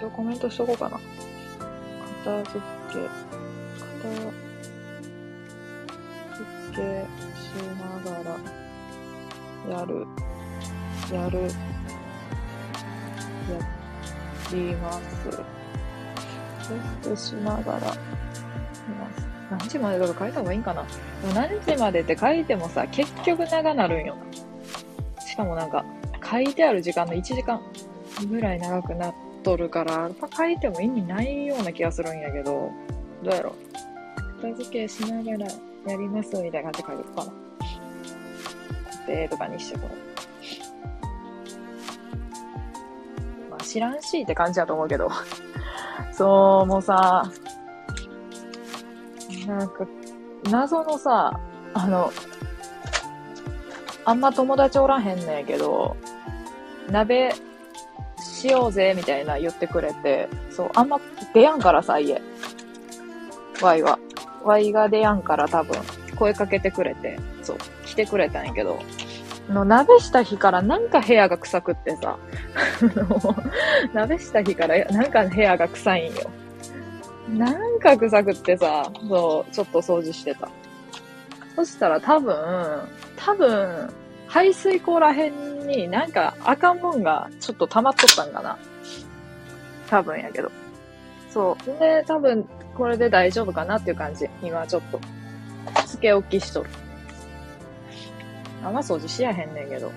一応コメントしとこうかな。片付け、片付けしながら、やる、やる、やります。テストしながら、います。何時までとか書いた方がいいんかなでも何時までって書いてもさ、結局長なるんよな。しかもなんか、書いてある時間の1時間ぐらい長くなってとるから、書いても意味ないような気がするんやけど、どうやろ片付けしながらやりますみたいな感じで書いてるかな。固定とかにしてこう。まあ知らんしって感じだと思うけど。そう、もうさ、なんか、謎のさ、あの、あんま友達おらへんねんやけど、鍋しようぜみたいな言ってくれて、そう、あんま出やんからさ、家。ワイは。ワイが出やんから多分、声かけてくれて、そう、来てくれたんやけど、あの、鍋した日からなんか部屋が臭くってさ、鍋した日からなんか部屋が臭いんよ。なんか臭くってさ、そう、ちょっと掃除してた。そしたら多分、多分、排水口らへんになんか赤もんがちょっと溜まっとったんかな。多分やけど。そう。で、多分これで大丈夫かなっていう感じ。今ちょっと、つけ置きしとる。あんま掃除しやへんねんけど。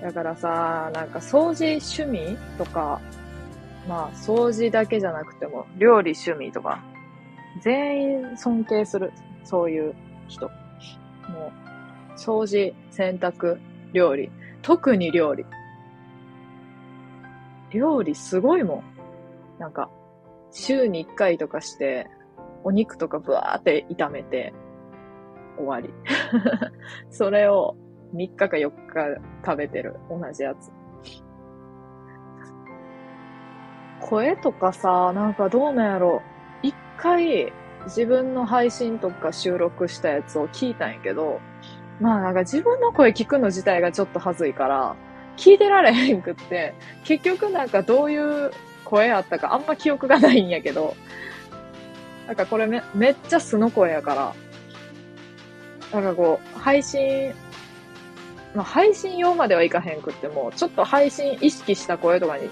だからさ、なんか掃除趣味とか、まあ掃除だけじゃなくても、料理趣味とか、全員尊敬する。そういう人。掃除、洗濯、料理。特に料理。料理すごいもん。なんか、週に1回とかして、お肉とかブワーって炒めて、終わり。それを3日か4日食べてる。同じやつ。声とかさ、なんかどうなんやろ。一回自分の配信とか収録したやつを聞いたんやけど、まあなんか自分の声聞くの自体がちょっと恥ずいから、聞いてられへんくって、結局なんかどういう声あったかあんま記憶がないんやけど、なんかこれめめっちゃ素の声やから、なんかこう、配信、まあ配信用まではいかへんくっても、ちょっと配信意識した声とかに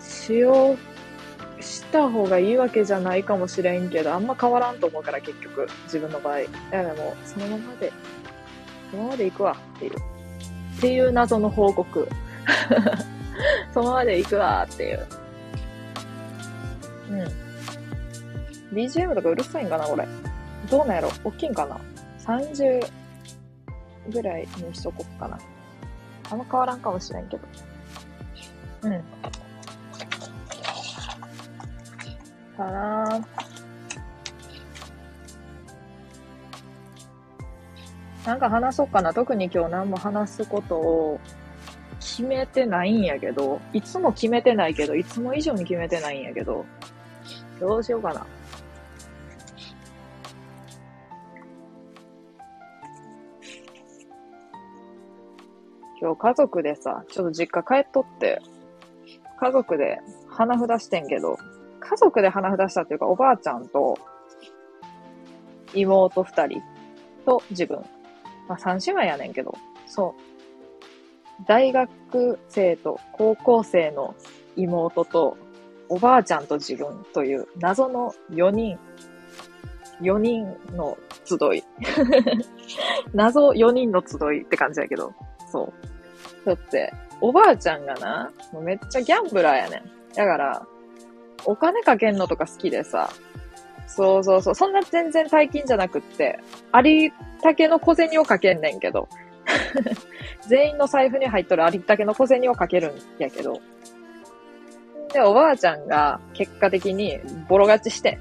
しよう、した方がいいわけじゃないかもしれんけど、あんま変わらんと思うから結局、自分の場合。いやでも、そのままで、そのままで行くわっていう。っていう謎の報告。そのままで行くわっていう。うん。BGM とかうるさいんかな、これ。どうなんやろ大きいんかな ?30 ぐらいにしとこっかな。あんま変わらんかもしれんけど。うん。かな。なんか話そうかな。特に今日何も話すことを決めてないんやけど、いつも決めてないけど、いつも以上に決めてないんやけど、どうしようかな。今日家族でさ、ちょっと実家帰っとって、家族で花札してんけど、家族で花札したっていうか、おばあちゃんと、妹二人と自分。まあ三姉妹やねんけど、そう。大学生と高校生の妹と、おばあちゃんと自分という謎の4人、4人の集い。謎4人の集いって感じやけど、そう。だって、おばあちゃんがな、もうめっちゃギャンブラーやねん。だから、お金かけんのとか好きでさ、そうそうそう、そんな全然大金じゃなくって、ありたけの小銭をかけんねんけど、全員の財布に入っとるありったけの小銭をかけるんやけど、で、おばあちゃんが結果的にボロ勝ちして、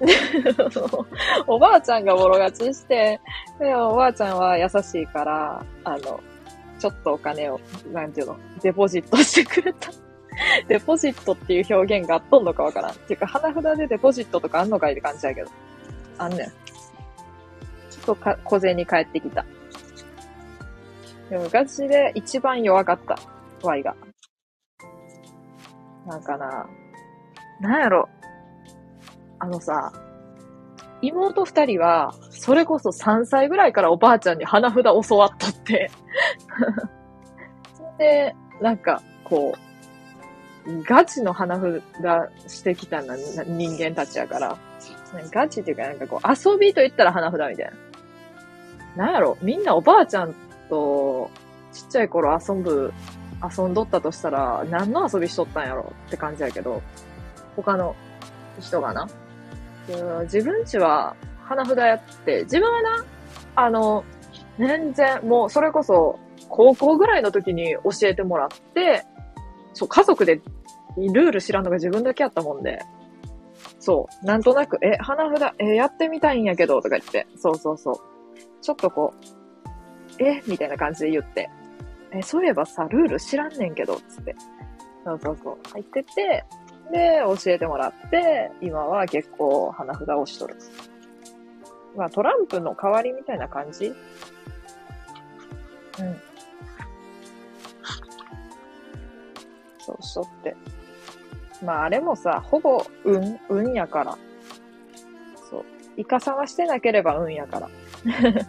おばあちゃんがボロ勝ちして、で、おばあちゃんは優しいから、あの、ちょっとお金を、なんていうの、デポジットしてくれた。デポジットっていう表現があっとんのかわからん。っていうか、花札でデポジットとかあんのかいって感じやけど。あんねん。ちょっとか小銭返ってきた。でもガチで一番弱かった。Y が。なんかな、なんやろ。あのさ、妹二人は、それこそ3歳ぐらいからおばあちゃんに花札教わっとって。で、なんか、こう、ガチの花札してきたな人間たちやから、ガチっていうかなんかこう、遊びと言ったら花札みたいな。なんやろ？みんなおばあちゃんとちっちゃい頃遊ぶ、遊んどったとしたら、何の遊びしとったんやろって感じやけど、他の人がな。自分ちは花札やって、自分はな、あの、全然、もうそれこそ、高校ぐらいの時に教えてもらって、そう、家族でルール知らんのが自分だけやったもんで、そう、なんとなく、え、花札、え、やってみたいんやけど、とか言って、そうそうそう。ちょっとこう、えみたいな感じで言って、え、そういえばさ、ルール知らんねんけど、つって。そうそうそう。入ってて、で、教えてもらって、今は結構花札をしとる。まあ、トランプの代わりみたいな感じ？うん。そうしとって。まあ、あれもさ、ほぼ運、運やから。そう。イカサマしてなければ運やから。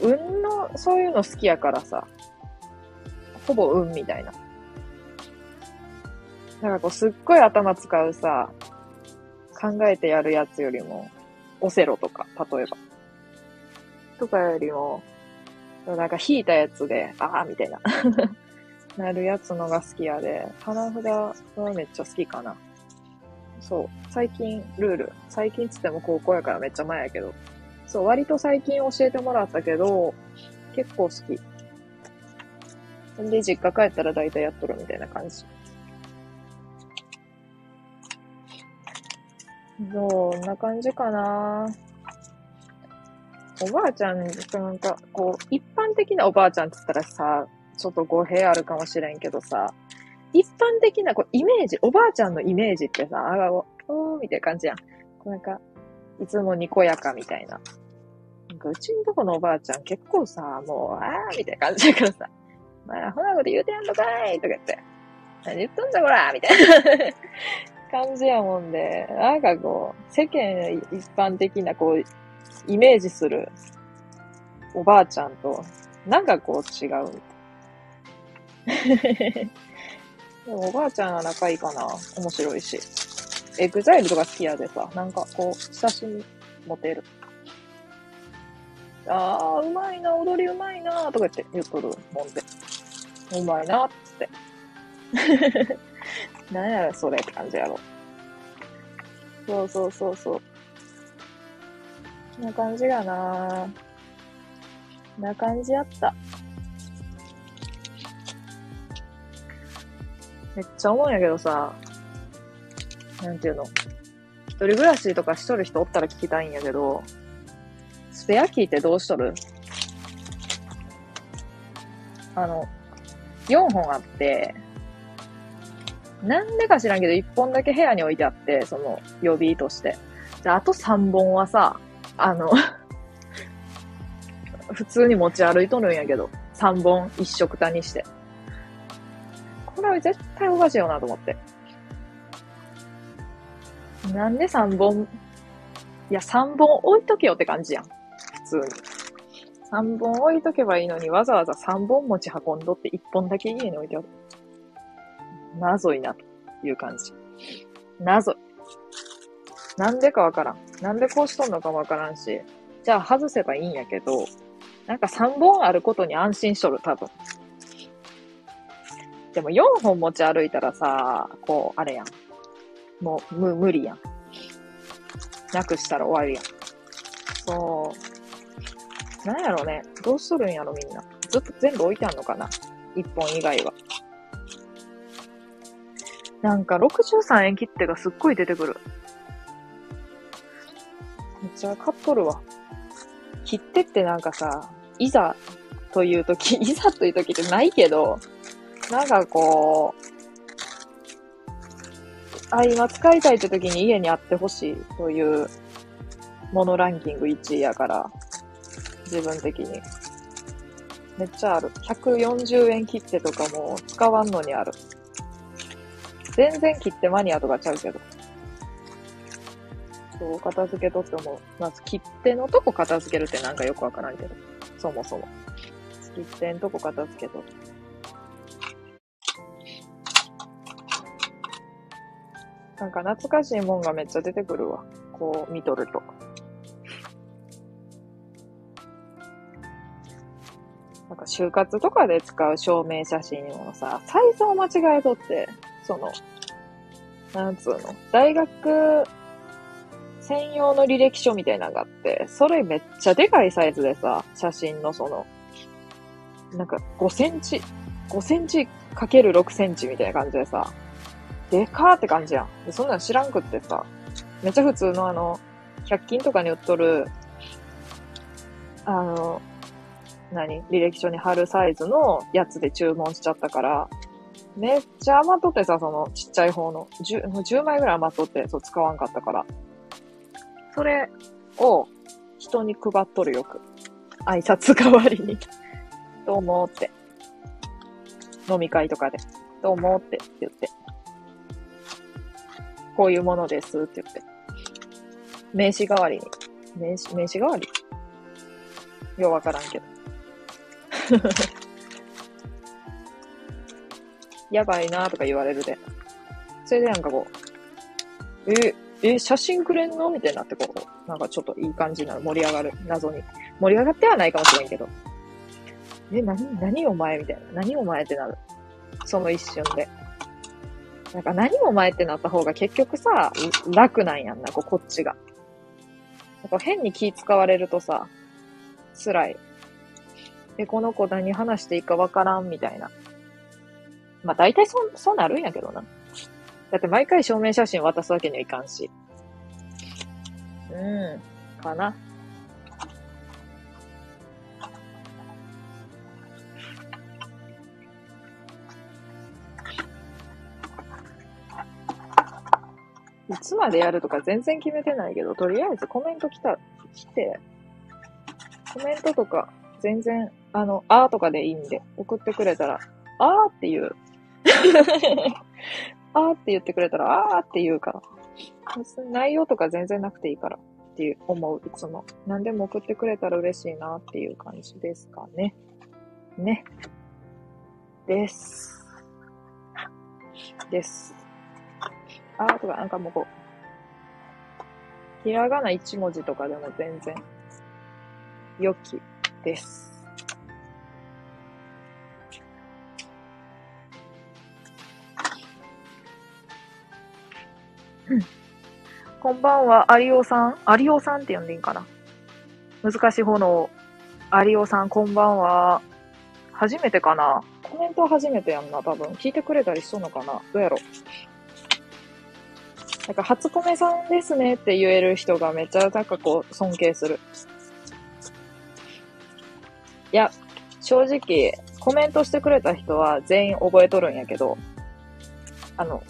運の、そういうの好きやからさ。ほぼ運みたいな。なんかこう、すっごい頭使うさ、考えてやるやつよりも、オセロとか、例えば。とかよりも、なんか引いたやつで、ああ、みたいな。なるやつのが好きやで、花札はめっちゃ好きかな。そう。最近、ルール。最近つっても高校やからめっちゃ前やけど。そう、割と最近教えてもらったけど、結構好き。んで、実家帰ったら大体やっとるみたいな感じ。どんな感じかなおばあちゃん、なんか、こう、一般的なおばあちゃんって言ったらさ、ちょっと語弊あるかもしれんけどさ、一般的なこうイメージ、おばあちゃんのイメージってさ、あがご、おーみたいな感じやん。こうなんか、いつもにこやかみたいな。なんかうちんとこのおばあちゃん結構さ、もう、あーみたいな感じやからさ、まあ、ほなこと言うてやんのかいとか言って、何言っとんじゃこらみたいな感じやもんで、なんかこう、世間一般的なこう、イメージするおばあちゃんと、なんかこう違う。でもおばあちゃんは仲いいかな。面白いし。エグザイルとか好きやでさ、なんかこう、親しみ持てる。ああ、うまいな、踊りうまいな、とか言って言っとるもんで。うまいな、って。なんやろ、それって感じやろ。そうそうそうそう。こんな感じがなこんな感じやった。めっちゃ思うんやけどさ、なんていうの？一人暮らしとかしとる人おったら聞きたいんやけど、スペアキーってどうしとる？あの、4本あって、なんでか知らんけど、1本だけ部屋に置いてあって、その予備として。で、あと3本はさ、あの、普通に持ち歩いとるんやけど、3本一色たにして。れは絶対おかしいよなと思って。なんで3本、いや3本置いとけよって感じやん。普通に。3本置いとけばいいのにわざわざ3本持ち運んどって1本だけ家に置いてある。謎いな、という感じ。謎い。なんでかわからん。なんでこうしとんのかもわからんし。じゃあ外せばいいんやけど、なんか3本あることに安心しとる、多分。でも4本持ち歩いたらさ、こう、あれやん。もう、む、無理やん。なくしたら終わりやん。そう。なんやろね。どうしとるんやろ、みんな。ずっと全部置いてあんのかな ?1 本以外は。なんか63円切手がすっごい出てくる。めっちゃ買っとるわ。切手ってなんかさ、いざという時、いざという時ってないけど、なんかこう、あ、今使いたいって時に家にあってほしいというものランキング1位やから、自分的に。めっちゃある。140円切手とかも使わんのにある。全然切手マニアとかちゃうけど。そう、片付けとっても、まず切手のとこ片付けるってなんかよくわからんけど。そもそも。切手のとこ片付けとって。なんか懐かしいもんがめっちゃ出てくるわ。こう見とると。なんか就活とかで使う証明写真をさ、サイズを間違えとって、その、なんつうの、大学専用の履歴書みたいなのがあって、それめっちゃでかいサイズでさ、写真のその、なんか5センチ、5センチかける6センチみたいな感じでさ、でかーって感じやん。そんなの知らんくってさ、めっちゃ普通のあの、100均とかに売っとる、あの、何？履歴書に貼るサイズのやつで注文しちゃったから、めっちゃ余っとってさ、そのちっちゃい方の、10, 10枚ぐらい余っとって、そう使わんかったから。それを人に配っとるよく。挨拶代わりに。どうもって。飲み会とかで。どうもって言って。こういうものですって言って。名刺代わりに。名刺、名刺代わり？ようわからんけど。やばいなとか言われるで。それでなんかこう、え、え、写真くれんの？みたいになってこう、なんかちょっといい感じになる。盛り上がる。謎に。盛り上がってはないかもしれんけど。え、なに、何お前？みたいな。何お前？ってなる。その一瞬で。なんか何お前ってなった方が結局さ、楽なんやんな、ここっちが。なんか変に気使われるとさ、辛い。え、この子何話していいかわからんみたいな。まあ大体そ、そうなるんやけどな。だって毎回証明写真渡すわけにはいかんし。うん、かな。いつまでやるとか全然決めてないけど、とりあえずコメント来た、来て、コメントとか全然あの、あーとかでいいんで、送ってくれたら、あーって言う。あーって言ってくれたら、あーって言うから。内容とか全然なくていいからっていう思う、いつも。何でも送ってくれたら嬉しいなっていう感じですかね。ね。です。です。あーとか、なんかもうこう、ひらがな1文字とかでも全然、良きです。こんばんは、有オさん。有オさんって呼んでいいかな？難しい方の有オさん、こんばんは。初めてかな？コメント初めてやんな、多分。聞いてくれたりしとんのかな？どうやろ？なんか、初コメさんですねって言える人がめっちゃ、なんかこう、尊敬する。いや、正直、コメントしてくれた人は全員覚えとるんやけど、あの、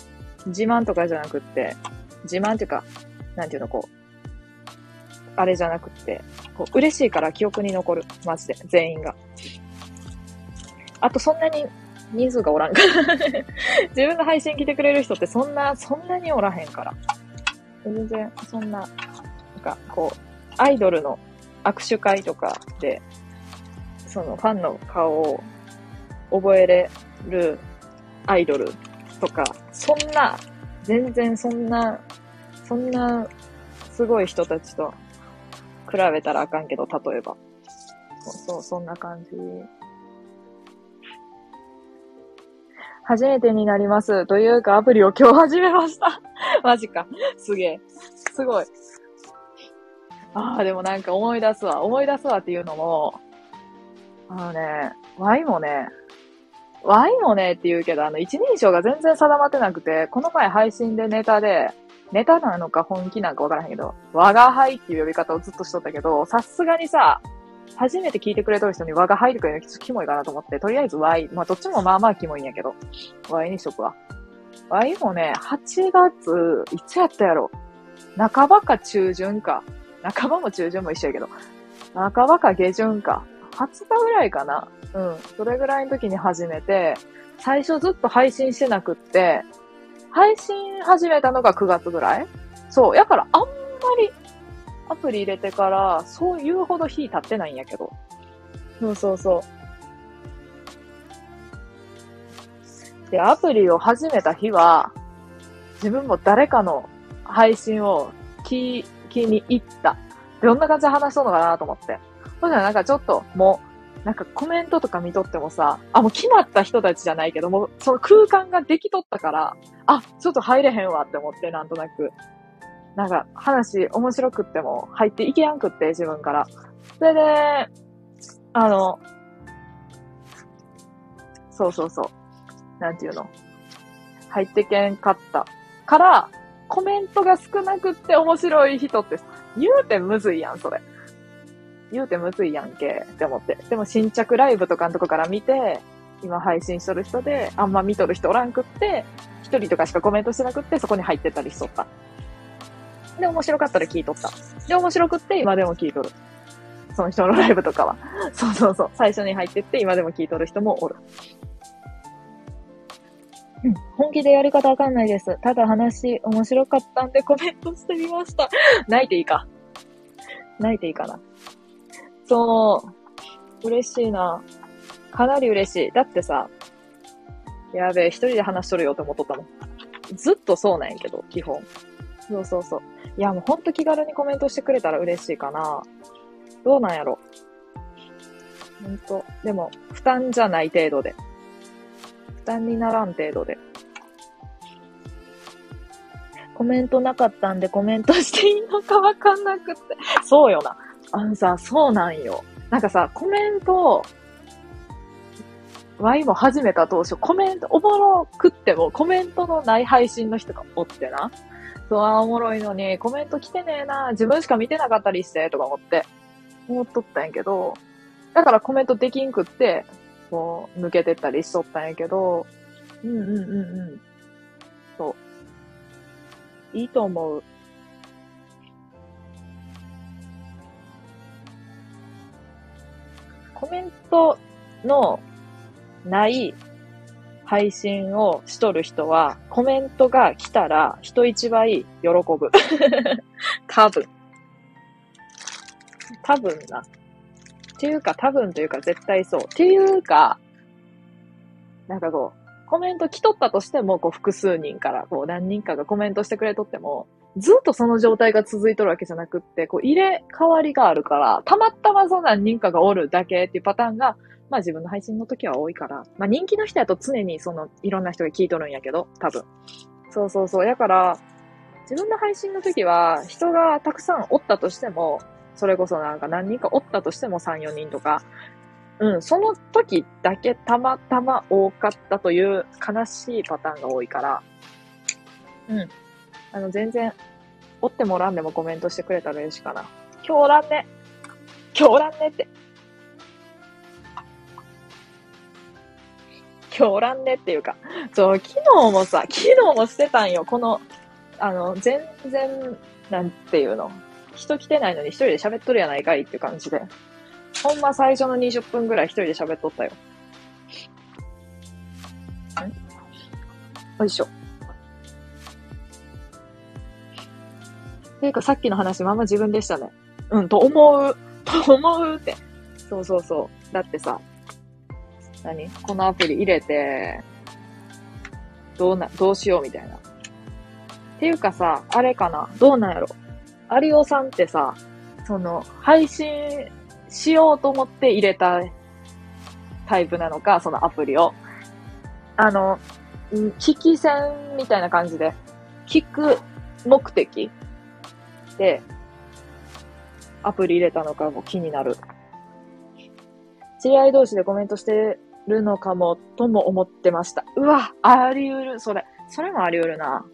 自慢とかじゃなくって、自慢っていうか、なんていうの、こう、あれじゃなくって、こう、嬉しいから記憶に残る。マジで、全員が。あと、そんなに人数がおらんから。自分の配信来てくれる人ってそんな、そんなにおらへんから。全然、そんな、なんか、こう、アイドルの握手会とかで、そのファンの顔を覚えれるアイドルとか、そんな、全然そんな、そんな、すごい人たちと比べたらあかんけど、例えば。そうそう、そんな感じ。初めてになります。というか、アプリを今日始めました。マジか。すげえ。すごい。ああ、でもなんか思い出すわ。思い出すわっていうのも、あのね、ワイもね、ワイもねって言うけど、あの、一人称が全然定まってなくて、この前配信でネタで、ネタなのか本気なんかわからへんけど、我が輩っていう呼び方をずっとしとったけど、さすがにさ、初めて聞いてくれとる人に我が輩とか言うのキモいかなと思って、とりあえず Y、まあどっちもまあまあキモいんやけど、Y にしとくわ。Y もね、8月、いつやったやろ？半ばか中旬か。半ばも中旬も一緒やけど。半ばか下旬か。20日ぐらいかな。うん。それぐらいの時に始めて、最初ずっと配信してなくって、配信始めたのが9月ぐらい？そう。やからあんまりアプリ入れてから、そういうほど日経ってないんやけど。そうそうそう。で、アプリを始めた日は、自分も誰かの配信を聞きに行った。どんな感じで話しそうのかなと思って。そしたらなんかちょっと、もう、なんかコメントとか見とってもさ、あ、もう決まった人たちじゃないけども、その空間ができとったから、あ、ちょっと入れへんわって思って、なんとなく。なんか話面白くっても入っていけやんくって、自分から。それで、あの、そうそうそう。なんていうの？入ってけんかったから、コメントが少なくって面白い人って、言うてむずいやん、それ。言うてむずいやんけ、って思って。でも新着ライブとかのとこから見て、今配信しとる人で、あんま見とる人おらんくって、一人とかしかコメントしてなくって、そこに入ってたりしとった。で、面白かったら聞いとった。で、面白くって今でも聞いとる。その人のライブとかは。そうそうそう。最初に入ってって今でも聞いとる人もおる。うん。本気でやり方わかんないです。ただ話面白かったんでコメントしてみました。泣いていいか。泣いていいかな。そう。嬉しいな。かなり嬉しい。だってさ、やべえ、一人で話しとるよって思っとったもん。ずっとそうなんやけど、基本。そうそうそう。いや、もうほんと気軽にコメントしてくれたら嬉しいかな。どうなんやろ。ほんと。でも、負担じゃない程度で。負担にならん程度で。コメントなかったんでコメントしていいのかわかんなくって。そうよな。あのさ、そうなんよ。なんかさ、コメント、ワイも始めた当初、コメント、おもろくってもコメントのない配信の人がおってな。そう、おもろいのに、コメント来てねえな、自分しか見てなかったりして、とか思って、思っとったんやけど、だからコメントできんくって、こう、抜けてったりしとったんやけど、うんうんうんうん。そう。いいと思う。コメントのない配信をしとる人は、コメントが来たら人一倍喜ぶ。多分。多分な。っていうか多分というか絶対そう。っていうか、なんかこう、コメント来とったとしても、こう複数人からこう何人かがコメントしてくれとっても、ずっとその状態が続いとるわけじゃなくって、こう入れ替わりがあるから、たまたまその何人かがおるだけっていうパターンがまあ自分の配信の時は多いから、まあ人気の人やと常にそのいろんな人が聞いとるんやけど、多分。そうそうそう。だから、自分の配信の時は人がたくさんおったとしても、それこそなんか何人かおったとしても3、4人とか、うん、その時だけたまたま多かったという悲しいパターンが多いから、うん。あの、全然、おってもらんでもコメントしてくれたら嬉しいかな。今日おらんね。今日おらんねって。今日おらんねっていうか、そう、昨日もさ、昨日もしてたんよ。この、あの、全然、なんていうの？人来てないのに一人で喋っとるやないかいっていう感じで。ほんま最初の20分ぐらい一人で喋っとったよ。んよいしょ。ていうかさっきの話まんま自分でしたね。うん、と思う。と思うって。そうそうそう。だってさ、何？このアプリ入れて、どうな、どうしようみたいな。っていうかさ、あれかな？どうなんやろ？有オさんってさ、その、配信しようと思って入れたタイプなのか、そのアプリを。あの、聞き戦みたいな感じで、聞く目的で、アプリ入れたのかも気になる。知り合い同士でコメントしてるのかも、とも思ってました。うわ、あり得る。それ。それもあり得るな。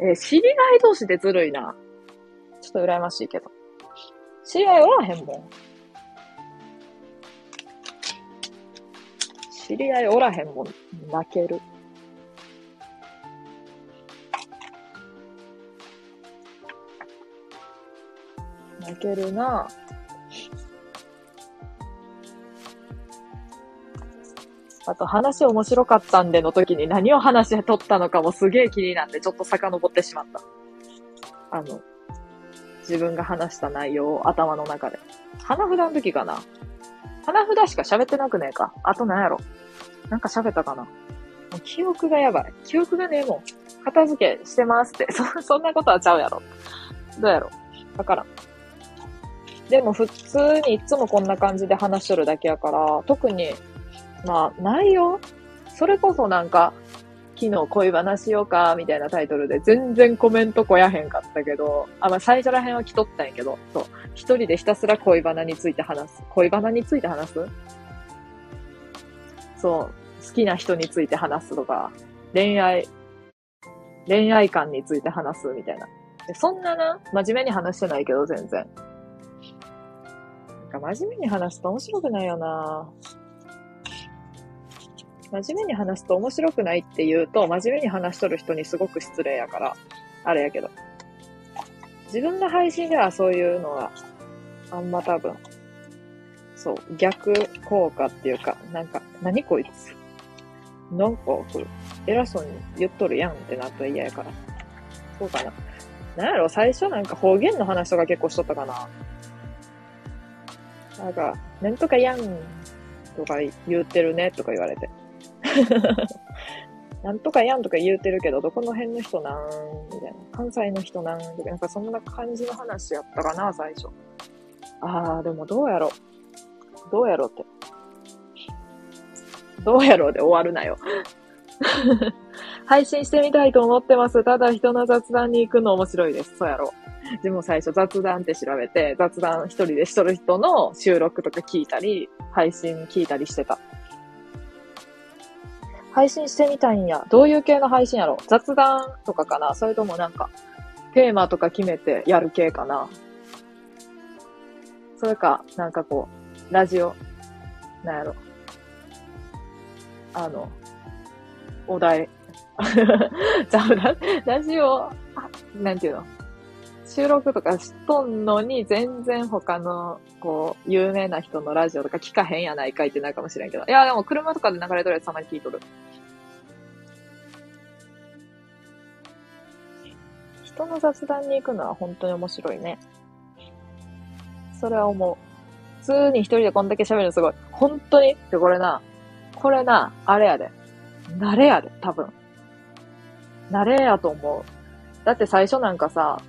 えー、知り合い同士でずるいな。ちょっと羨ましいけど。知り合いおらへんもん。知り合いおらへんもん。泣ける。泣けるなあと話面白かったんでの時に何を話し取ったのかもすげえ気になってちょっと遡ってしまった。あの、自分が話した内容を頭の中で。花札の時かな？花札しか喋ってなくねえか？あと何やろ？なんか喋ったかな？もう記憶がやばい。記憶がねえもん。片付けしてますって。そ、そんなことはちゃうやろ。どうやろ？だからん。でも普通にいつもこんな感じで話しとるだけやから、特に、まあ、内容？それこそなんか、昨日恋話しようか、みたいなタイトルで全然コメント来やへんかったけど、あ、まあ最初らへんは来とったんやけど、そう。一人でひたすら恋バナについて話す。恋バナについて話す？そう。好きな人について話すとか、恋愛、恋愛観について話すみたいな。そんなな、真面目に話してないけど、全然。なんか真面目に話すと面白くないよな真面目に話すと面白くないって言うと、真面目に話しとる人にすごく失礼やから、あれやけど。自分の配信ではそういうのは、あんま多分、そう、逆効果っていうか、なんか、何こいつ？なんか、偉そうに言っとるやんってなったら嫌やから。そうかな。なんやろ、最初なんか方言の話とか結構しとったかな。なんか、なんとかやんとか言ってるねとか言われて。なんとかやんとか言うてるけど、どこの辺の人なんみたいな。関西の人なんとか、なんかそんな感じの話やったかな、最初。あー、でもどうやろ。どうやろうって。どうやろうで終わるなよ。配信してみたいと思ってます。ただ人の雑談に行くの面白いです。そうやろ。自分も最初雑談って調べて、雑談一人でしとる人の収録とか聞いたり、配信聞いたりしてた。配信してみたいんや。どういう系の配信やろ？雑談とかかな？それともなんか、テーマとか決めてやる系かな？それか、なんかこう、ラジオ、なんやろ？あの、お題。じゃあ、ラジオ、なんていうの？収録とかしとんのに、全然他の、こう、有名な人のラジオとか聞かへんやないかいってなるかもしれんけど。いや、でも車とかで流れとるやつたまに聞いとる。人の雑談に行くのは本当に面白いね。それは思う。普通に一人でこんだけ喋るのすごい。本当にってこれな、これな、あれやで。慣れやで、多分。慣れやと思う。だって最初なんかさ、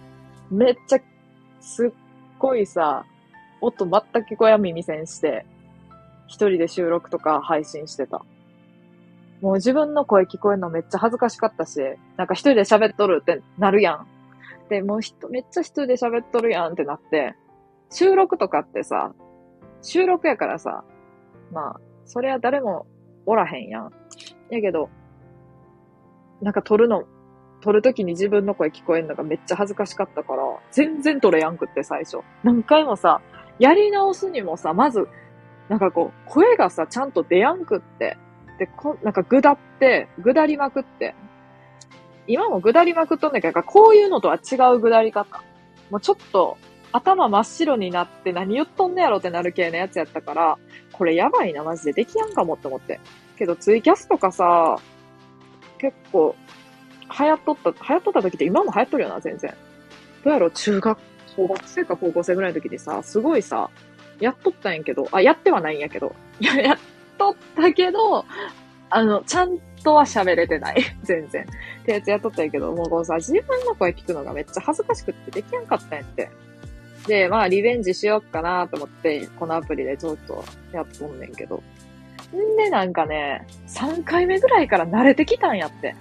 めっちゃ、すっごいさ、音全く聞こえ耳栓して、一人で収録とか配信してた。もう自分の声聞こえるのめっちゃ恥ずかしかったし、なんか一人で喋っとるってなるやん。で、もう人、めっちゃ一人で喋っとるやんってなって、収録とかってさ、収録やからさ、まあ、そりゃ誰もおらへんやん。やけど、なんか撮るの、撮るときに自分の声聞こえんのがめっちゃ恥ずかしかったから、全然撮れやんくって最初。何回もさ、やり直すにもさ、まず、なんかこう、声がさ、ちゃんと出やんくって。で、こなんかぐだって、ぐだりまくって。今もぐだりまくっとんだけど、こういうのとは違うぐだり方。もうちょっと、頭真っ白になって何言っとんねやろってなる系のやつやったから、これやばいな、マジで。できやんかもって思って。けど、ツイキャスとかさ、結構、流行っとった、流行っとった時って今も流行っとるよな、全然。どうやろ中学、小学生か高校生ぐらいの時にさ、すごいさ、やっとったんやけど、あ、やってはないんやけど、いや、やっとったけど、あの、ちゃんとは喋れてない。全然。ってやつやっとったんやけど、もうこうさ、自分の声聞くのがめっちゃ恥ずかしくってできやんかったんやって。で、まあ、リベンジしよっかなと思って、このアプリでちょっとやっとんねんけど。んで、なんかね、3回目ぐらいから慣れてきたんやって。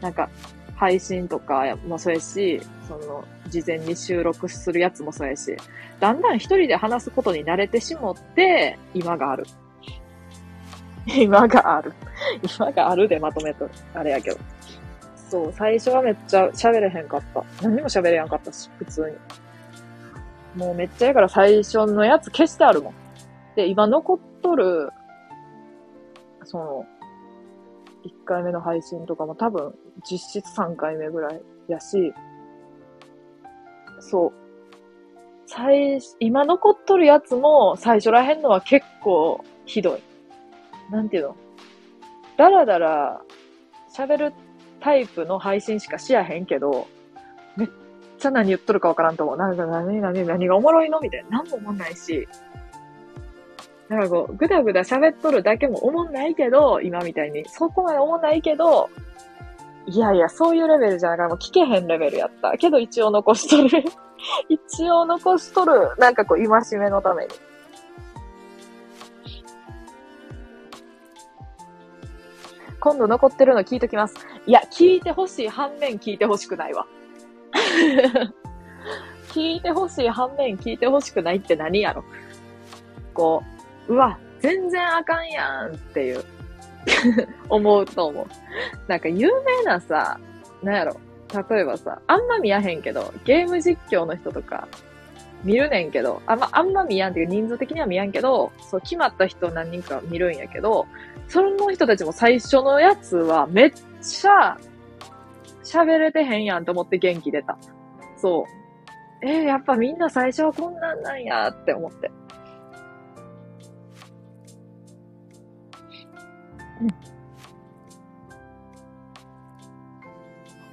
なんか、配信とかもそうやし、その、事前に収録するやつもそうやし、だんだん一人で話すことに慣れてしもって、今がある。今がある。今があるでまとめと。あれやけど。そう、最初はめっちゃ喋れへんかった。何も喋れやんかったし、普通に。もうめっちゃやから最初のやつ消してあるもん。で、今残っとる、その、回目の配信とかも多分実質3回目ぐらいやし、そう。最、今残っとるやつも最初らへんのは結構ひどい。なんていうの？だらだら喋るタイプの配信しかしやへんけど、めっちゃ何言っとるかわからんと思う。なんか何、何、何がおもろいの？みたいな。何も思んないし。なんかこう、ぐだぐだ喋っとるだけも思んないけど、今みたいに。そこまで思んないけど、いやいや、そういうレベルじゃなからもう聞けへんレベルやった。けど一応残しとる。一応残しとる。なんかこう、戒めのために。今度残ってるの聞いときます。いや、聞いてほしい反面聞いてほしくないわ。聞いてほしい反面聞いてほしくないって何やろこう、うわ、全然あかんやんっていう 思うと思う。なんか有名なさ、なんやろ例えばさ、あんま見やへんけど、ゲーム実況の人とか、見るねんけど、あんま、あんま見やんっていう人数的には見やんけど、そう、決まった人何人か見るんやけど、その人たちも最初のやつはめっちゃ喋れてへんやんと思って元気出た。そう。えー、やっぱみんな最初はこんなんなんやって思って。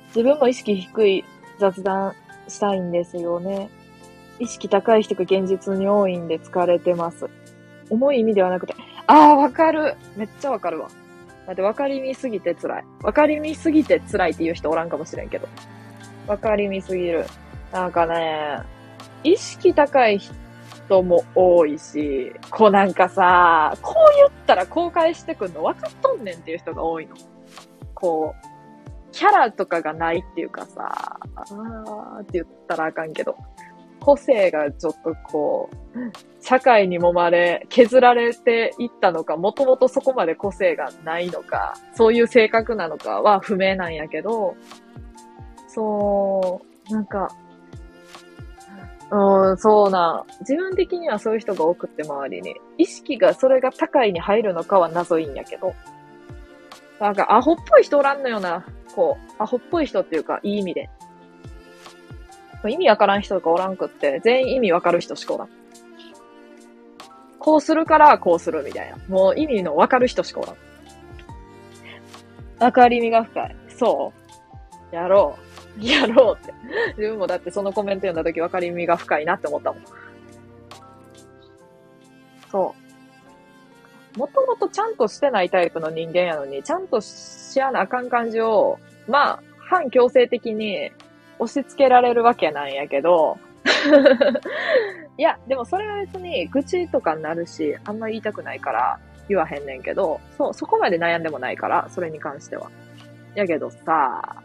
自分も意識低い雑談したいんですよね。意識高い人が現実に多いんで疲れてます。重い意味ではなくて、ああ、わかる。めっちゃわかるわ。だって分かりみすぎて辛い。分かりみすぎて辛いっていう人おらんかもしれんけど。分かりみすぎる。なんかね、意識高い人人も多いし、こうなんかさ、こう言ったら公開してくんの分かっとんねんっていう人が多いの。こう、キャラとかがないっていうかさ、あーって言ったらあかんけど、個性がちょっとこう、社会に揉まれ、削られていったのか、もともとそこまで個性がないのか、そういう性格なのかは不明なんやけど、そう、なんか、うん、そうな。自分的にはそういう人が多くて周りに。意識がそれが高いに入るのかは謎いんやけど。なんかアホっぽい人おらんのよな。こう、アホっぽい人っていうか、いい意味で。意味わからん人とかおらんくって、全員意味わかる人しかおらん。こうするからこうするみたいな。もう意味のわかる人しかおらん。わかりみが深い。そうやろう。やろうって。自分もだってそのコメント読んだ時わかりみが深いなって思ったもん。そう。もともとちゃんとしてないタイプの人間やのに、ちゃんとしやなあかん感じを、まあ、反強制的に押し付けられるわけなんやけど、いや、でもそれは別に愚痴とかになるし、あんま言いたくないから言わへんねんけど、そう、そこまで悩んでもないから、それに関しては。やけどさ、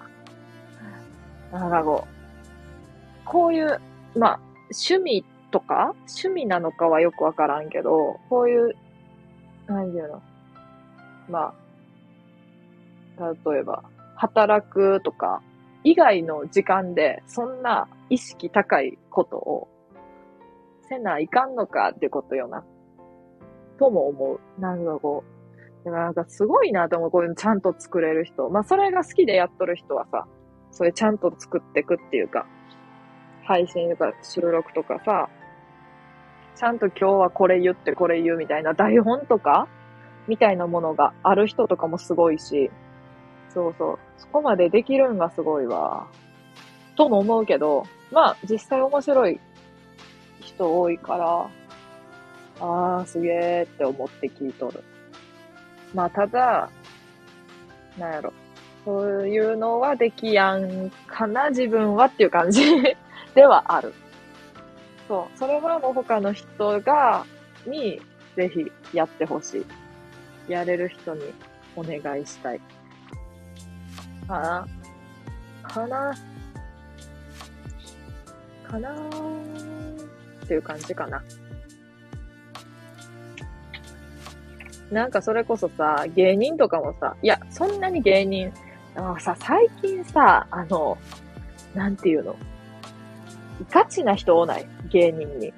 なんかこう、こういう、まあ、趣味とか趣味なのかはよくわからんけど、こういう、何て言うの？まあ、例えば、働くとか、以外の時間で、そんな意識高いことをせないかんのかってことよな。とも思う。なんかこう。でもなんかすごいなと思う。こういうのちゃんと作れる人。まあそれが好きでやっとる人はさ、それちゃんと作ってくっていうか、配信とか収録とかさ、ちゃんと今日はこれ言ってこれ言うみたいな台本とかみたいなものがある人とかもすごいし、そうそう。そこまでできるんがすごいわ。とも思うけど、まあ、実際面白い人多いから、ああ、すげえって思って聞いとる。まあ、ただ、なんやろ。そういうのはできやんかな、自分はっていう感じ ではある。そう。それはもう他の人が、に、ぜひやってほしい。やれる人にお願いしたい。かなかなかなっていう感じかな。なんかそれこそさ、芸人とかもさ、いや、そんなに芸人、あさ、最近さ、あの、なんていうの？ガチな人多ない？芸人に。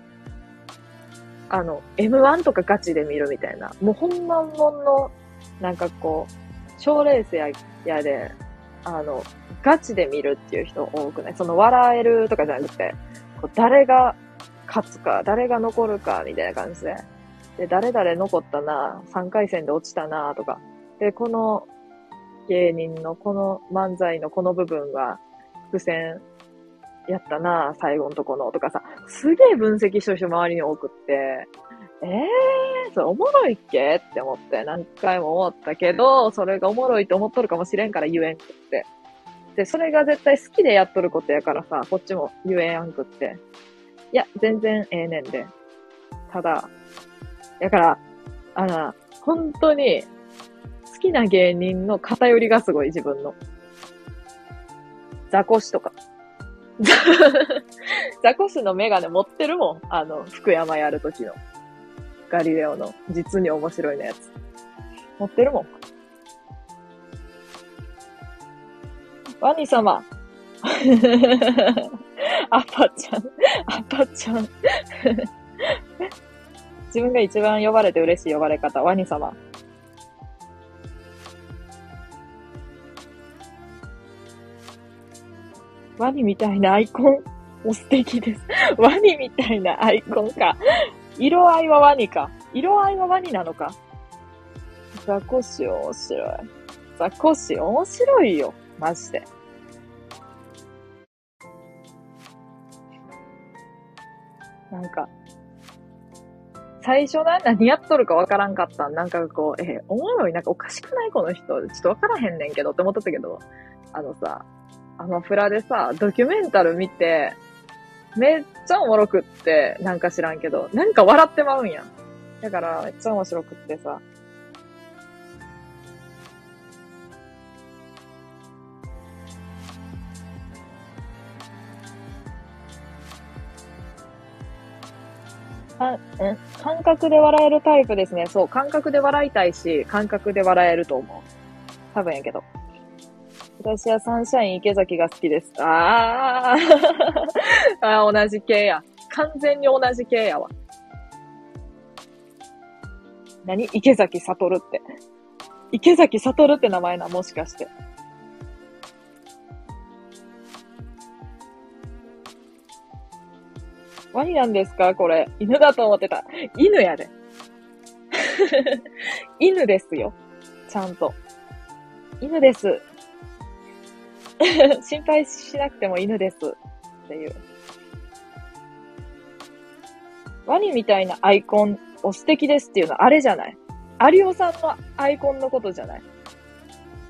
あの、M1 とかガチで見るみたいな。もうほんまもんの、なんかこう、賞レースや、やで、あの、ガチで見るっていう人多くない？その笑えるとかじゃなくて、こう誰が勝つか、誰が残るか、みたいな感じで。で、誰々残ったな、3回戦で落ちたな、とか。で、この芸人のこの漫才のこの部分は伏線やったな、最後のとこのとかさ、すげえ分析しとる人周りに多くって、ええー、それおもろいっけ？って思って何回も思ったけど、それがおもろいと思っとるかもしれんから言えんくって。で、それが絶対好きでやっとることやからさ、こっちも言えんくって。いや、全然ええねんで。ただ、だから、あの、本当に、きな芸人の偏りがすごい、自分の。ザコシとか。ザコシのメガネ持ってるもん。あの、福山やるときの。ガリレオの実に面白いのやつ。持ってるもん。ワニ様。アパちゃん。アパちゃん。自分が一番呼ばれて嬉しい呼ばれ方。ワニ様。ワニみたいなアイコン。お素敵です。ワニみたいなアイコンか。色合いはワニか。色合いはワニなのか。ザコシ面白い。ザコシ面白いよ。マジで。なんか、最初な、何やっとるかわからんかったなんかこう、えおもろい、なんかおかしくないこの人。ちょっとわからへんねんけどって思っとったけど、あのさ、アマプラでさ、ドキュメンタル見て、めっちゃおもろくって、なんか知らんけど、なんか笑ってまうんやん。だから、めっちゃ面白くってさ、かん感覚で笑えるタイプですね。そう、感覚で笑いたいし、感覚で笑えると思う。多分やけど。私はサンシャイン池崎が好きです。あー あ、同じ系や。完全に同じ系やわ。何？池崎悟って。池崎悟って名前な、もしかして。ワニなんですか？これ。犬だと思ってた。犬やで。犬ですよ。ちゃんと。犬です。心配しなくても犬です。っていう。ワニみたいなアイコンを素敵ですっていうのはあれじゃない？有オさんのアイコンのことじゃない？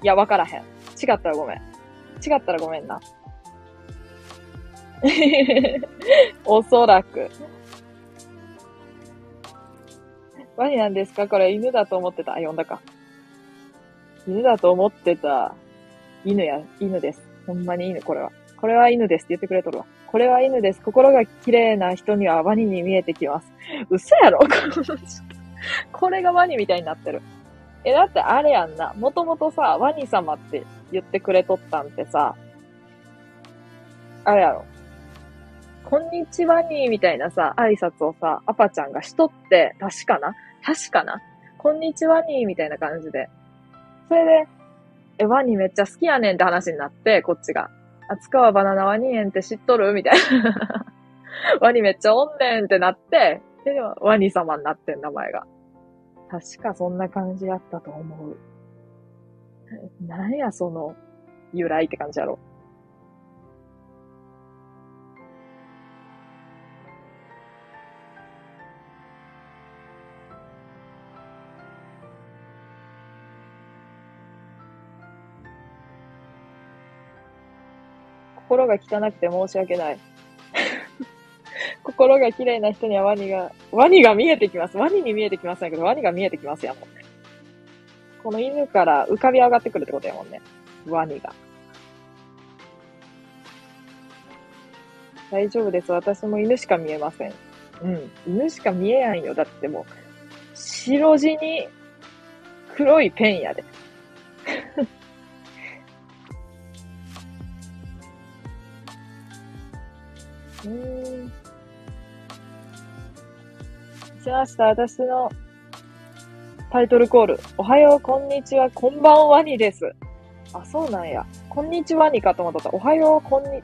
いや、わからへん。違ったらごめん。違ったらごめんな。おそらく。ワニなんですか？これ犬だと思ってた。あ、呼んだか。犬だと思ってた。犬や、犬です。ほんまに犬、これは。これは犬ですって言ってくれとるわ。これは犬です。心が綺麗な人にはワニに見えてきます。嘘やろ？これがワニみたいになってる。え、だってあれやんな。もともとさ、ワニ様って言ってくれとったんってさ、あれやろ？こんにちはにみたいなさ、挨拶をさ、アパちゃんがしとって、確かな？確かな？こんにちはにみたいな感じで。それで、え、ワニめっちゃ好きやねんって話になって、こっちが。あつかはバナナワニ園って知っとる？みたいな。ワニめっちゃおんねんってなって、で、ワニ様になってん、名前が。確かそんな感じやったと思う。なんや、その、由来って感じやろ。心が汚くて申し訳ない。心が綺麗な人にはワニが、ワニが見えてきます。ワニに見えてきますんけど、ワニが見えてきますやもんね。この犬から浮かび上がってくるってことやもんね。ワニが。大丈夫です。私も犬しか見えません。うん。犬しか見えやんよ。だってもう、白地に黒いペンやで。うん。しました。私のタイトルコール。おはよう、こんにちは、こんばんはにです。あ、そうなんや。こんにちはにかと思った。おはよう、こんに、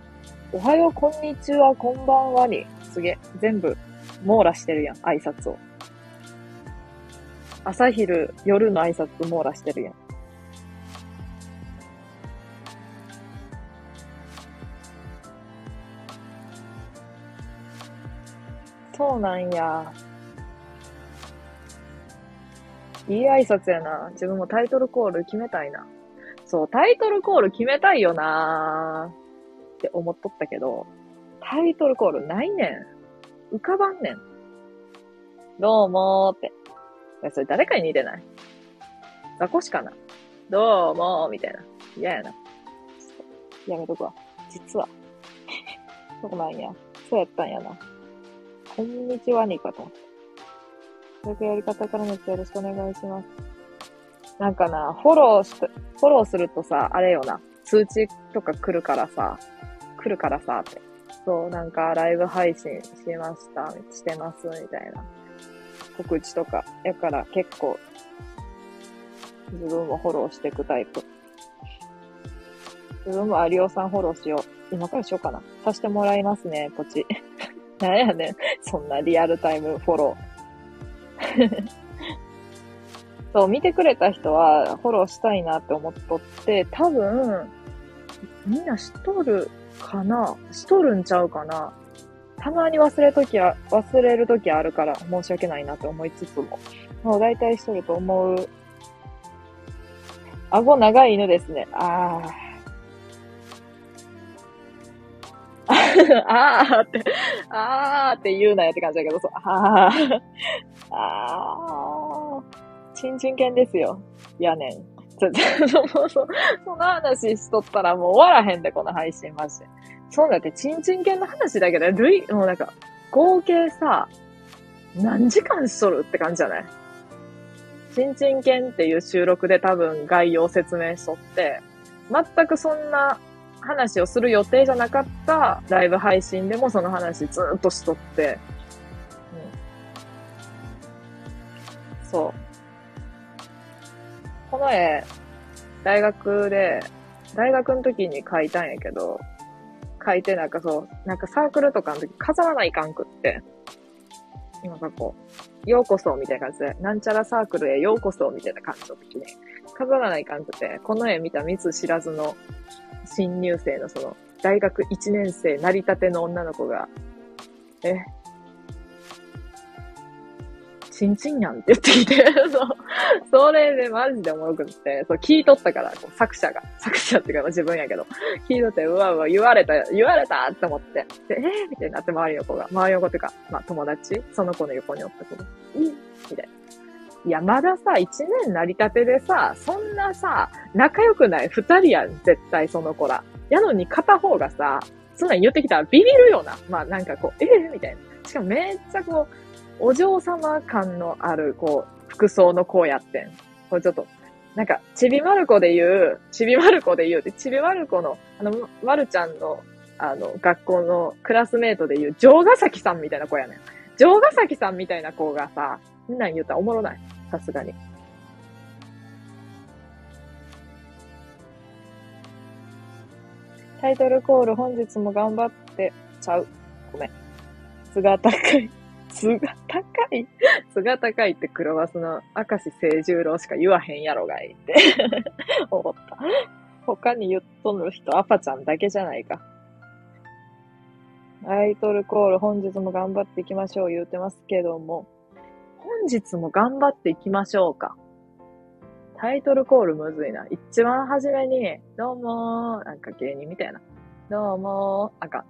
おはよう、こんにちは、こんばんはに。すげえ。全部、網羅してるやん、挨拶を。朝昼、夜の挨拶網羅してるやん。そうなんや。いい挨拶やな。自分もタイトルコール決めたいな。そう、タイトルコール決めたいよなって思っとったけど、タイトルコールないねん。浮かばんねん。どうもーって。いや、それ誰かに似てない？ザコシかな？どうもーみたいな。嫌やな。やめとくわ。実は。そうなんや。そうやったんやな。こんにちはにかと。そういうやり方からのよろしくお願いします。なんかな、フォローし、フォローするとさ、あれよな、通知とか来るからさ、来るからさ、って。そう、なんかライブ配信しました、してます、みたいな。告知とか。やから結構、自分もフォローしていくタイプ。自分も有オさんフォローしよう。今からしようかな。させてもらいますね、ポチ。なんやねん。そんなリアルタイムフォロー。そう、見てくれた人はフォローしたいなって思っとって、多分、みんな知っとるかな？しとるんちゃうかな？たまに忘れときは、忘れるときあるから申し訳ないなと思いつつも。もう大体しとると思う。顎長い犬ですね。ああ。あーって、あーって言うなよって感じだけど、そう、あー、あー、ちんちん犬ですよ。やねん。ちょ、ちょ、そ、その話しとったらもう終わらへんで、この配信マジで。そうだって、ちんちん犬の話だけで、類、もうなんか、合計さ、何時間しとるって感じじゃない？ちんちん犬っていう収録で多分概要説明しとって、全くそんな話をする予定じゃなかったライブ配信でもその話ずっとしとって、うん、そう。この絵、大学で、大学の時に描いたんやけど、書いてなんかそう、なんかサークルとかの時飾らないかんくって、なんかこう、ようこそみたいな感じで、なんちゃらサークルへようこそみたいな感じの時に、飾らないかんくて、この絵見た見ず知らずの新入生のその、大学1年生なりたての女の子が、え、ちんちんやんって言ってきて、そう、それでマジでおもろくって、そう、聞いとったから、こう作者が、作者っていうか自分やけど、聞いとって、うわうわ、言われた、言われたって思って、で、えー、みたいになって周りの子が、周りの子っていうか、まあ友達、その子の横におった子が、いいみたいな。いや、まださ、一年成り立てでさ、そんなさ、仲良くない二人やん、絶対その子ら。やのに片方がさ、そんなん言ってきたらビビるよな。まあなんかこう、ええー、みたいな。しかもめっちゃこう、お嬢様感のある、こう、服装の子やってん。これちょっと、なんか、ちびまる子で言う、ちびまる子で言うって、ちびまる子の、あの、まるちゃんの、あの、学校のクラスメートで言う、城ヶ崎さんみたいな子やねん。城ヶ崎さんみたいな子がさ、みんなに言ったらおもろない。さすがに。タイトルコール本日も頑張ってちゃう。ごめん。質が高い。図が高い？図が高いって黒バスの明石清十郎しか言わへんやろがいって 思った。他に言っとる人、アパちゃんだけじゃないか。タイトルコール本日も頑張っていきましょう言うてますけども、本日も頑張っていきましょうか。タイトルコールむずいな。一番初めに、どうもー、なんか芸人みたいな。どうもー、あか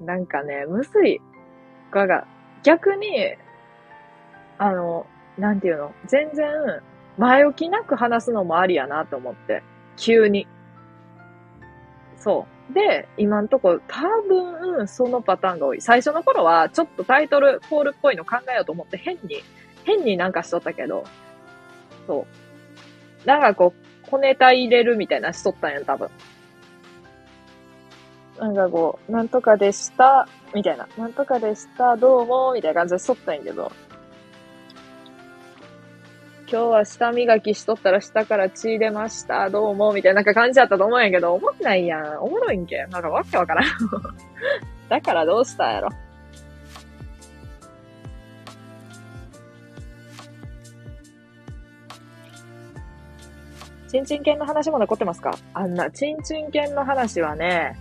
ん。なんかね、むずい。がが、逆に、あの、なんていうの、全然、前置きなく話すのもありやなと思って。急に。そう。で、今んとこ多分そのパターンが多い。最初の頃はちょっとタイトルコールっぽいの考えようと思って変に、変になんかしとったけど、そう。なんかこう、小ネタ入れるみたいなしとったんや、多分。なんかこう、なんとかでした、みたいな。なんとかでした、どうも、みたいな感じでしとったんやけど。今日は舌磨きしとったら舌から血出ました、どうも、みたいな感じだったと思うんやけど、思んないやん。おもろいんけ。なんかわけわからん。だからどうしたんやろ。チンチン犬の話も残ってますか？あんな、チンチン犬の話はね、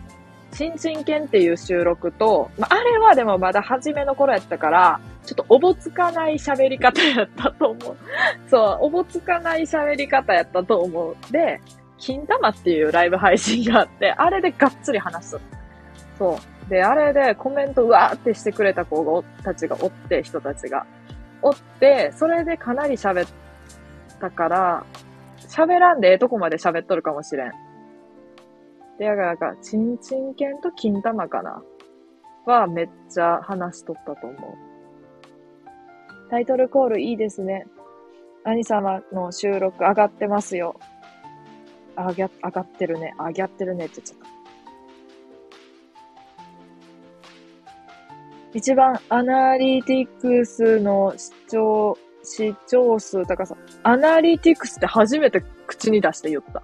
ちんちん犬っていう収録と、まあ、あれはでもまだ初めの頃やったから、ちょっとおぼつかない喋り方やったと思う。そう、おぼつかない喋り方やったと思う。で、金玉っていうライブ配信があって、あれでがっつり話す。そう。で、あれでコメントうわーってしてくれた子たちがおって、人たちが。おって、それでかなり喋ったから、喋らんでええとこまで喋っとるかもしれん。で、やがやが、ちんちん犬と金玉かなはめっちゃ話しとったと思う。タイトルコールいいですね。兄様の収録上がってますよ。あぎゃ、上がってるね。上がってるねって言っちゃった。一番アナリティクスの視聴、視聴数高さ。アナリティクスって初めて口に出して言った。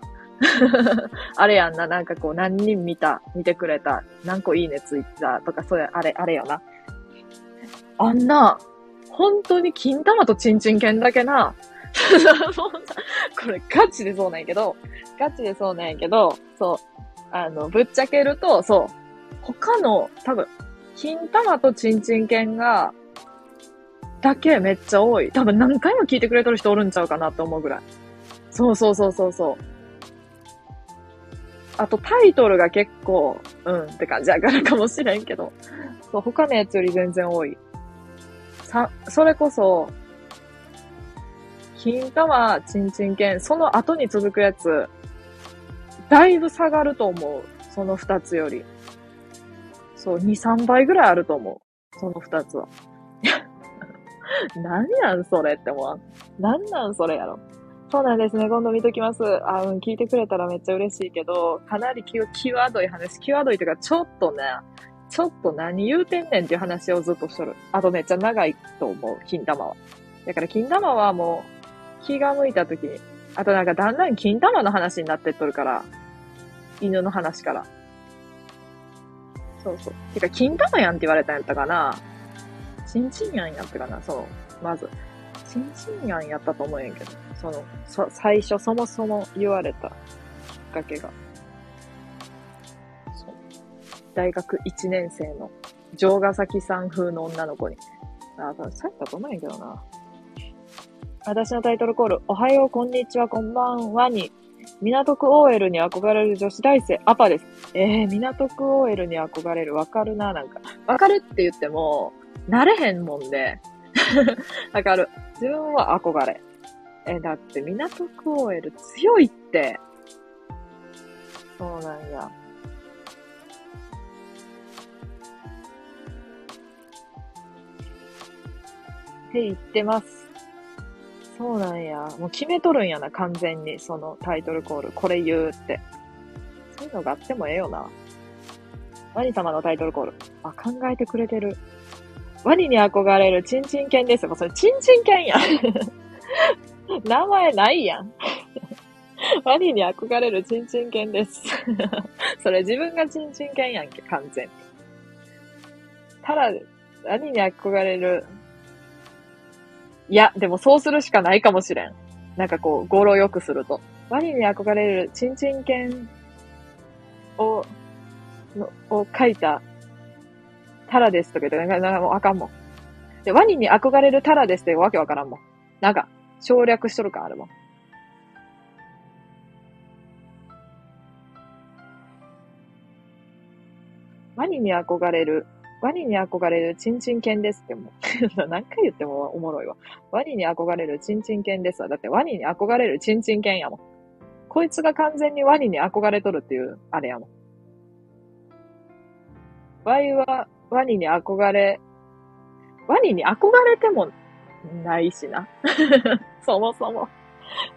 あれやんな、なんかこう何人見た、見てくれた、何個いいねついたとか、そうや、あれ、あれよな。あんな、本当に金玉とチンチン犬だけな、これガチでそうなんやけど、ガチでそうなんやけど、そう、あの、ぶっちゃけると、そう、他の、多分、金玉とチンチン犬が、だけめっちゃ多い。多分何回も聞いてくれてる人おるんちゃうかなって思うぐらい。そうそうそうそうそう。あとタイトルが結構、うんって感じやからかもしれんけど、そう、他のやつより全然多い。さ、それこそ、金玉、チンチン犬、その後に続くやつ、だいぶ下がると思う。その二つより。そう、2、3倍ぐらいあると思う。その二つは。何なんそれって思う。何なんそれやろ。そうなんですね。今度見ときます。あ、うん、聞いてくれたらめっちゃ嬉しいけど、かなりキキワードい話、キワードいというか、ちょっとね、ちょっと何言うてんねんっていう話をずっとしとる。あとめっちゃ長いと思う、金玉は。だから金玉はもう、気が向いた時に、あとなんかだんだん金玉の話になってっとるから、犬の話から。そうそう。てか、金玉やんって言われたんやったかな。チンチンやんやったかな、そう。まず。チンチンやんやったと思うんやけど。その、そ、最初そもそも言われたきっかけが。大学1年生の城ヶ崎さん風の女の子に。あ、さったと思うんやけどな。私のタイトルコール、おはよう、こんにちは、こんばんはに、港区 OL に憧れる女子大生、アパです。えー、港区 OL に憧れる、わかるな、なんか。わかるって言っても、なれへんもんで。わかる。自分は憧れ。え、だって港区 OL 強いって。そうなんや。って言ってます。そうなんや。もう決めとるんやな、完全に。そのタイトルコール。これ言うって。そういうのがあってもええよな。ワニ様のタイトルコール。あ、考えてくれてる。ワニに憧れるチンチン犬です。もうそれチンチン犬やん。名前ないやん。ワニに憧れるチンチン犬です。それ自分がチンチン犬やんけ、完全に。ただ、ワニに憧れる。いや、でもそうするしかないかもしれん。なんかこう、語呂良くすると。ワニに憧れるチンチン犬を、の、を書いたタラですとか言って、なんかもうあかんもん。で、ワニに憧れるタラですってわけわからんもん。なんか、省略しとる感あるもん。ワニに憧れる、ワニに憧れるチンチン犬ですっても 何回言ってもおもろいわ。ワニに憧れるチンチン犬ですわ。だってワニに憧れるチンチン犬やもん。こいつが完全にワニに憧れとるっていう、あれやもん。ワイはワニに憧れ、ワニに憧れてもないしな。そもそも。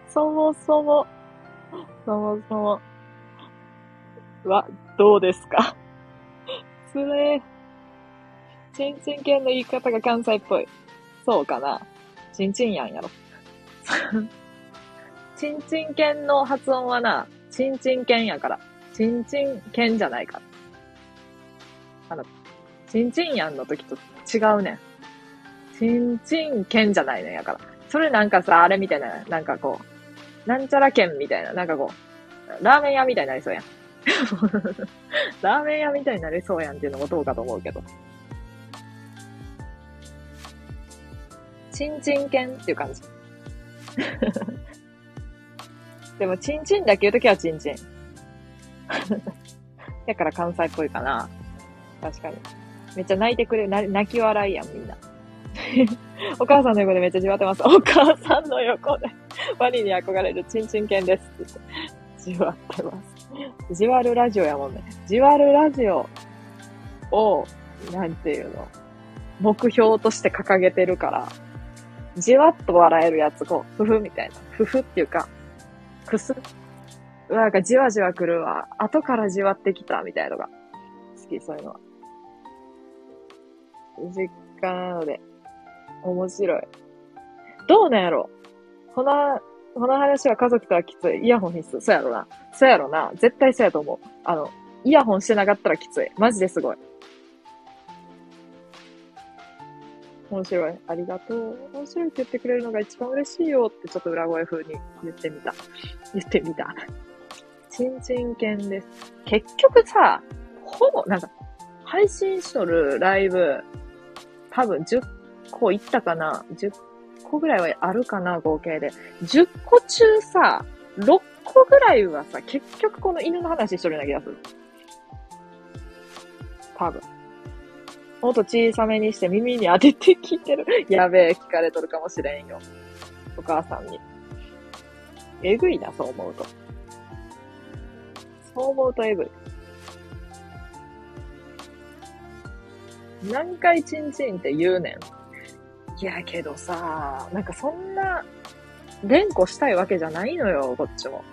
そもそも。そもそも。は、どうですか？それ、チンチン系の言い方が関西っぽい。そうかな。チンチンやんやろ。チンチン犬の発音はな、チンチン犬やから。チンチン犬じゃないから。あの、チンチンやんの時と違うねん。チンチン犬じゃないねんやから。それなんかさ、あれみたいな、なんかこう、なんちゃら犬みたいな、なんかこう、ラーメン屋みたいになりそうやん。ラーメン屋みたいになりそうやんっていうのもどうかと思うけど。チンチン犬っていう感じ。でも、チンチンだけ言うときはチンチン。だから関西っぽいかな。確かに。めっちゃ泣いてくれる。泣き笑いやん、みんな。お母さんの横でめっちゃじわってます。お母さんの横で、ワニに憧れるチンチン犬ですって言って、じわってます。じわるラジオやもんね。じわるラジオを、なんていうの、目標として掲げてるから、じわっと笑えるやつ、こう、ふふみたいな。ふふっていうか、くすなんかじわじわ来るわ。後からじわってきた、みたいなのが。好き、そういうのは。実家なので、面白い。どうなんやろこの、この話は家族とはきつい。イヤホン必須。そうやろな。そうやろな。絶対そうやと思う。あの、イヤホンしてなかったらきつい。マジですごい。面白い。ありがとう。面白いって言ってくれるのが一番嬉しいよってちょっと裏声風に言ってみた。言ってみた。ちんちん犬です。結局さ、ほぼ、なんか、配信しとるライブ、多分10個いったかな ?10 個ぐらいはあるかな合計で。10個中さ、6個ぐらいはさ、結局この犬の話しとるような気がする。多分。もっと小さめにして耳に当てて聞いてる。やべえ、聞かれとるかもしれんよ。お母さんに。えぐいな、そう思うと。そう思うとえぐい。何回チンチンって言うねん。いやけどさ、なんかそんな、連呼したいわけじゃないのよ、こっちも。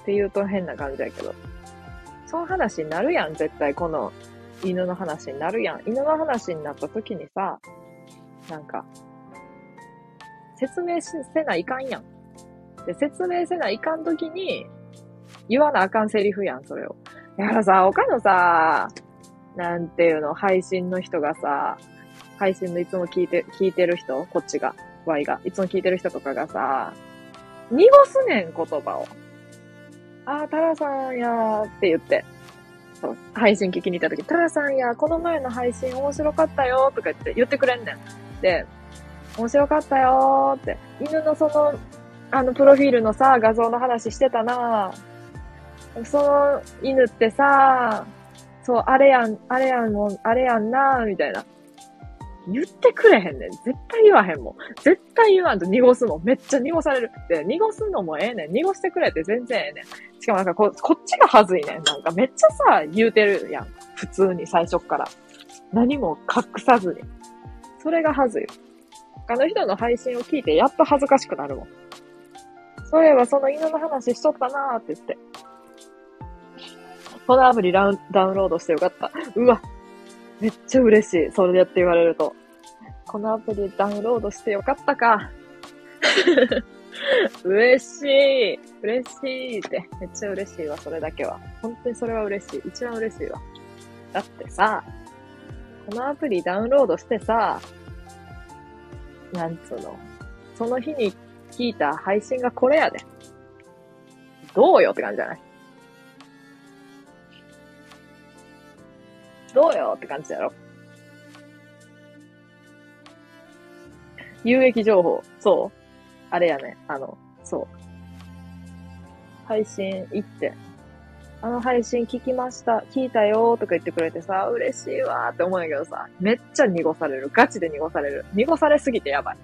って言うと変な感じだけど。その話になるやん、絶対この犬の話になるやん。犬の話になった時にさ、なんか、説明せないかんやん。で、説明せないかん時に、言わなあかんセリフやん、それを。だからさ、他のさ、なんていうの、配信の人がさ、配信のいつも聞いて、聞いてる人、こっちが、Y が、いつも聞いてる人とかがさ、濁すねん、言葉を。あー、タラさんやーって言って。そう、配信聞きに行った時、タラさんや、この前の配信面白かったよとか言って言ってくれんねん。で、面白かったよって、犬のその、あの、プロフィールのさ、画像の話してたなその犬ってさ、そう、あれやん、あれやんも、あれやんなみたいな。言ってくれへんねん。絶対言わへんもん。絶対言わんと濁すの。めっちゃ濁される。で、濁すのもええねん。濁してくれって全然ええねん。しかもなんかこ、こっちがはずいねん。なんかめっちゃさ、言うてるやん。普通に最初から。何も隠さずに。それがはずい。他の人の配信を聞いてやっと恥ずかしくなるもん。そういえばその犬の話しとったなーって言って。このアプリダウンロードしてよかった。うわ、めっちゃ嬉しい。それでやって言われると。このアプリダウンロードしてよかったか。嬉しい。嬉しいって。めっちゃ嬉しいわ、それだけは。本当にそれは嬉しい。一番嬉しいわ。だってさ、このアプリダウンロードしてさ、なんつうの。その日に聞いた配信がこれやで。どうよって感じじゃない？どうよって感じだろ有益情報。そう。あれやね。あの、そう。配信行って、あの配信聞きました、聞いたよとか言ってくれてさ、嬉しいわーって思うんやけどさ、めっちゃ濁される。ガチで濁される。濁されすぎてやばい。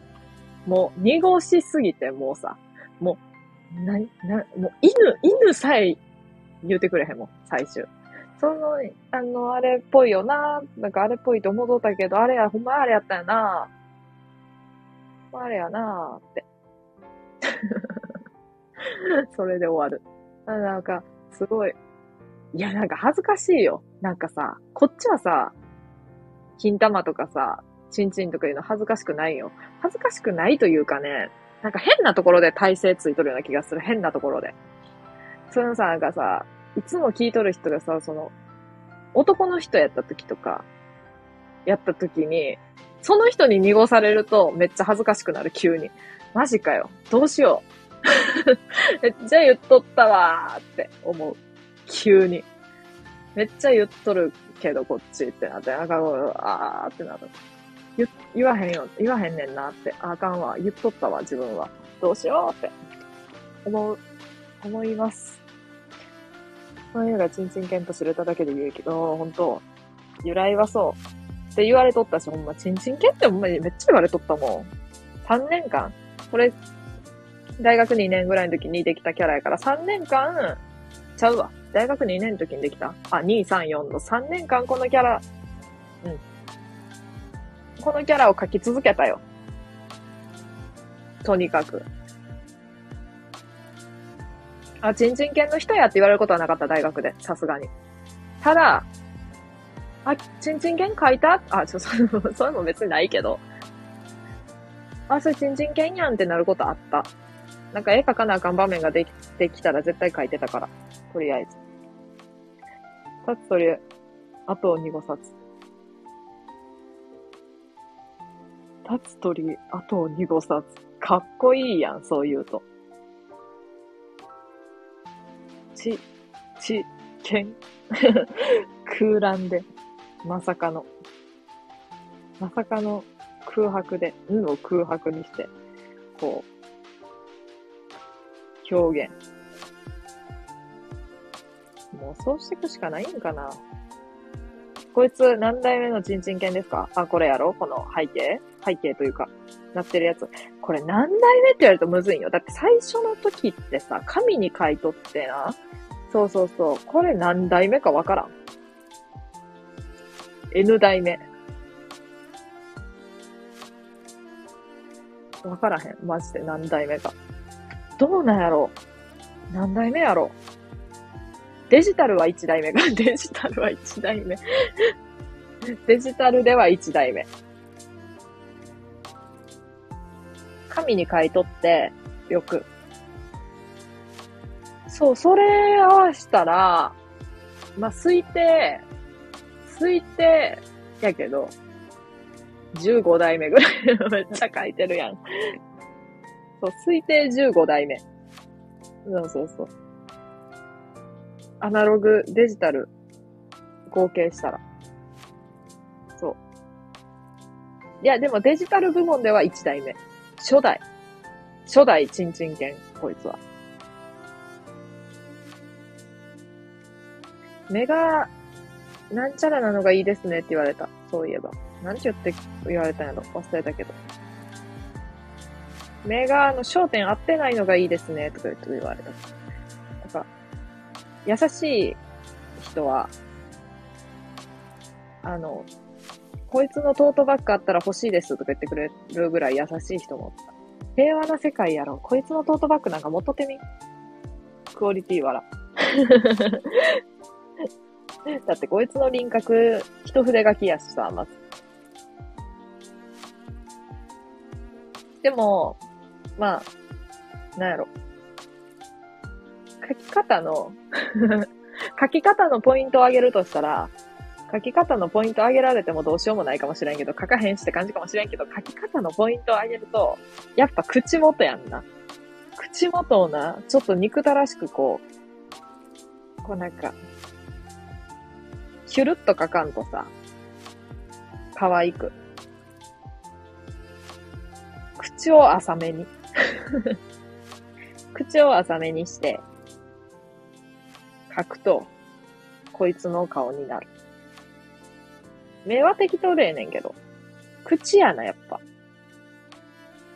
もう、濁しすぎてもうさ、もう、な、な、もう犬、犬さえ言うてくれへんもん、最終。その、あの、あれっぽいよな。なんかあれっぽいと思うとったけど、あれや、ほんまあれやったよな。あれやなって。それで終わる。なんか、すごい。いや、なんか恥ずかしいよ。なんかさ、こっちはさ、金玉とかさ、チンチンとかいうの恥ずかしくないよ。恥ずかしくないというかね、なんか変なところで体勢ついとるような気がする。変なところで。そういうのさ、なんかさ、いつも聞いとる人がさ、その、男の人やった時とか、やった時に、その人に濁されるとめっちゃ恥ずかしくなる、急に。マジかよ。どうしよう。じゃ言っとったわーって思う。急に。めっちゃ言っとるけど、こっちってなって、なんか、あーってなる。言、言わへんよ、言わへんねんなって。あかんわ。言っとったわ、自分は。どうしようって。思う、思います。そういうのがチンチンケンと知れただけで言うけど、本当由来はそう。って言われとったし、ほんま、チンチンケンってほんまにめっちゃ言われとったもん。3年間。これ、大学2年ぐらいの時にできたキャラやから、3年間、ちゃうわ。大学2年の時にできたあ、2、3、4の3年間このキャラ、うん。このキャラを描き続けたよ。とにかく。あ、チンチン犬の人やって言われることはなかった、大学で。さすがに。ただ、あ、チンチン犬書いた？あ、ちょ、それも、それも別にないけど。あ、それチンチン犬やんってなることあった。なんか絵描かなあかん場面ができてきたら絶対書いてたから。とりあえず。冊取り、あと2号冊。立つ鳥、あと2号冊。かっこいいやん、そう言うと。ち、ち、けん。空欄で。まさかの。まさかの空白で、んを空白にして、こう、表現。もうそうしていくしかないんかな。こいつ何代目のチンチン犬ですか？あ、これやろ？この背景？背景というか、なってるやつ。これ何代目って言われるとむずいよ。だって最初の時ってさ、紙に書いとってな。そうそうそう。これ何代目かわからん。N 代目。わからへん。マジで何代目か。どうなんやろ何代目やろデジタルは1代目が、デジタルは1 代目。デジタルでは1代目。紙に書いとって、よく。そう、それ合わしたら、まあ、推定、推定やけど、15代目ぐらい めっちゃ書いてるやん。そう、推定15代目。そうそうそう。アナログ、デジタル、合計したら。そう。いや、でもデジタル部門では1代目。初代。初代チンチン犬、こいつは。目が、なんちゃらなのがいいですねって言われた。そういえば。なんて言って言われたんやろ忘れたけど。目が、あの、焦点合ってないのがいいですねとか言って言われた。なんか、優しい人は、あの、こいつのトートバッグあったら欲しいですとか言ってくれるぐらい優しい人もおった。平和な世界やろ。こいつのトートバッグなんか持っとってみ。クオリティわら。だってこいつの輪郭、一筆書きやしさ、まず。でも、まあ、なんやろ。書き方の 書き方のポイントを上げるとしたら、書き方のポイントを上げられてもどうしようもないかもしれんけど、書かへんしって感じかもしれんけど、書き方のポイントを上げると、やっぱ口元やんな。口元をな、ちょっと憎たらしくこう、こうなんか、ヒュルっと書かんとさ、可愛く。口を浅めに。口を浅めにして、書くと、こいつの顔になる。目は適当でええねんけど。口やな、やっぱ。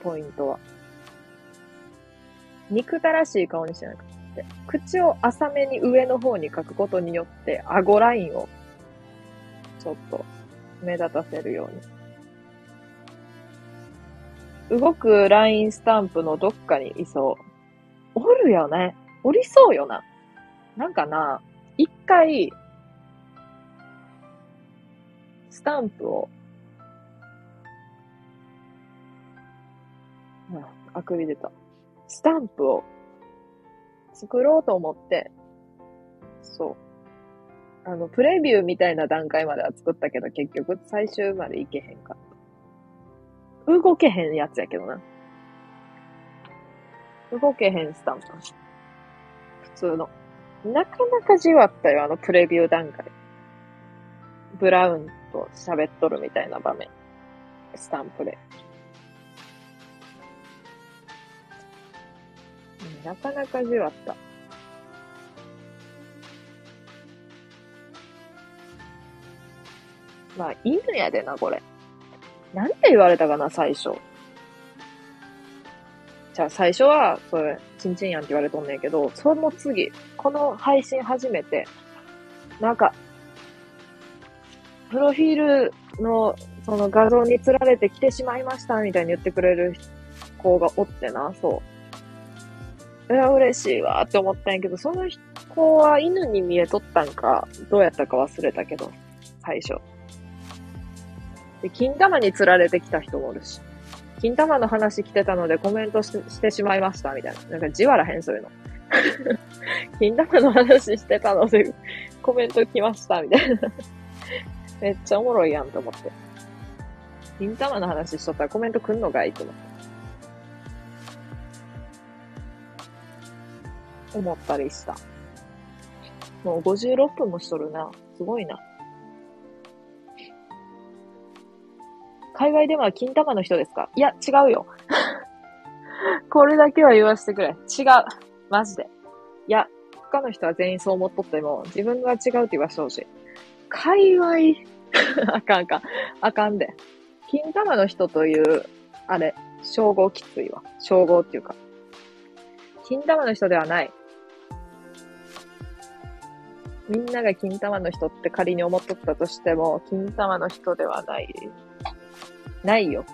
ポイントは。憎たらしい顔にしなくて。口を浅めに上の方に書くことによって、顎ラインを、ちょっと、目立たせるように。動くラインスタンプのどっかにいそう。おるよね。おりそうよな。なんかな、一回、スタンプを、あ、あくび出た。スタンプを作ろうと思って、そう。あの、プレビューみたいな段階までは作ったけど、結局最終までいけへんかった。動けへんやつやけどな。動けへんスタンプ。普通の。なかなかじわったよ、あのプレビュー段階。ブラウンと喋っとるみたいな場面。スタンプで。なかなかじわった。まあ、犬やでな、これ。なんて言われたかな、最初。じゃあ、最初は、それ、チンチンやんって言われとんねんけど、その次、この配信初めて、なんか、プロフィールの、その画像に釣られて来てしまいました、みたいに言ってくれる子がおってな、そう。いや、嬉しいわって思ったんやけど、その子は犬に見えとったんか、どうやったか忘れたけど、最初。で、金玉に釣られてきた人もおるし。金玉の話来てたのでコメントしてしまいました、みたいな。なんかじわらへん、そういうの。金玉の話してたのでコメント来ました、みたいな。めっちゃおもろいやんと思って。金玉の話しとったらコメント来んのかいと思って。思ったりした。もう56分もしとるな。すごいな。海外では金玉の人ですか？いや、違うよ。これだけは言わせてくれ。違う。マジで。いや、他の人は全員そう思っとっても、自分が違うって言わせてほしい。界隈、あかんあかん。あかんで。金玉の人という、あれ、称号きついわ。称号っていうか。金玉の人ではない。みんなが金玉の人って仮に思っとったとしても、金玉の人ではない。ないよ。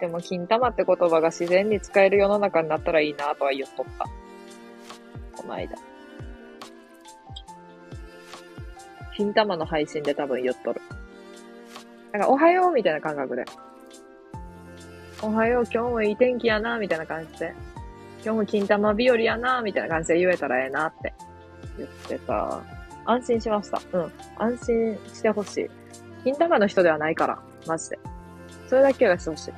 でも、金玉って言葉が自然に使える世の中になったらいいなとは言っとった。この間。金玉の配信で多分言っとる。なんか、おはようみたいな感覚で。おはよう、今日もいい天気やな、みたいな感じで。今日も金玉日和やな、みたいな感じで言えたらええなって言ってた。安心しました。うん。安心してほしい。金玉の人ではないから。マジで。それだけはしてほしい。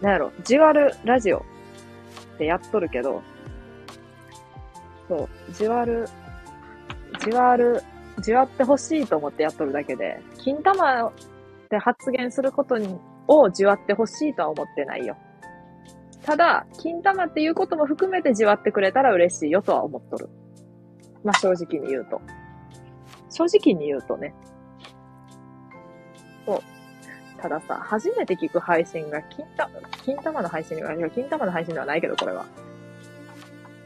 なんやろ、じわるラジオってやっとるけど、そう、じわる、じわる、じわってほしいと思ってやっとるだけで、金玉で発言することに、をじわってほしいとは思ってないよ。ただ、金玉っていうことも含めてじわってくれたら嬉しいよとは思っとる。まあ、正直に言うと。正直に言うとね。そう。たださ、初めて聞く配信が、金玉、金玉の配信が、いや、金玉の配信ではないけど、これは。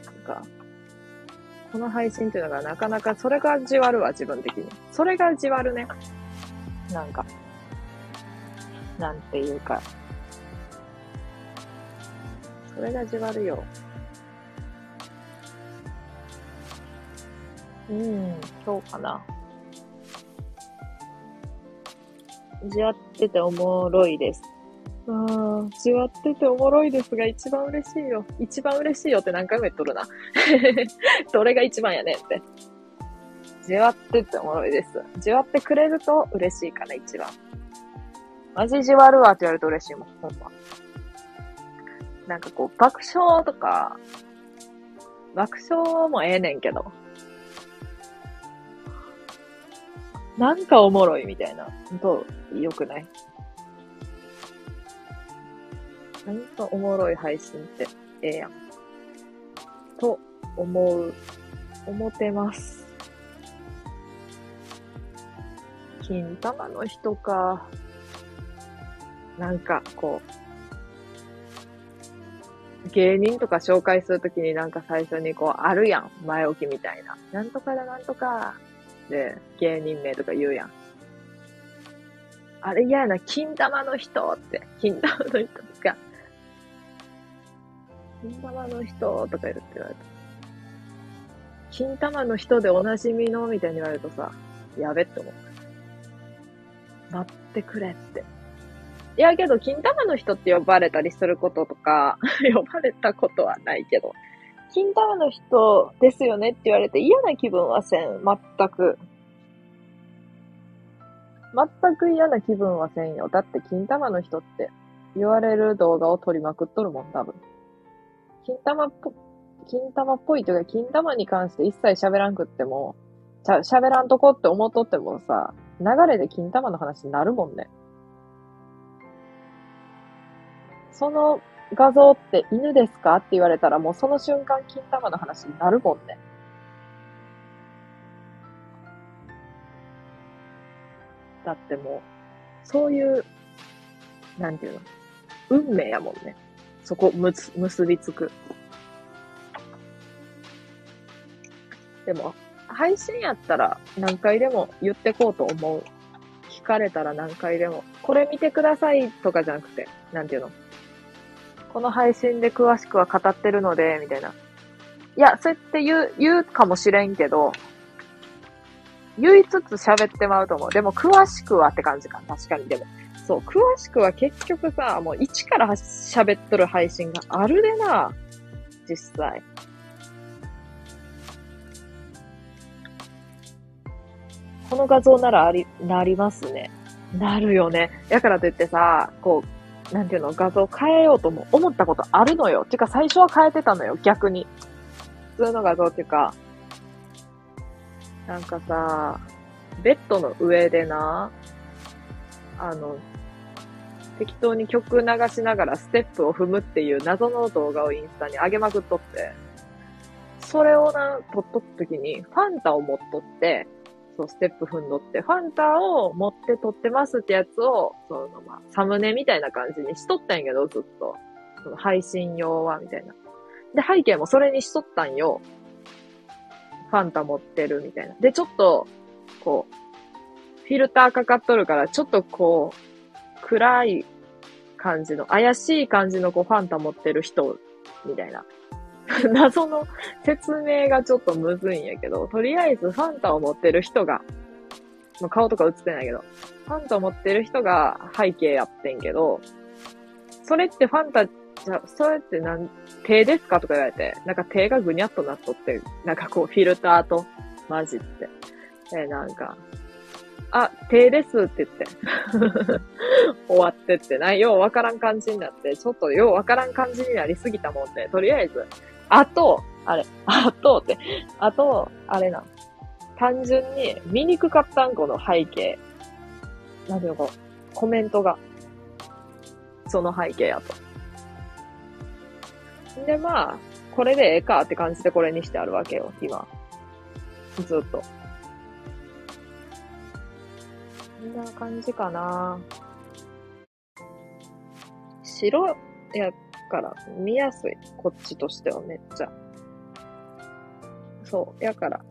なんか、この配信っていうのがなかなか、それがじわるわ、自分的に。それがじわるね。なんか、なんていうか、それがじわるよ。うん、そうかな。じわってておもろいです。ああ、じわってておもろいですが一番嬉しいよ。一番嬉しいよって何回も言っとるな。どれが一番やねんって。じわってておもろいです。じわってくれると嬉しいかな、一番。マジじわるわって言われると嬉しいもん、ほんま。なんかこう、爆笑とか、爆笑もええねんけど、なんかおもろいみたいな。ほんと、良くない？なんかおもろい配信ってええやん。と思う、思ってます。金玉の人か。なんか、こう、芸人とか紹介するときになんか最初にこう、あるやん。前置きみたいな。なんとかだなんとか。で、芸人名とか言うやん。あれ嫌やな、金玉の人って。金玉の人。金玉の人とか言って言われた。金玉の人でおなじみの？みたいに言われるとさ、やべって思う。待ってくれって。いやけど、金玉の人って呼ばれたりすることとか、呼ばれたことはないけど、金玉の人ですよね？って言われて嫌な気分はせん。全く。全く嫌な気分はせんよ。だって金玉の人って言われる動画を撮りまくっとるもん、多分。金玉っぽ、金玉っぽいというか、金玉に関して一切喋らんくっても、ちゃ、喋らんとこって思っとってもさ、流れで金玉の話になるもんね。その画像って犬ですかって言われたらもうその瞬間金玉の話になるもんね。だってもう、そういう、なんていうの、運命やもんね。そこ、むつ、結びつく。でも、配信やったら何回でも言ってこうと思う。聞かれたら何回でも。これ見てくださいとかじゃなくて、なんていうの？この配信で詳しくは語ってるので、みたいな。いや、そうやって言う、言うかもしれんけど、言いつつ喋ってまうと思う。でも、詳しくはって感じか。確かに。でも、そう、詳しくは結局さ、もう一から喋っとる配信があるでな。実際。この画像ならあり、なりますね。なるよね。やからといってさ、こう、なんていうの、画像変えようとも思ったことあるのよ。てか最初は変えてたのよ、逆に。普通の画像っていうか、なんかさ、ベッドの上でな、あの、適当に曲流しながらステップを踏むっていう謎の動画をインスタに上げまくっとって、それをな、撮っとった時に、ファンタを持っとって、そう、ステップ踏んどって、ファンタを持って撮ってますってやつを、その、まあ、サムネみたいな感じにしとったんやけど、ずっと。その配信用は、みたいな。で、背景もそれにしとったんよ。ファンタ持ってるみたいな。で、ちょっと、こう、フィルターかかっとるから、ちょっとこう、暗い感じの、怪しい感じのこう、ファンタ持ってる人、みたいな。謎の説明がちょっとむずいんやけど、とりあえずファンタを持ってる人が、まあ、顔とか映ってないけど、ファンタを持ってる人が背景やってんけど、それってファンタ、じゃ、それってなん、手ですかとか言われて、なんか手がぐにゃっとなっとって、なんかこうフィルターと混じって。え、なんか、あ、手ですって言って 終わってってな、ようわからん感じになって、ちょっとようわからん感じになりすぎたもんで、とりあえず、あと、あれ、あとって、あと、あれな。単純に見にくかったんこの背景。なんていうのコメントが。その背景やと。で、まあ、これでええかって感じでこれにしてあるわけよ、今。ずっと。んな感じかな。白やから見やすい。こっちとしてはめっちゃ。そう。やから、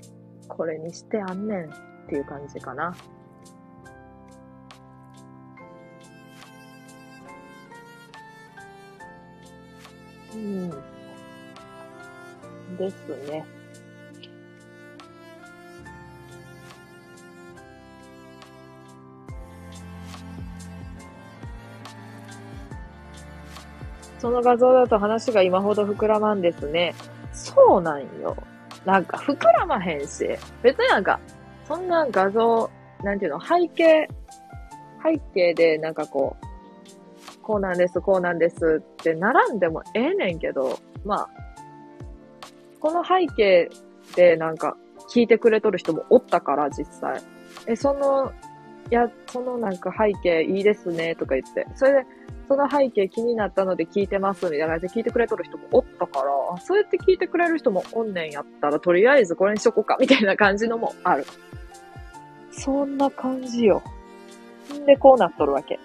これにしてあんねんっていう感じかな。うん。ですね。その画像だと話が今ほど膨らまんですね。そうなんよ。なんか膨らまへんし。別になんか、そんな画像、なんていうの、背景、背景でなんかこう、こうなんです、こうなんですって並んでもええねんけど、まあ、この背景でなんか聞いてくれとる人もおったから、実際。え、その、いや、そのなんか背景いいですね、とか言って。それで、その背景気になったので聞いてます、みたいな感じで聞いてくれとる人もおったから、そうやって聞いてくれる人もおんねんやったら、とりあえずこれにしとこうか、みたいな感じのもある。そんな感じよ。んで、こうなっとるわけ。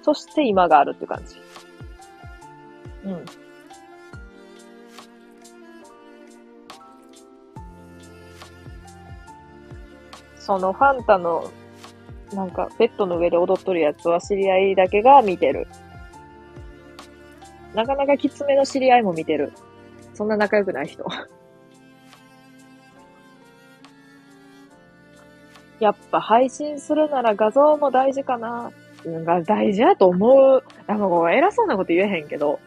そして今があるって感じ。うん。そのファンタのなんか、ベッドの上で踊っとるやつは知り合いだけが見てる。なかなかきつめの知り合いも見てる。そんな仲良くない人。やっぱ配信するなら画像も大事かな。が大事やと思う。なんかこう偉そうなこと言えへんけど。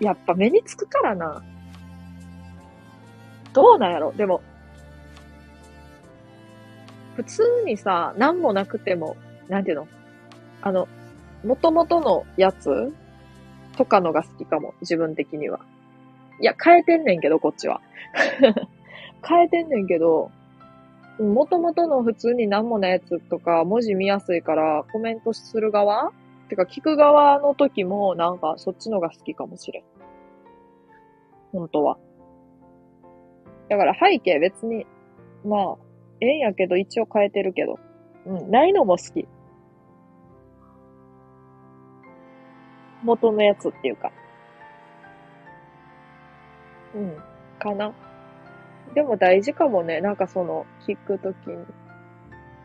やっぱ目につくからな。どうなんやろでも、普通にさ、何もなくても、なんていうの？あの、元々のやつとかのが好きかも、自分的には。いや、変えてんねんけど、こっちは。変えてんねんけど、元々の普通に何もないやつとか、文字見やすいからコメントする側？てか聞く側の時もなんかそっちのが好きかもしれん。本当は。だから背景別に、まあ、ええんやけど一応変えてるけど。うん、ないのも好き。元のやつっていうか。うん、かな。でも大事かもね。なんかその、聞くときに。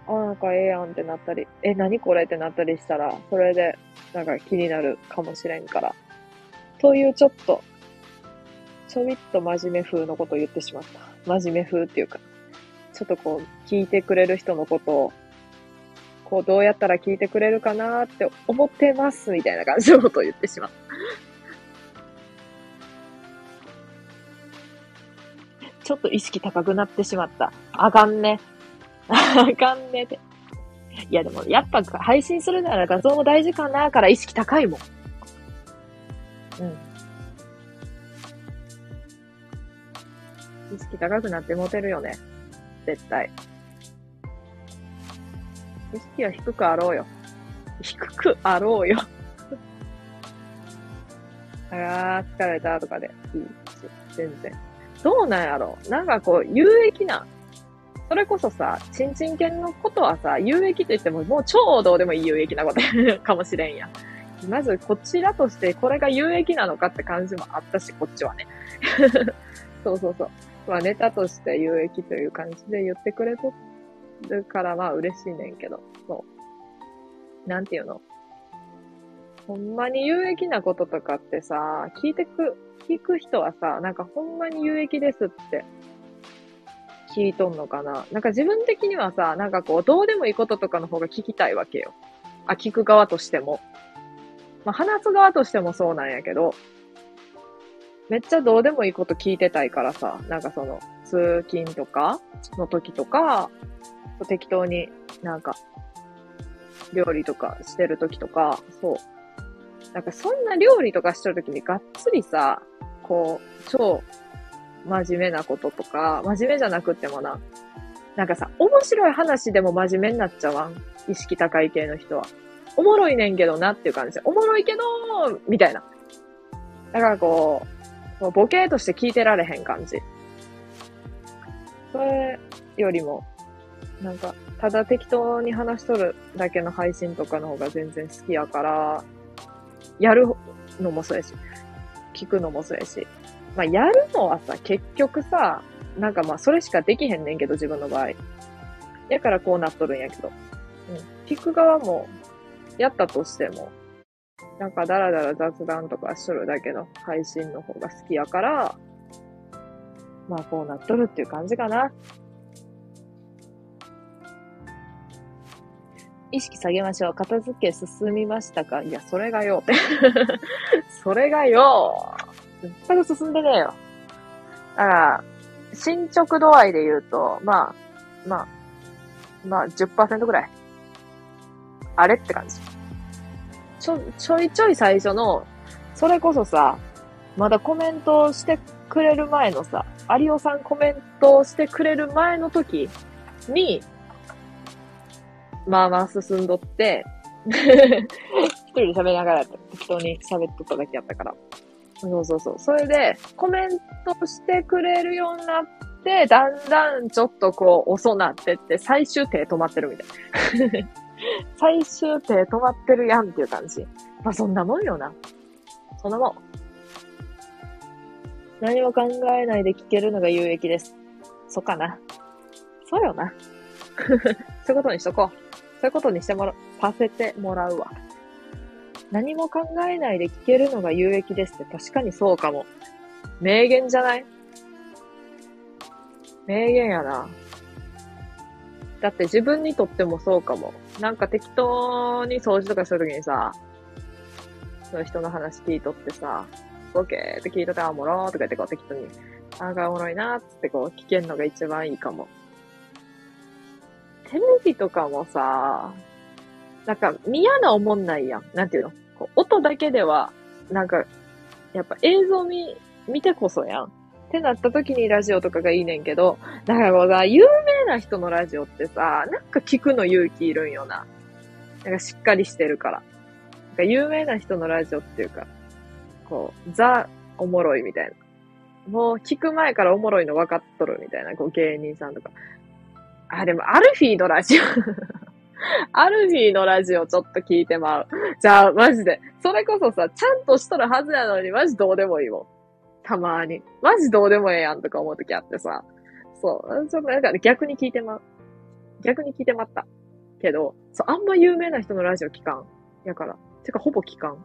あ、なんかええやんってなったり、え、何これってなったりしたら、それで、なんか気になるかもしれんから。というちょっと、ちょびっと真面目風のことを言ってしまった。真面目風っていうか、ちょっとこう、聞いてくれる人のことを、こう、どうやったら聞いてくれるかなって思ってます、みたいな感じのことを言ってしまった。ちょっと意識高くなってしまった。あかんね。あかんねって。いやでも、やっぱ配信するなら画像も大事かなから意識高いもん。うん。意識高くなってモテるよね。絶対。意識は低くあろうよ。低くあろうよ。ああ、疲れたとかでいいし、全然。どうなんやろうなんかこう、有益な、それこそさ、ちんちん犬のことはさ、有益と言ってももう超どうでもいい有益なこと かもしれんや。まず、こちらとしてこれが有益なのかって感じもあったし、こっちはね。そうそうそう。まあ、ネタとして有益という感じで言ってくれとるから、まあ、嬉しいねんけど。そう。なんていうの？ほんまに有益なこととかってさ、聞いてく、聞く人はさ、なんかほんまに有益ですって聞いとんのかな？なんか自分的にはさ、なんかこう、どうでもいいこととかの方が聞きたいわけよ。あ、聞く側としても。まあ、話す側としてもそうなんやけど、めっちゃどうでもいいこと聞いてたいからさ、なんかその、通勤とかの時とか、適当になんか、料理とかしてる時とか、そう。なんかそんな料理とかしてる時にがっつりさ、こう、超真面目なこととか、真面目じゃなくてもな、なんかさ、面白い話でも真面目になっちゃわん？意識高い系の人は。おもろいねんけどなっていう感じで。おもろいけどみたいな。だからこう、もうボケとして聞いてられへん感じ。それよりも、なんか、ただ適当に話しとるだけの配信とかの方が全然好きやから、やるのもそうやし、聞くのもそうやし。まあ、やるのはさ、結局さ、なんかまあ、それしかできへんねんけど、自分の場合。やからこうなっとるんやけど。うん。聞く側も、やったとしても、なんかダラダラ雑談とかしとるだけの配信の方が好きやから、まあこうなっとるっていう感じかな。意識下げましょう。片付け進みましたか？いや、それがよ。それがよ。全く進んでねえよ。だから、進捗度合いで言うと、まあ、まあ、まあ10%ぐらい。あれって感じ。ちょ、ちょいちょい最初の、それこそさ、まだコメントしてくれる前のさ、有オさんコメントしてくれる前の時に、まあまあ進んどって、一人で喋りながら適当に喋っとっただけやったから。そうそうそう。それで、コメントしてくれるようになって、だんだんちょっとこう遅なってって、最終手止まってるみたい。最終手止まってるやんっていう感じ。まあそんなもんよな。そんなもん。何も考えないで聞けるのが有益です。そっかな。そうよな。そういうことにしとこう。そういうことにしてもら、させてもらうわ。何も考えないで聞けるのが有益ですって確かにそうかも。名言じゃない？名言やな。だって自分にとってもそうかも。なんか適当に掃除とかした時にさ、その人の話聞いとってさ、ボケーって聞いとってあ、おもろーとか言ってこう適当に、あがおもろいなーってこう聞けんのが一番いいかも。テレビとかもさ、なんか嫌な思んないやん。なんていうの？こう音だけではなんか、やっぱ映像見、見てこそやん。ってなった時にラジオとかがいいねんけど、だからこうさ、有名な人のラジオってさ、なんか聞くの勇気いるんよな。なんかしっかりしてるから。なんか有名な人のラジオっていうか、こう、ザ、おもろいみたいな。もう聞く前からおもろいの分かっとるみたいな、こう芸人さんとか。あ、でもアルフィーのラジオ アルフィーのラジオちょっと聞いてまう。じゃあ、マジで。それこそさ、ちゃんとしとるはずやのに、マジどうでもいいもん。たまに。マジどうでもええやんとか思うときあってさ。そう。ちょっとなんか逆に聞いてまう。逆に聞いてまった。けど、そう、あんま有名な人のラジオ聞かん。やから。てか、ほぼ聞かん。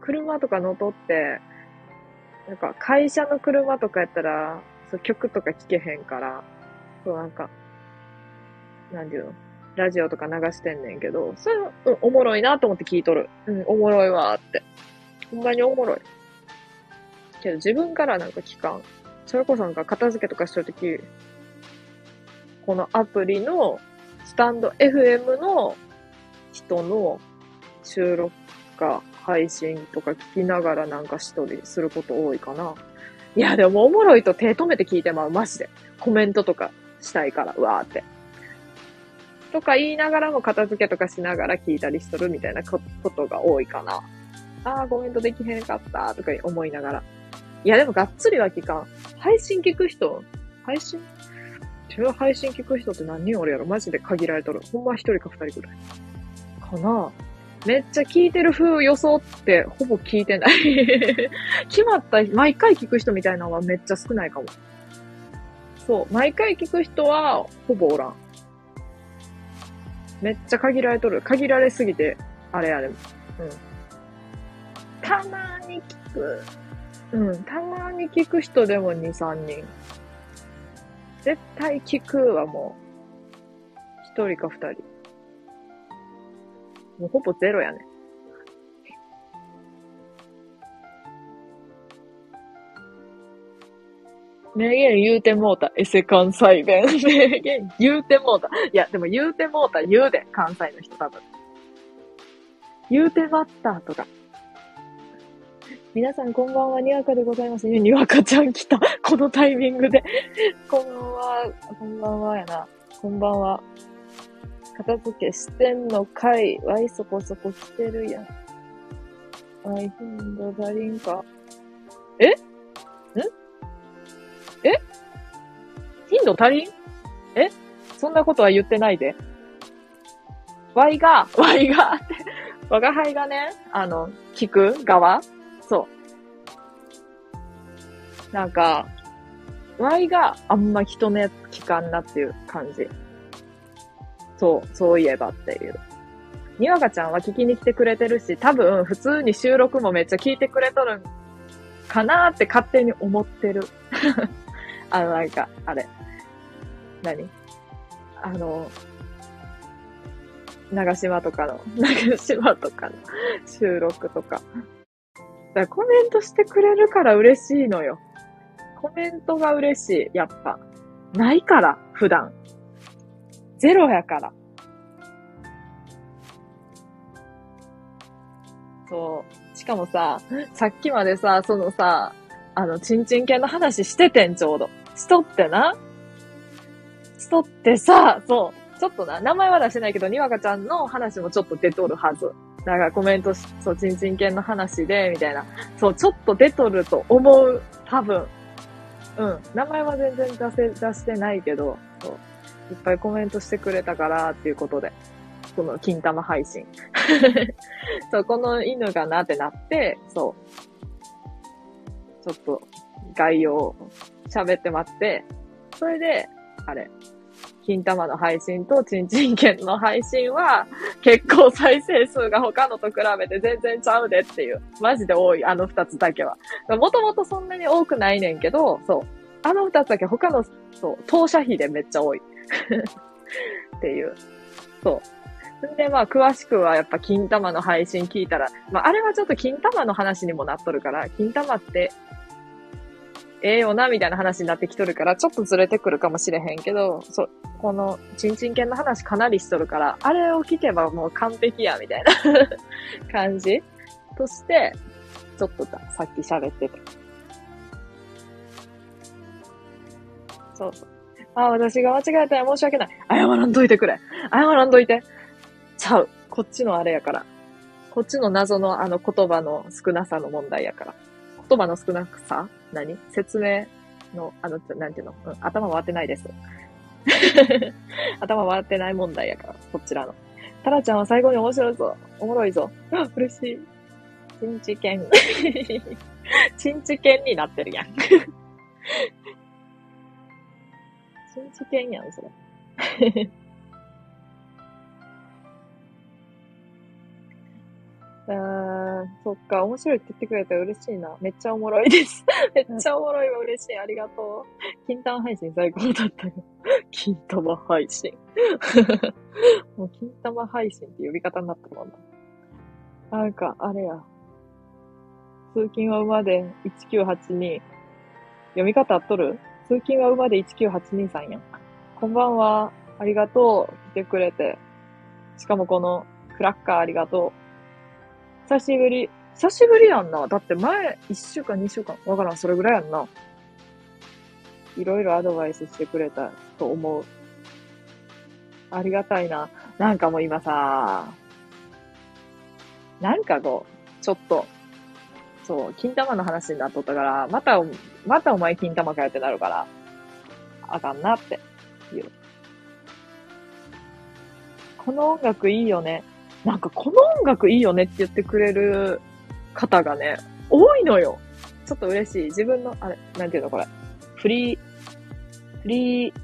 車とか乗っとって、なんか、会社の車とかやったら、そう、曲とか聞けへんから、そう、なんか、なんていうの？ラジオとか流してんねんけど、それ、うん、おもろいなと思って聞いとる。うん、おもろいわーって。ほんまにおもろい。けど自分からなんか聞かん。それこそなんか片付けとかしとるとき、このアプリのスタンド FM の人の収録か配信とか聞きながらなんかしとりすること多いかな。いや、でもおもろいと手止めて聞いてまう、マジで。コメントとかしたいから、うわーって。とか言いながらも片付けとかしながら聞いたりしとるみたいなことが多いかな。ああ、コメントできへんかったとか思いながら。いや、でもがっつりは聞かん。配信聞く人配信？自分配信聞く人って何人おるやろマジで限られとる。ほんま一人か二人ぐらい。かなめっちゃ聞いてる風装ってほぼ聞いてない 決まった、毎回聞く人みたいなのはめっちゃ少ないかも。そう、毎回聞く人はほぼおらん。めっちゃ限られとる。限られすぎて、あれあれ。うん。たまに聞く。うん、たまに聞く人でも2、3人。絶対聞くはもう、1人か2人。もうほぼゼロやね。名言言うてもうた。エセ関西弁。名言言うてもうた。いや、でも言うてもうた言うで。関西の人多分。言うてまったとか。皆さんこんばんは、にわかでございます。にわかちゃん来た。このタイミングで。こんばんは、こんばんはやな。こんばんは。片付けしてんのかい。わいそこそこ来てるやん。わい、頻度足りんか。え？ん？え？頻度足りん？え？そんなことは言ってないで。ワイが、ワイが、って、我が輩がね、あの、聞く側そう。なんか、ワイがあんま人のやつ聞かんなっていう感じ。そう、そういえばっていう。にわかちゃんは聞きに来てくれてるし、多分普通に収録もめっちゃ聞いてくれとるんかなーって勝手に思ってる。あの、なんか、あれ。何？あの、長島とかの、長島とかの収録とか。だコメントしてくれるから嬉しいのよ。コメントが嬉しい、やっぱ。ないから、普段。ゼロやから。そう。しかもさ、さっきまでさ、そのさ、あの、ちんちん系の話しててん、ちょうど。しとってな。しとってさ、そう。ちょっとな、名前は出してないけど、にわかちゃんの話もちょっと出とるはず。だからコメントし、そう、ちんちん犬の話で、みたいな。そう、ちょっと出とると思う。多分。うん。名前は全然出せ、出してないけど、そう。いっぱいコメントしてくれたから、っていうことで。この金玉配信。そう、この犬がなってなって、そう。ちょっと概要喋って待って、それで、あれ、金玉の配信とちんちん犬の配信は結構再生数が他のと比べて全然ちゃうでっていう。マジで多い、あの二つだけは。もともとそんなに多くないねんけど、そう。あの二つだけ他の、そう、当社費でめっちゃ多い。っていう。そう。で、まあ、詳しくはやっぱ金玉の配信聞いたら、まあ、あれはちょっと金玉の話にもなっとるから、金玉ってええよな、みたいな話になってきとるから、ちょっとずれてくるかもしれへんけど、そう、この、ちんちん犬の話かなりしとるから、あれを聞けばもう完璧や、みたいな 感じとして、ちょっとささっき喋ってて。そうそう。あ、私が間違えたら申し訳ない。謝らんといてくれ。謝らんといて。ちゃう。こっちのあれやから。こっちの謎のあの言葉の少なさの問題やから。言葉の少なさ何？説明の、あの、なんていうの、うん、頭回ってないです。頭回ってない問題やから、こちらの。タラちゃんは最後に面白いぞ。おもろいぞ。嬉しい。チンチ犬。チンチ犬になってるやん。チンチ犬やん、それ。あー、そっか、面白いって言ってくれたら嬉しいな。めっちゃおもろいです。めっちゃおもろいわ、嬉しい。ありがとう。金玉配信最高だったよ。金玉配信。もう金玉配信って呼び方になったもんな。なんか、あれや。通勤は馬で1982。読み方合っとる？通勤は馬で1982さんやん。こんばんは。ありがとう。来てくれて。しかもこのクラッカーありがとう。久しぶり。久しぶりやんな。だって前、1週間、2週間、わからん、それぐらいやんな。いろいろアドバイスしてくれたと思う。ありがたいな。なんかもう今さ、なんかこう、ちょっと、そう、金玉の話になっとったから、また、またお前金玉かよってなるから、あかんなっていう。この音楽いいよね。なんかこの音楽いいよねって言ってくれる方がね、多いのよ。ちょっと嬉しい。自分の、あれ、なんていうのこれ。フリー、フリー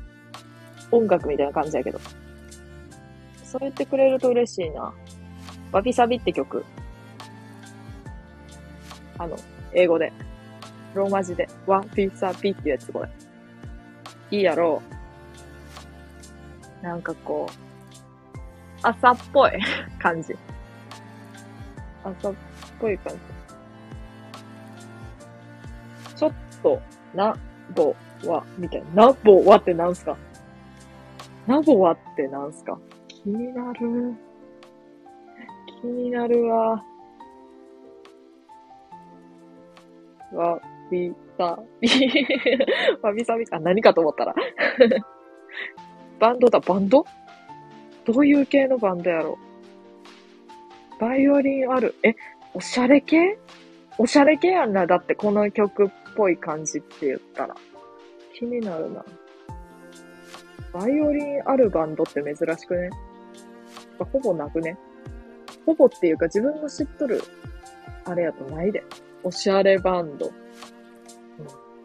音楽みたいな感じやけど。そう言ってくれると嬉しいな。ワビサビって曲。あの、英語で。ローマ字で。ワビサビっていうやつ、これ。いいやろう。なんかこう、朝っぽい 感じ。朝っぽい感じ。ちょっと、な、ぼ、わ、みたいな。な、ぼ、わってなんすか？なぼわってなんすか？気になる。気になるわ。わ、び、さ、び、わびさび、あ、何かと思ったら。バンドだ、バンド？どういう系のバンドやろ？バイオリンある。え、おしゃれ系？おしゃれ系やんな。だってこの曲っぽい感じって言ったら。気になるな。バイオリンあるバンドって珍しくね？ほぼなくね？ほぼっていうか自分の知っとる、あれやとないで。おしゃれバンド。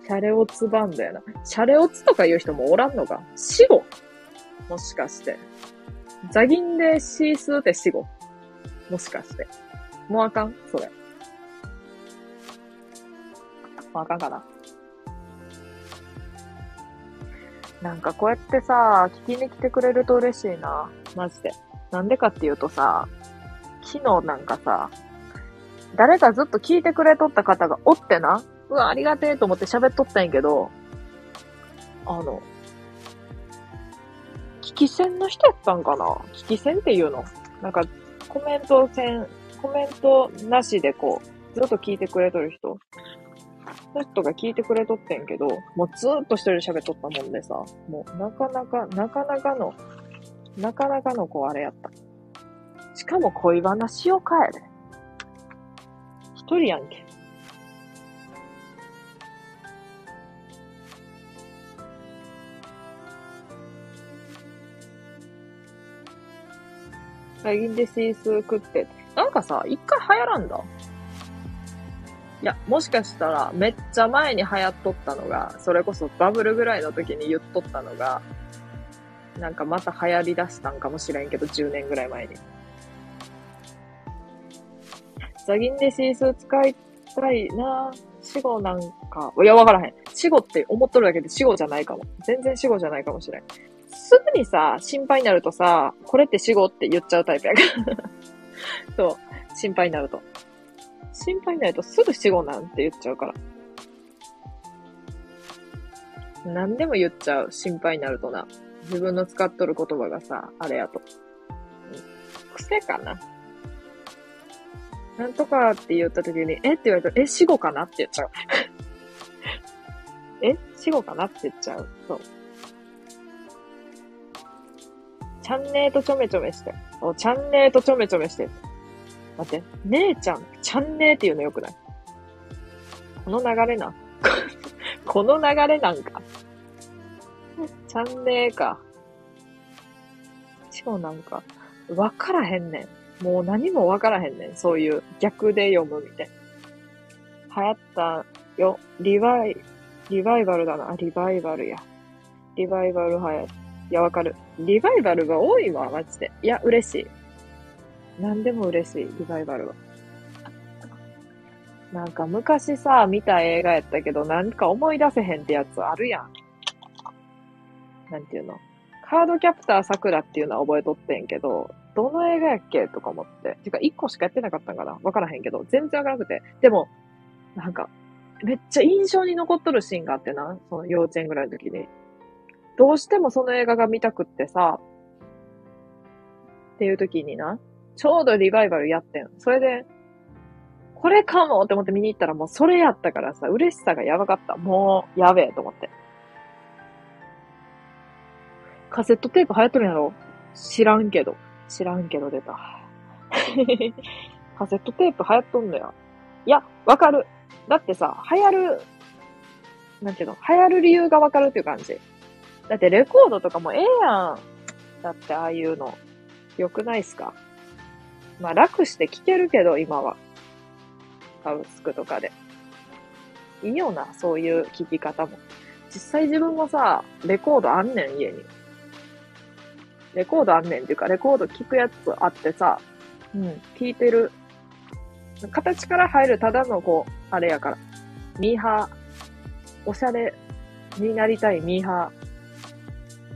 シャレオツバンドやな。シャレオツとか言う人もおらんのか？死後？もしかして。ザギンでシースーって死後もしかして。もうあかん？それ。もうあかんかななんかこうやってさ、聞きに来てくれると嬉しいな。マジで。なんでかっていうとさ、昨日なんかさ、誰かずっと聞いてくれとった方がおってな、うわ、ありがてえと思って喋っとったんやけど、あの、聞き戦の人やったんかな？聞き戦っていうの？なんか、コメント戦、コメントなしでこう、ずっと聞いてくれとる人？その人が聞いてくれとってんけど、もうずっと一人で喋っとったもんでさ、もうなかなか、なかなかの、なかなかのこうあれやった。しかも恋話を変えで。一人やんけ。最近でシース食って。なんかさ、一回流行らんだ？いや、もしかしたら、めっちゃ前に流行っとったのが、それこそバブルぐらいの時に言っとったのが、なんかまた流行り出したんかもしれんけど、10年ぐらい前に。ザギンでシースー使いたいな死後なんか、いや、わからへん。死後って思っとるだけで死後じゃないかも。全然死後じゃないかもしれん。すぐにさ、心配になるとさ、これって死後って言っちゃうタイプやから。そう、心配になると。心配になるとすぐ死後なんて言っちゃうから。何でも言っちゃう。心配になるとな。自分の使っとる言葉がさ、あれやと。癖かな。なんとかって言った時に、えって言われたら、え、死後かなって言っちゃう。え死後かなって言っちゃう。そう。チャンネーとちょめちょめして。お、チャンネーとちょめちょめして。待って、姉ちゃん、チャンネーって言うのよくない？この流れな。この流れなんか。チャンネーか。しかもなんか、わからへんねん。もう何もわからへんねん。そういう逆で読むみたいな。流行ったよ。リバイ、リバイバルだな。リバイバルや。リバイバル流行っいや、わかる。リバイバルが多いわ、マジで。いや、嬉しい。何でも嬉しい、リバイバルは。なんか昔さ、見た映画やったけど、なんか思い出せへんってやつあるやん。なんていうのカードキャプター桜っていうのは覚えとってんけど、どの映画やっけとか思って。てか、一個しかやってなかったんかなわからへんけど、全然わからなくて。でも、なんか、めっちゃ印象に残っとるシーンがあってな、その幼稚園ぐらいの時に。どうしてもその映画が見たくってさ、っていう時にな、ちょうどリバイバルやってん。それで、これかもって思って見に行ったらもうそれやったからさ、嬉しさがやばかった。もう、やべえと思って。カセットテープ流行っとるんやろ？知らんけど。知らんけど出た。カセットテープ流行っとんのよ。いや、わかる。だってさ、流行る、なんていうの？流行る理由がわかるっていう感じ。だってレコードとかもええやん。だってああいうの。よくないっすか？まあ楽して聴けるけど、今は。サブスクとかで。いいよな、そういう聴き方も。実際自分もさ、レコードあんねん、家に。レコードあんねんっていうか、レコード聴くやつあってさ、うん、聴いてる。形から入るただのこう、あれやから。ミーハー、おしゃれになりたいミーハー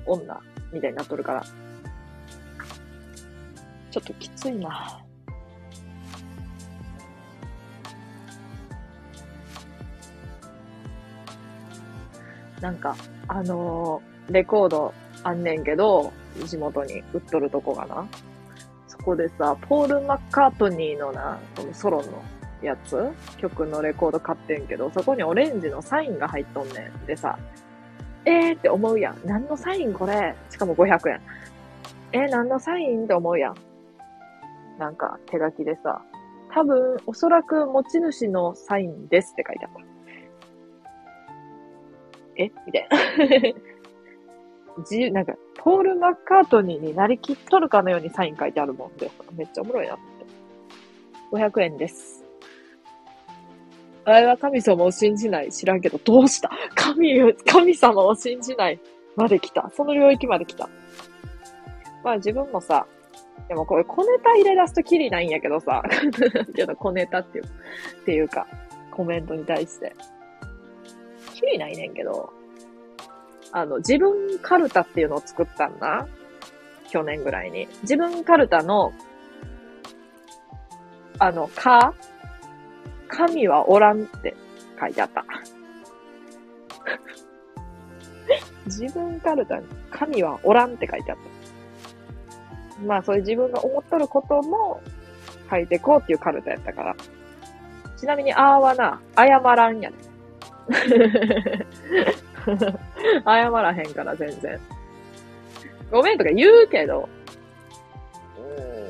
女みたいになっとるから。ちょっときついな。なんか、あのー、レコードあんねんけど、地元に売っとるとこがな。そこでさ、ポール・マッカートニーのな、そのソロのやつ曲のレコード買ってんけど、そこにオレンジのサインが入っとんねん。でさ、えーって思うやん。何のサインこれ？しかも500円。えー、何のサインって思うやん。なんか手書きでさ、多分、おそらく持ち主のサインですって書いてあった。え？みたいな。自由、なんか、ポール・マッカートニーになりきっとるかのようにサイン書いてあるもんで、めっちゃおもろいなって。500円です。あれは神様を信じない。知らんけど、どうした？神、神様を信じないまで来た。その領域まで来た。まあ自分もさ、でもこれ小ネタ入れ出すときりないんやけどさ、けど小ネタっていう、っていうか、コメントに対して。きりないねんけど、あの、自分カルタっていうのを作ったんだ。去年ぐらいに。自分カルタの、あの、か神はおらんって書いてあった。自分カルタに神はおらんって書いてあった。まあそういう自分が思っとることも書いてこうっていうカルタやったから。ちなみに、あーはな、謝らんやね。謝らへんから全然。ごめんとか言うけど、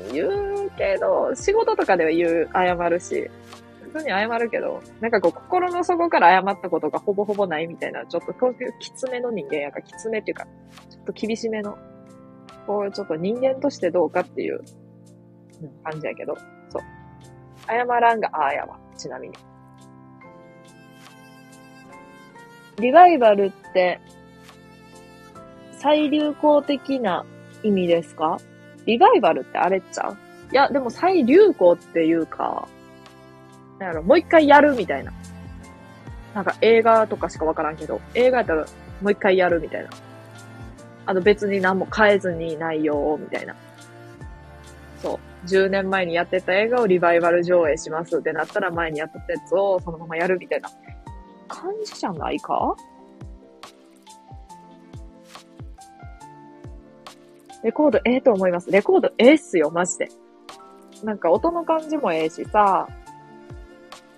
うん、言うけど、仕事とかでは言う、謝るし、普通に謝るけど、なんかこう、心の底から謝ったことがほぼほぼないみたいな、ちょっとこういうきつめの人間やから、きつめっていうか、ちょっと厳しめの、こう、ちょっと人間としてどうかっていう、感じやけど、そう。謝らんがあーやわ、ちなみに。リバイバルって、再流行的な意味ですか？リバイバルってあれっちゃう？いや、でも再流行っていうか、なんやろ、もう一回やるみたいな。なんか映画とかしかわからんけど、映画やったらもう一回やるみたいな。あの別に何も変えずに内容をみたいな。そう。10年前にやってた映画をリバイバル上映しますってなったら前にやってたやつをそのままやるみたいな感じじゃないか？レコードええと思います。レコードええっすよ、マジで。なんか音の感じもええしさ、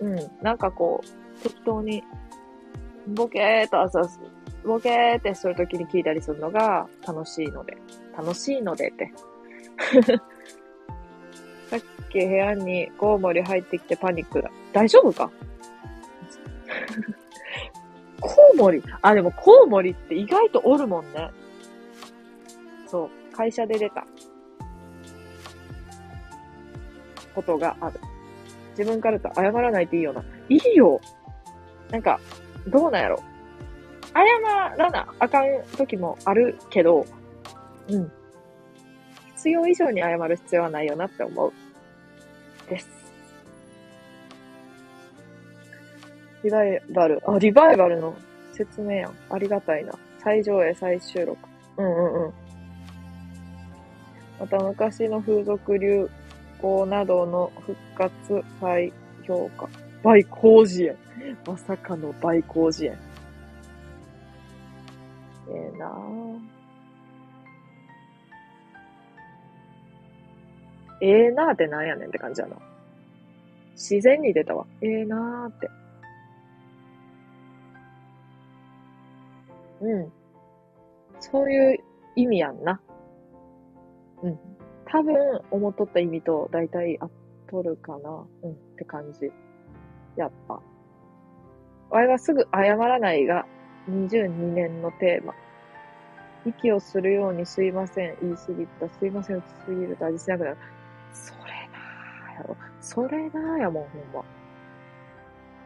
うん、なんかこう、適当に、ボケーっと朝、ボケーってするときに聞いたりするのが楽しいので。楽しいのでって。さっき部屋にコウモリ入ってきてパニックだ。大丈夫か？コウモリ？あ、でもコウモリって意外とおるもんね。そう。会社で出た。ことがある。自分からと謝らないといいよな。いいよなんか、どうなんやろ。謝らなあかん時もあるけど、うん。必要以上に謝る必要はないよなって思う。です。リバイバル。あ、リバイバルの説明やん。ありがたいな。最上映、再収録。うんうんうん。また昔の風俗流行などの復活再評価。倍工事園。まさかの倍工事園。ええー、なぁ。ええー、なーってなんやねんって感じやな。自然に出たわ。ええー、なーって。うん。そういう意味やんな。うん。多分、思っとった意味と大体合っとるかな。うん、って感じ。やっぱ。わいはすぐ謝らないが、22年のテーマ。息をするようにすいません。言い過ぎた。すいません。打ちすぎると味しなくなる。それなぁやろ。それなぁやもん、ほん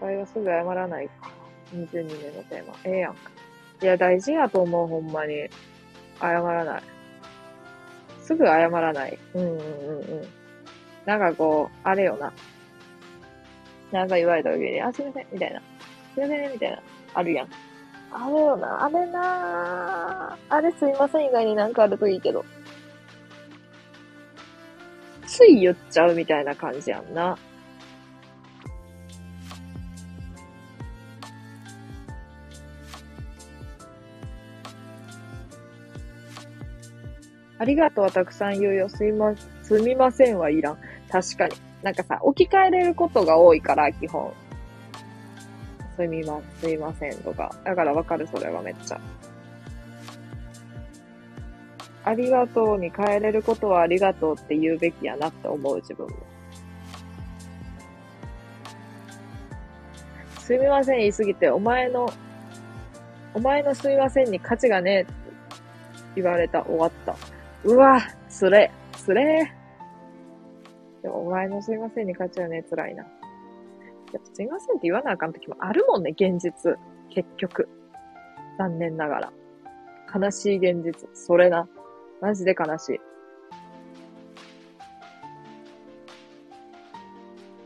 ま。わいはすぐ謝らないか。22年のテーマ。ええやんか。いや、大事やと思う、ほんまに。謝らない。すぐ謝らない。うんうんうんうん。なんかこう、あれよな。なんか言われた時に、あ、すいません、みたいな。すいません、みたいな。あるやん。あれよな、あれなあれすいません以外になんかあるといいけど。つい言っちゃうみたいな感じやんな。ありがとうはたくさん言うよ。すいま、すみませんはいらん。確かに。なんかさ、置き換えれることが多いから、基本。すみま、すいませんとか。だからわかる、それはめっちゃ。ありがとうに変えれることはありがとうって言うべきやなって思う、自分も。すみません言いすぎて、お前の、お前のすみませんに価値がねえって言われた、終わった。うわ、つれ、つれ。でもお前のすいませんに勝ちはね、辛いな。やっぱすいませんって言わなあかん時もあるもんね、現実。結局。残念ながら。悲しい現実。それな。マジで悲しい。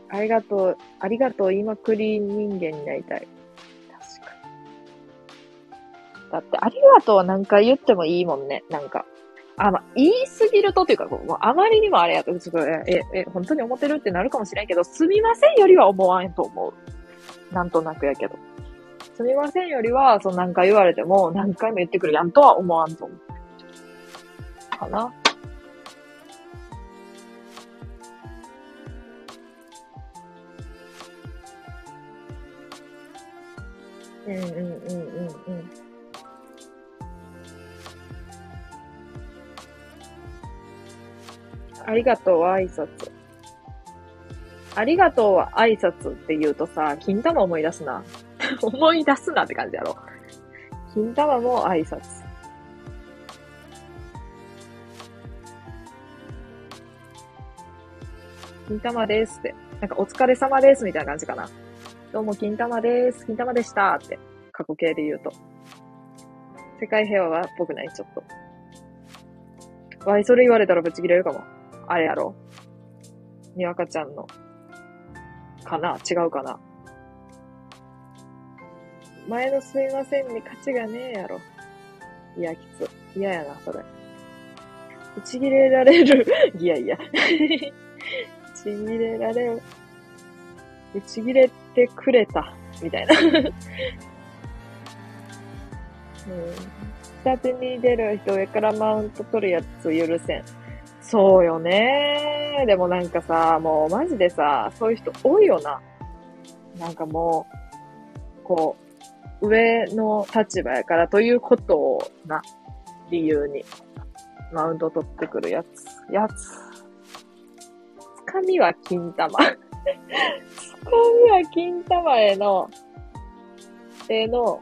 ありがとう、ありがとう言いまくり人間になりたい。確かに。だって、ありがとうは何回言ってもいいもんね。なんか。あ、ま、言いすぎるとというか、もうあまりにもあれやと、ちょっと、え、え、本当に思ってるってなるかもしれんけど、すみませんよりは思わんと思う。なんとなくやけど。すみませんよりは、その何回言われても、何回も言ってくるやんとは思わんと思う。かな。うんうんうんうんうん。ありがとうは挨拶。ありがとうは挨拶って言うとさ、金玉思い出すな。思い出すなって感じやろ。金玉も挨拶。金玉ですって。なんかお疲れ様ですみたいな感じかな。どうも金玉です。金玉でしたって。過去形で言うと。世界平和はっぽくない、ちょっと。わい、それ言われたらぶち切れるかも。あれやろにわかちゃんの。かな？違うかな？前のすいませんに価値がねえやろ。いや、きつ。嫌やな、それ。打ち切れられる。いやいや。打 ち切れられる。打ち切れてくれた。みたいな。うん。下手に出る人上からマウント取るやつ許せん。そうよね。でもなんかさ、もうマジでさ、そういう人多いよな。なんかもう、こう、上の立場やからということをな、理由に、マウント取ってくるやつ。やつ。つかみは金玉。つかみは金玉への、への、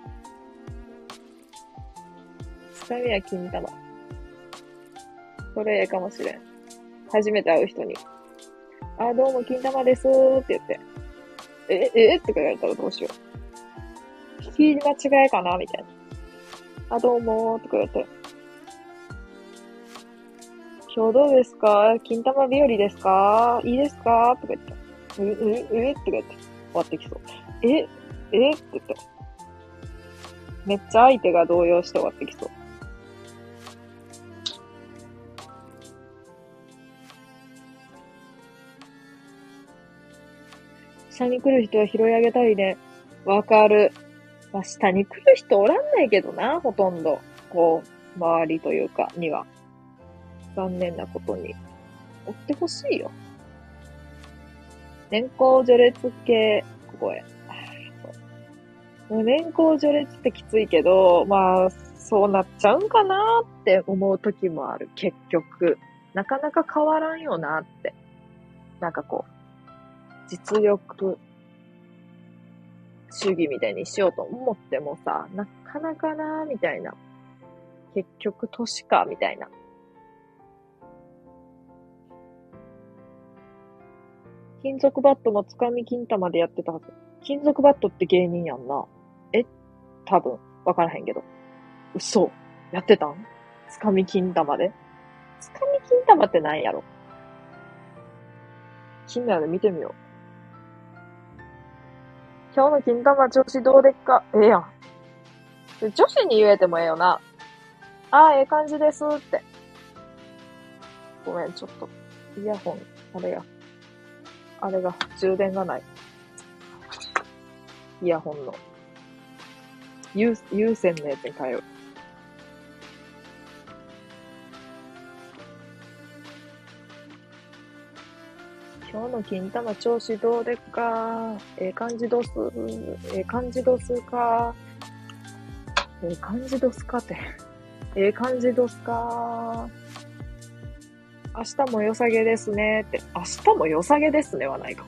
つかみは金玉。それええかもしれん。初めて会う人に。あ、どうも金玉ですーって言って。え、え、え？って言われたらどうしよう。聞き間違いかな？みたいな。あ、どうもーって言われて。今日どうですか？金玉日和ですか？いいですか？とか言って。う、う、う、って言って。終わってきそう。え、え？って言って。めっちゃ相手が動揺して終わってきそう。下に来る人は拾い上げたいね。わかる。まあ、下に来る人おらんないけどな、ほとんど。こう、周りというか、には。残念なことに。追ってほしいよ。年功序列系、ここへ。年功序列ってきついけど、まあ、そうなっちゃうんかなって思う時もある、結局。なかなか変わらんよなって。なんかこう、実力主義みたいにしようと思ってもさ、なかなかなみたいな。結局年か、みたいな。金属バットもつかみ金玉でやってたはず。金属バットって芸人やんな。え？多分。わからへんけど。嘘。やってたん？つかみ金玉で？つかみ金玉って何やろ？気になる見てみよう。今日の金玉調子どうでっか？ええやん。女子に言えてもええよな。ああ、ええ感じですって。ごめん、ちょっと。イヤホン、あれや。あれが、充電がない。イヤホンの。有、有線のやつに変えよう。今日の金玉調子どうでっか？ええ感じどす？ええ感じどすか？ええ感じどすかって。ええ感じどすか？明日も良さげですねって。明日も良さげですねはないか。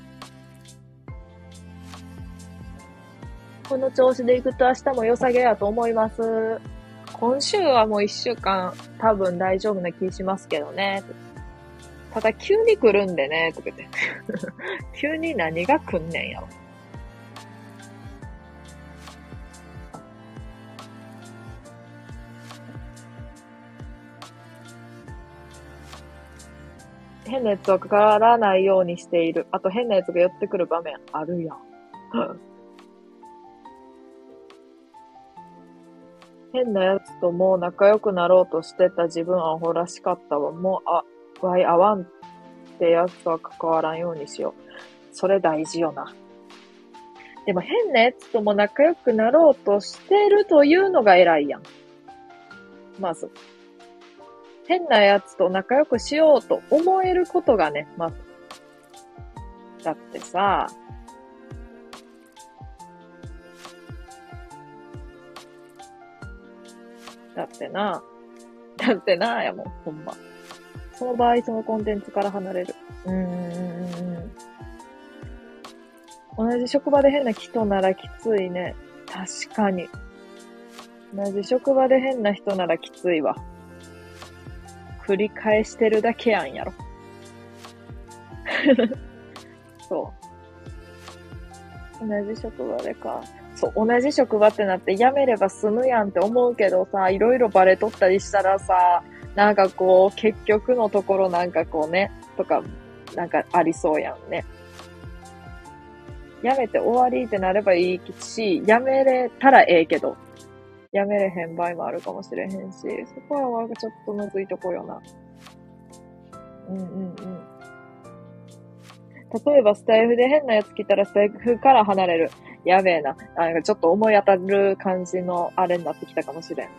この調子でいくと明日も良さげやと思います。今週はもう一週間多分大丈夫な気しますけどね。ただ急に来るんでね、とか言って。急に何が来んねんやろ。変なやつはかからないようにしている。あと変なやつが寄ってくる場面あるやん。変なやつともう仲良くなろうとしてた自分アホらしかったわ。もう、あ、わい合わんってやつは関わらんようにしよう。それ大事よな。でも変なやつとも仲良くなろうとしてるというのが偉いやん。まず。変なやつと仲良くしようと思えることがね、まず。だってさ、だってな、だってな、やもん、ほんま。その場合、そのコンテンツから離れる。うん。同じ職場で変な人ならきついね。確かに。同じ職場で変な人ならきついわ。繰り返してるだけやんやろ。そう。同じ職場でか。そう、同じ職場ってなって辞めれば済むやんって思うけどさ、いろいろバレとったりしたらさ、なんかこう、結局のところなんかこうね、とか、なんかありそうやんね。辞めて終わりってなればいいし、辞めれたらええけど、やめれへん場合もあるかもしれへんし、そこはちょっとむずいとこよな。うんうんうん。例えばスタイフで変なやつ来たらスタイフから離れる。やべえな。なんかちょっと思い当たる感じのあれになってきたかもしれん。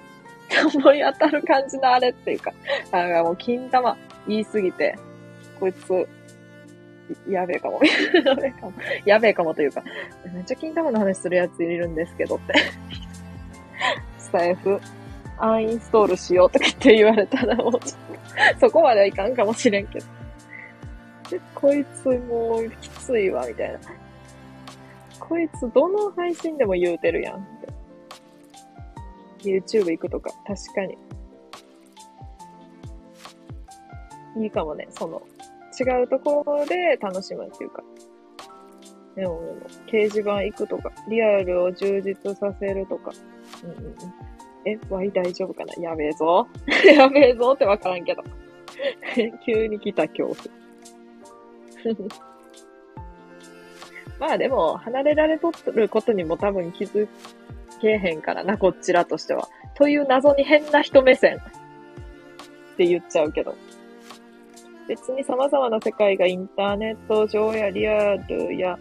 思い当たる感じのあれっていうか、なんかもう金玉、言いすぎて、こいつ、やべえかも。やべえかも。やべえかもというか、めっちゃ金玉の話するやついるんですけどって。スタイフ、アンインストールしようとかって言われたらもうちょっと、そこまではいかんかもしれんけど。でこいつもうきついわ、みたいな。こいつどの配信でも言うてるやん。YouTube 行くとか、確かに。いいかもね、その、違うところで楽しむっていうか。でも、でも掲示板行くとか、リアルを充実させるとか。うんうんうん。え、ワイ大丈夫かな？やべえぞ。やべえぞってわからんけど。急に来た恐怖。まあでも、離れられとることにも多分気づけえへんからな、こっちらとしては。という謎に変な人目線って言っちゃうけど。別に様々な世界がインターネット上やリアルや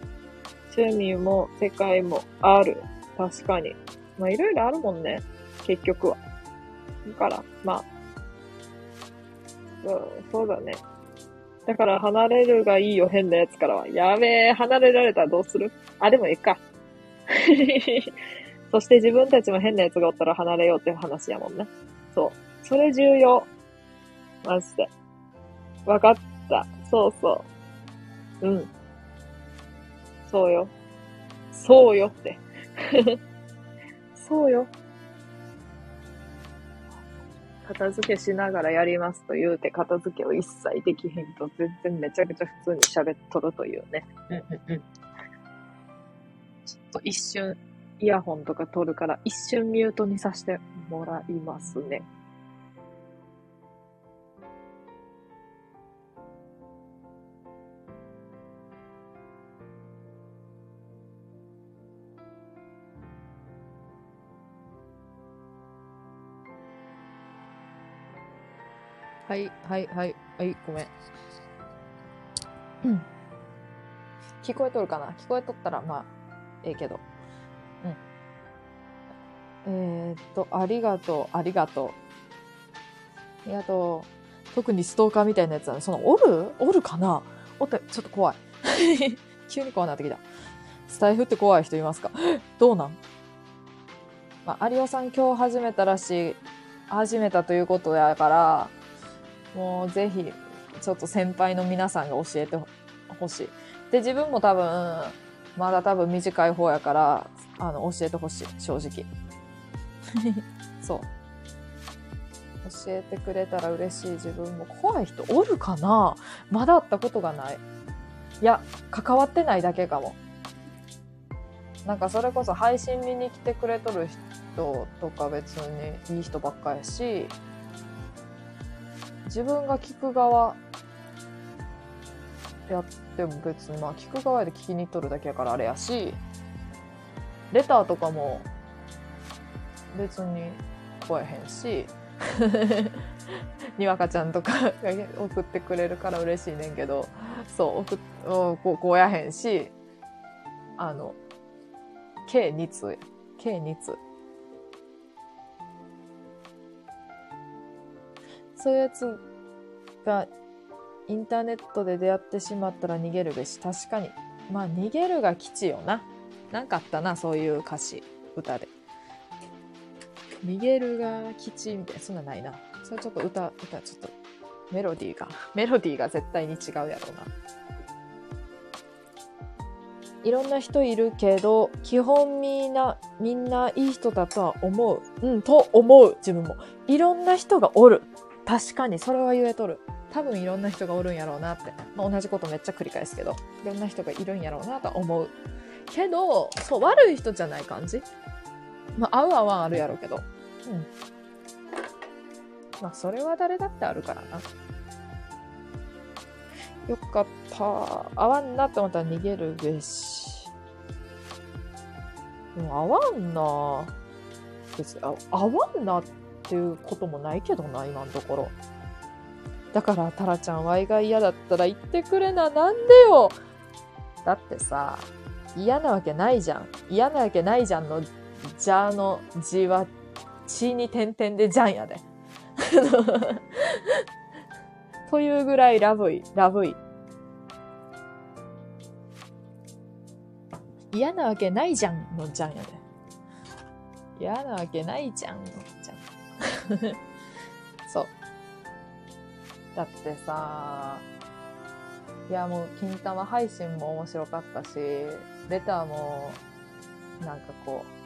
趣味も世界もある。確かに。まあいろいろあるもんね。結局は。だから、まあ。うん、そうだね。だから離れるがいいよ、変なやつからは。やべえ、離れられたらどうする？あ、でもええか。そして自分たちも変なやつがおったら離れようっていう話やもんね。そう。それ重要。マジで。わかった。そうそう。うん。そうよ。そうよって。そうよ。片付けしながらやりますと言うて、片付けを一切できへんと、全然めちゃくちゃ普通に喋っとるというね。うんうんうん。ちょっと一瞬、イヤホンとか取るから、一瞬ミュートにさせてもらいますね。はい、はい、はい、はい、ごめん。うん。聞こえとるかな？聞こえとったら、まあ、ええけど。えー、っと、ありがとう、ありがとう。ありがとう。特にストーカーみたいなやつは、その、おる？おるかな？おって、ちょっと怖い。急に怖くなってきた。スタイフって怖い人いますか？どうなん？まあ、有オさん今日始めたらしい、始めたということやから、もうぜひ、ちょっと先輩の皆さんが教えてほしい。で、自分も多分、まだ多分短い方やから、あの、教えてほしい、正直。そう。教えてくれたら嬉しい自分も怖い人おるかな？まだ会ったことがない。いや、関わってないだけかも。なんかそれこそ配信見に来てくれとる人とか別にいい人ばっかやし、自分が聞く側やっても別にまあ聞く側で聞きにとるだけやからあれやしレターとかも別に来えへんし にわかちゃんとかが 送ってくれるから嬉しいねんけどそう送こうこうやへんしあの計2通計2通そういうやつがインターネットで出会ってしまったら逃げるべし。確かに。まあ逃げるが基地よな。なんかあったな、そういう歌詞、歌で。逃げるが基地みたいな、そんなないな。それちょっと歌、歌、ちょっと、メロディーが、メロディーが絶対に違うやろうな。いろんな人いるけど、基本みんな、みんないい人だとは思う。うん、と思う、自分も。いろんな人がおる。確かにそれは言えとる多分いろんな人がおるんやろうなって、まあ、同じことめっちゃ繰り返すけどいろんな人がいるんやろうなと思うけどそう悪い人じゃない感じまあ合う合わんあるやろうけど。うん。まあそれは誰だってあるからな。よかった合わんなって思ったら逃げるべし。でも合わんな。別に合わんなってっていうこともないけどな、今のところ。だから、タラちゃん、ワイが嫌だったら言ってくれな、なんでよ。だってさ、嫌なわけないじゃん。嫌なわけないじゃんの、じゃの字は、血に点々でじゃんやで。というぐらいラブい、ラブい。嫌なわけないじゃんのじゃんやで。嫌なわけないじゃんのじゃん。そう。だってさ、いやもう、金玉配信も面白かったし、レターも、なんかこう、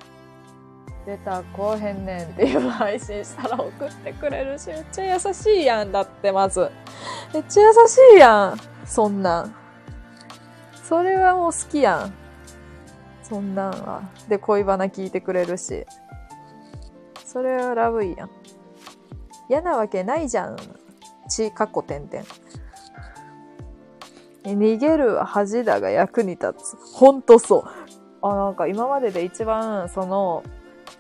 レターこうへんねんっていう配信したら送ってくれるし、めっちゃ優しいやん、だってまず。めっちゃ優しいやん、そんなん。それはもう好きやん。そんなんは。で、恋バナ聞いてくれるし。それはラブいやん。嫌なわけないじゃん。ち、かっこてんてん。逃げるは恥だが役に立つ。ほんとそう。あ、なんか今までで一番その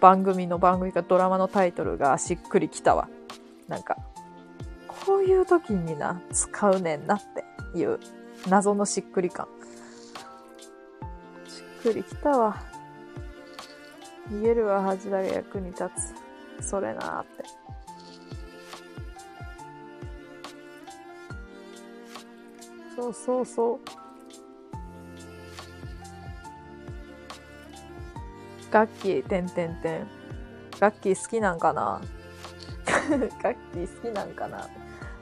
番組の番組かドラマのタイトルがしっくりきたわ。なんか、こういう時にな、使うねんなっていう謎のしっくり感。しっくり来たわ。逃げるは恥だが役に立つ。それなーって。そうそうそう。ガッキー、てんてんてん。ガッキー好きなんかな？ガッキー好きなんかな？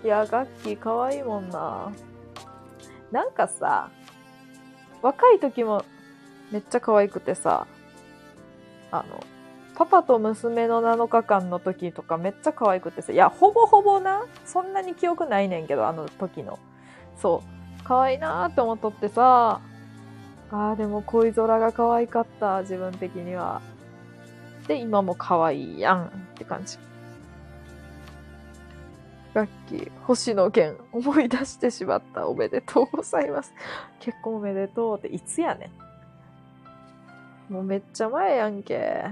いや、ガッキー可愛いもんな。なんかさ、若い時もめっちゃ可愛くてさ、あの、パパと娘の7日間の時とかめっちゃ可愛くてさ、いや、ほぼほぼな、そんなに記憶ないねんけど、あの時の。そう。可愛いなーって思っとってさ、ああ、でも恋空が可愛かった、自分的には。で、今も可愛いやんって感じ。ラッキー、星野源、思い出してしまった。おめでとうございます。結婚おめでとうっていつやねん。もうめっちゃ前やんけ。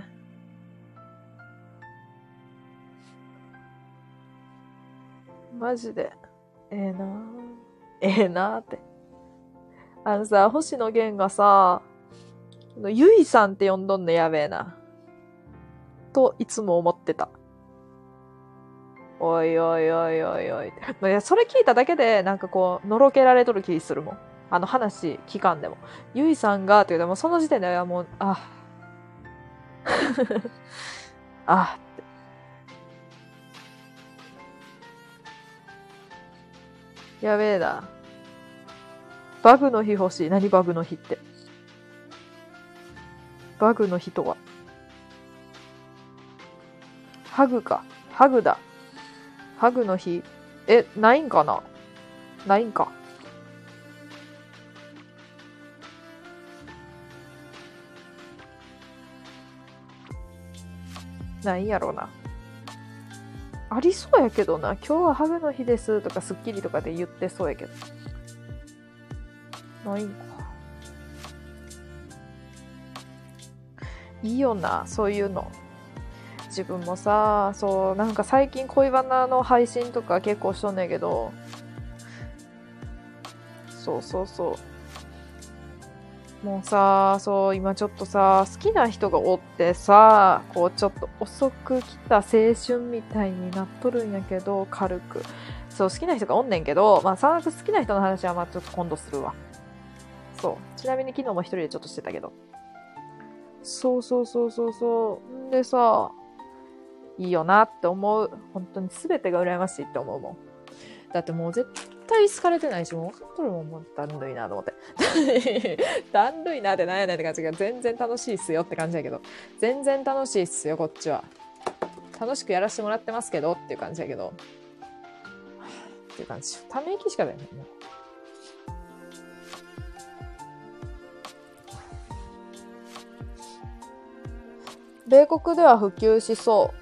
マジで。ええー、なええー、なって。あのさ、星野源がさ、ゆいさんって呼んどんのやべえな。と、いつも思ってた。おいおいおいおいおい。いや、それ聞いただけで、なんかこう、のろけられとる気するもん。あの話期間でも。ゆいさんが、って言うてもその時点ではもう、あ、あって。やべえな。バグの日欲しい。何バグの日って？バグの日とは？ハグか。ハグだ。ハグの日。え、ないんかな？ないんか。ないやろな。ありそうやけどな。今日はハグの日ですとかスッキリとかで言ってそうやけど。ないんか。いいよな、そういうの。自分もさ、そう、なんか最近恋バナの配信とか結構しとんねんけど、そうそうそう。もうさ、そう、今ちょっとさ、好きな人がおってさ、こうちょっと遅く来た青春みたいになっとるんやけど、軽く。そう、好きな人がおんねんけど、まあ、さ、好きな人の話はまあちょっと今度するわ。そう。ちなみに昨日も一人でちょっとしてたけど。そうそうそうそうそう。んでさ、いいよなって思う。本当に全てが羨ましいって思うもん。だってもう絶対好かれてないし、もう分かっとるもん、もうだんるいなと思って。だんるいなってなんやねんって感じが全然楽しいっすよって感じやけど、全然楽しいっすよ、こっちは。楽しくやらせてもらってますけどっていう感じやけど。っていう感じ。ため息しか出ないね。米国では普及しそう。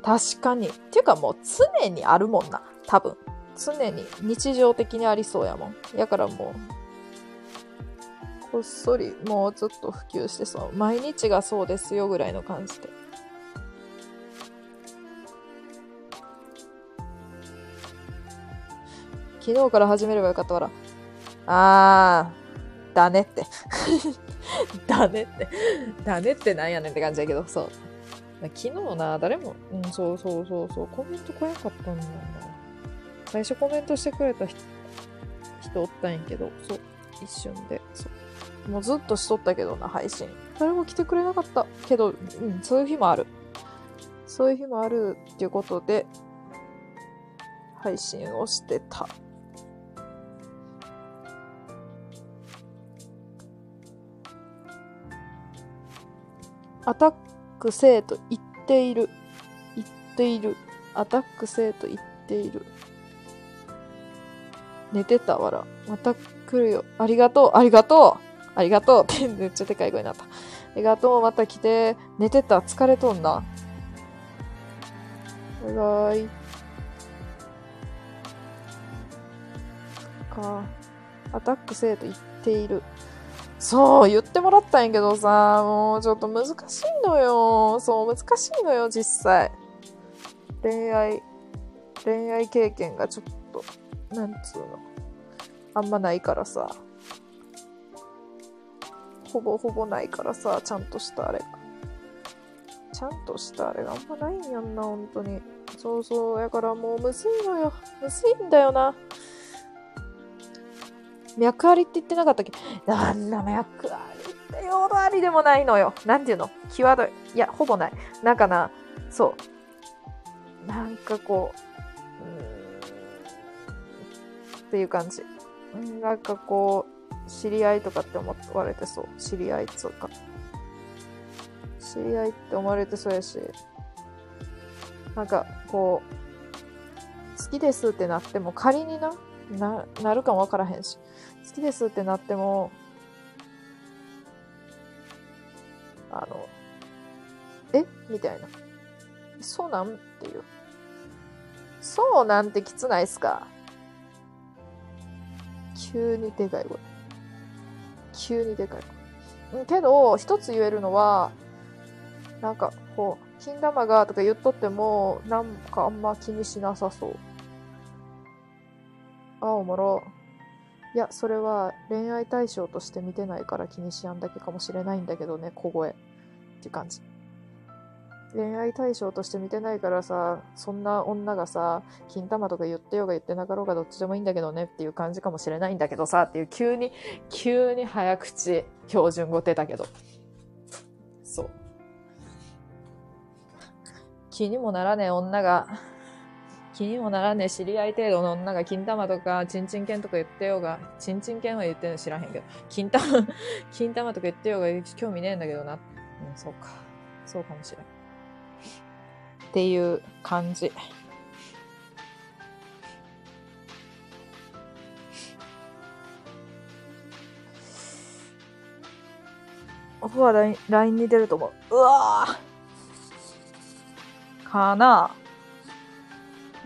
確かに。っていうかもう常にあるもんな。多分。常に日常的にありそうやもん。やからもう、こっそりもうずっと普及してそう。毎日がそうですよぐらいの感じで。昨日から始めればよかったから。あー、だねって。だねって。だねってなんやねんって感じやけど、そう。昨日な、誰も、うん、そうそうそうそう、コメント来なかったんだよな。最初コメントしてくれた人人おったんやけど、そう、一瞬で、そう。もうずっとしとったけどな、配信。誰も来てくれなかった。けど、うん、そういう日もある。そういう日もあるっていうことで、配信をしてた。アタック生と言っている。言っている。アタック生と言っている。寝てたわら。また来るよ。ありがとう。ありがとう。ありがとう。ってめっちゃでかい声になった。ありがとう。また来て。寝てた。疲れとんな。バイバイ。か。アタックせえと言っている。そう、言ってもらったんやけどさ、もうちょっと難しいのよ。そう、難しいのよ、実際。恋愛、恋愛経験がちょっと、なんつうの。あんまないからさ。ほぼほぼないからさ、ちゃんとしたあれが。ちゃんとしたあれがあんまないんやんな、本当に。そうそう、やからもうむずいのよ。むずいんだよな。脈ありって言ってなかったっけ？なんだ、脈ありってようありでもないのよ。なんていうの？際どい。いや、ほぼない。なんかな、そう。なんかこう、うんっていう感じ。なんかこう、知り合いとかって思われてそう。知り合いっつうか。知り合いって思われてそうやし、なんかこう、好きですってなっても仮にな、な、なるかもわからへんし、好きですってなっても、あの、え？みたいな。そうなん？っていう。そうなんてきつないっすか？急にでかい声。急にでかい声。けど、一つ言えるのは、なんか、こう、金玉がとか言っとっても、なんかあんま気にしなさそう。あ、おもろ。いや、それは恋愛対象として見てないから気にしやんだけかもしれないんだけどね、小声。って感じ。恋愛対象として見てないからさ、そんな女がさ、金玉とか言ってようが言ってなかろうがどっちでもいいんだけどねっていう感じかもしれないんだけどさ、っていう急に、急に早口標準語出たけど。そう。気にもならねえ女が、気にもならねえ知り合い程度の女が金玉とかチンチン犬とか言ってようが、チンチン犬は言ってんの知らへんけど、金玉、金玉とか言ってようが興味ねえんだけどな。うん、そうか。そうかもしれん。っていう感じ。オフは LINE, LINE に出ると思う。うわーかな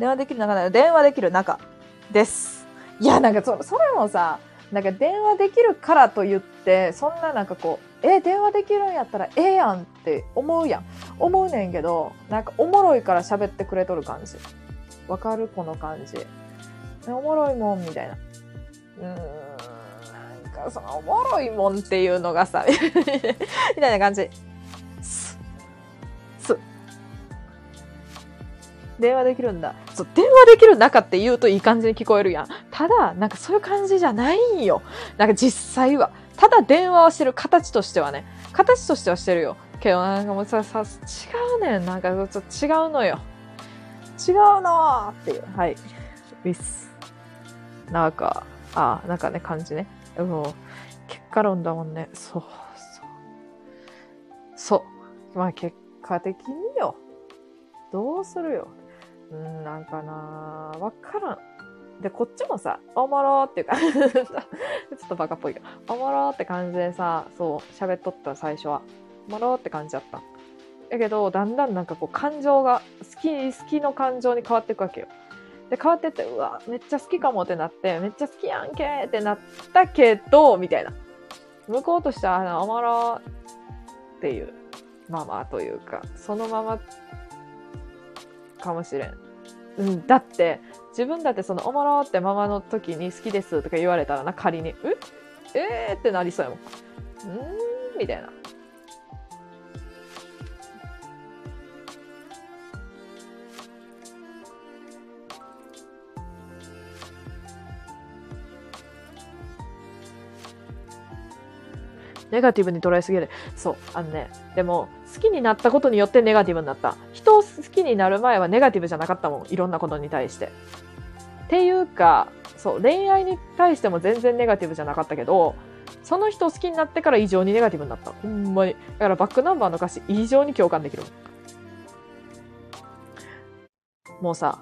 電話できる中だよ。電話できる中です。いや、なんかそ、それもさ、なんか電話できるからと言って、そんななんかこう、え、電話できるんやったらええやんって思うやん。思うねんけど、なんかおもろいから喋ってくれとる感じ。わかるこの感じ。おもろいもん、みたいな。うーん、なんかそのおもろいもんっていうのがさ、みたいな感じ。電話できるんだ。そう、電話できる中って言うといい感じに聞こえるやん。ただ、なんかそういう感じじゃないんよ。なんか実際は。ただ電話をしてる形としてはね。形としてはしてるよ。けどなんかもうさ、さ、違うねん。なんかちょっと違うのよ。違うのーっていう。はい。ウィス。なんか、あ、なんかね、感じね。でも、結果論だもんね。そう、そう。そう。まあ結果的によ。どうするよ。うん、なんかなわからん。で、こっちもさ、おもろーっていうか ちょっとバカっぽいけど、おもろーって感じでさ、そう、喋っとった最初は。おもろーって感じだった。だけど、だんだんなんかこう感情が、好き、好きの感情に変わっていくわけよ。で、変わってって、うわ、めっちゃ好きかもってなって、めっちゃ好きやんけーってなったけど、みたいな。向こうとしては、あの、おもろーっていう、ままというか、そのままかもしれん。うん、だって自分だってそのおもろってままの時に好きですとか言われたらな仮に「うえー?」ってなりそうやもん。うんみたいな。ネガティブに捉えすぎる。そう。あのね、でも、好きになったことによってネガティブになった。好きになる前はネガティブじゃなかったもん。いろんなことに対して。っていうか、そう、恋愛に対しても全然ネガティブじゃなかったけど、その人を好きになってから異常にネガティブになった。ほんまに。だからバックナンバーの歌詞異常に共感できる。もうさ、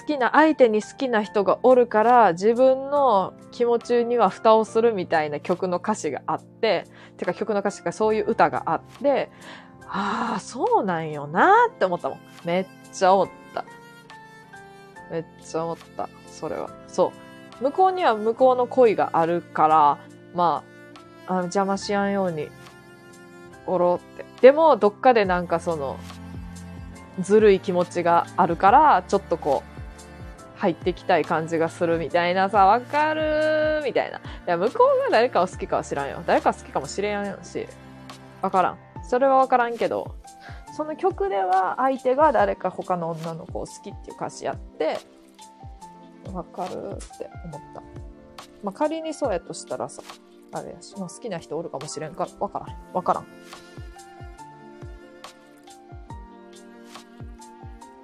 好きな、相手に好きな人がおるから自分の気持ちには蓋をするみたいな曲の歌詞があって、てか曲の歌詞がそういう歌があって、ああ、そうなんよなーって思ったもん。めっちゃ思った。めっちゃ思った。それは。そう。向こうには向こうの恋があるから、まあ、あの邪魔しやんように、おろって。でも、どっかでなんかその、ずるい気持ちがあるから、ちょっとこう、入ってきたい感じがするみたいなさ、わかるみたいな。いや、向こうが誰かを好きかは知らんよ。誰か好きかもしれんし、わからん。それはわからんけど、その曲では相手が誰か他の女の子を好きっていう歌詞やって、わかるって思った。まあ、仮にそうやとしたらさ、あれやし、まあ、好きな人おるかもしれんから、わからん。わからん。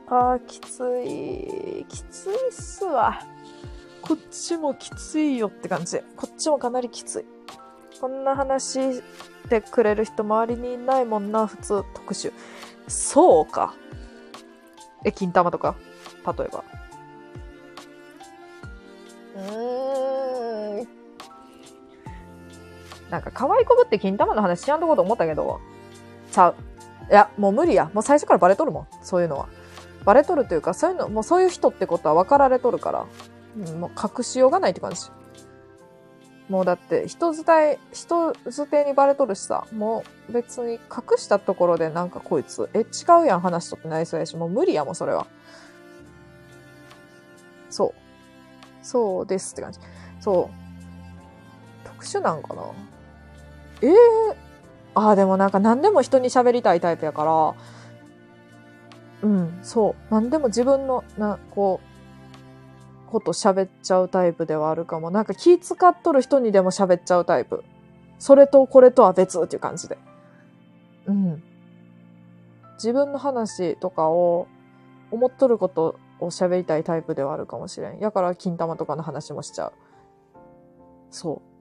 あー、きつい。きついっすわ。こっちもきついよって感じ。こっちもかなりきつい。こんな話してくれる人周りにいないもんな、普通、特殊。そうか。え、金玉とか？例えば。うーん。なんか可愛いこぶって金玉の話しやんとこと思ったけど、ちゃう。いや、もう無理や。もう最初からバレとるもん。そういうのは。バレとるというか、そういうの、もうそういう人ってことは分かられとるから、うん、もう隠しようがないって感じ。もうだって、人伝い、人づてにバレとるしさ、もう別に隠したところでなんかこいつ、え、違うやん話とってなりそうやし、もう無理やもん、それは。そう。そうですって感じ。そう。特殊なんかな？ええああ、でもなんか何でも人に喋りたいタイプやから、うん、そう。何でも自分の、な、こう、こと喋っちゃうタイプではあるかも。なんか気使っとる人にでも喋っちゃうタイプ。それとこれとは別っていう感じで。うん。自分の話とかを思っとることを喋りたいタイプではあるかもしれん。やから金玉とかの話もしちゃう。そう。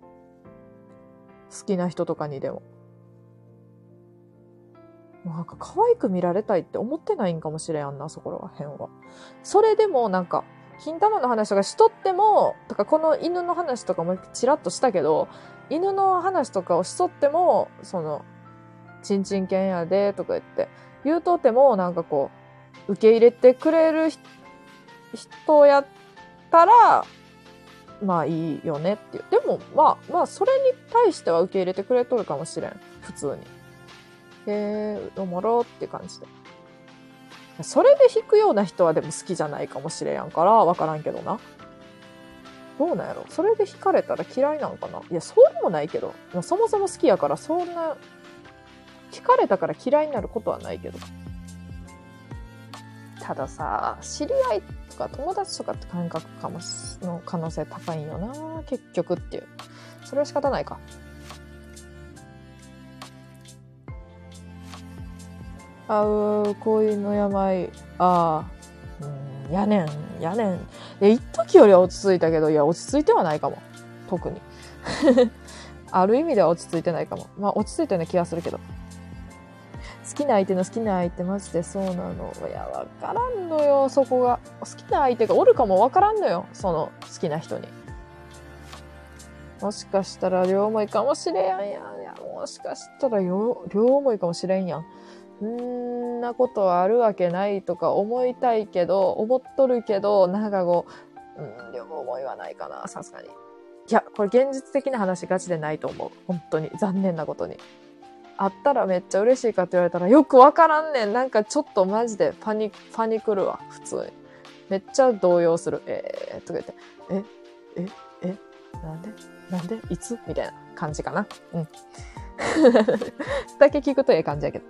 好きな人とかにでも。なんか可愛く見られたいって思ってないんかもしれんあんな、そこら辺は。それでもなんか、金玉の話とかしとっても、とかこの犬の話とかもちらっとしたけど、犬の話とかをしとっても、その、ちんちん犬やで、とか言って、言うとっても、なんかこう、受け入れてくれる人やったら、まあいいよねっていう。でも、まあ、まあ、それに対しては受け入れてくれとるかもしれん。普通に。へえ、おもろって感じで。それで弾くような人はでも好きじゃないかもしれんやんから、わからんけどな。どうなんやろ？それで弾かれたら嫌いなんかな？いや、そうでもないけど。そもそも好きやから、そんな、弾かれたから嫌いになることはないけど。たださ、知り合いとか友達とかって感覚かもし、の可能性高いんよな、結局っていう。それは仕方ないか。あう恋の病ああ。うんやねん。やねん。いや一時よりは落ち着いたけどいや落ち着いてはないかも。特に。ある意味では落ち着いてないかも。まあ落ち着いたような気がするけど。好きな相手の好きな相手マジでそうなの。いやわからんのよ。そこが。好きな相手がおるかもわからんのよ。その好きな人に。もしかしたら両思いかもしれんやん。やもしかしたら両思いかもしれんやん。んなことはあるわけないとか思いたいけど、思っとるけど、なんかこう、うん、両思いはないかな、さすがに。いや、これ現実的な話ガチでないと思う。本当に。残念なことに。あったらめっちゃ嬉しいかって言われたらよくわからんねん。なんかちょっとマジでパニ、パニクるわ、普通に。めっちゃ動揺する。えー、とか言って、え、え、え、なんで？なんで？いつ？みたいな感じかな。うん。だけ聞くとええ感じやけど。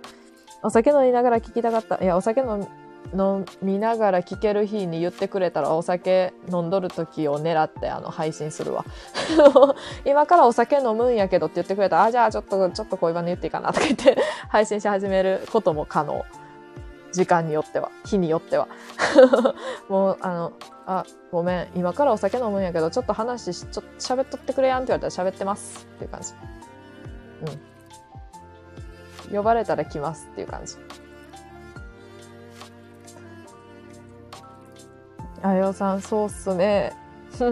お酒飲みながら聞きたかった。いや、お酒飲飲みながら聞ける日に言ってくれたらお酒飲んどる時を狙ってあの配信するわ。今からお酒飲むんやけどって言ってくれたら、あ、じゃあちょっと、ちょっと恋バナ言っていいかなとか言って配信し始めることも可能。時間によっては、日によっては。もう、あの、あ、ごめん、今からお酒飲むんやけど、ちょっと話し、ちょっと喋っとってくれやんって言われたら喋ってますっていう感じ。うん。呼ばれたら来ますっていう感じ。あよさん、そうっすね。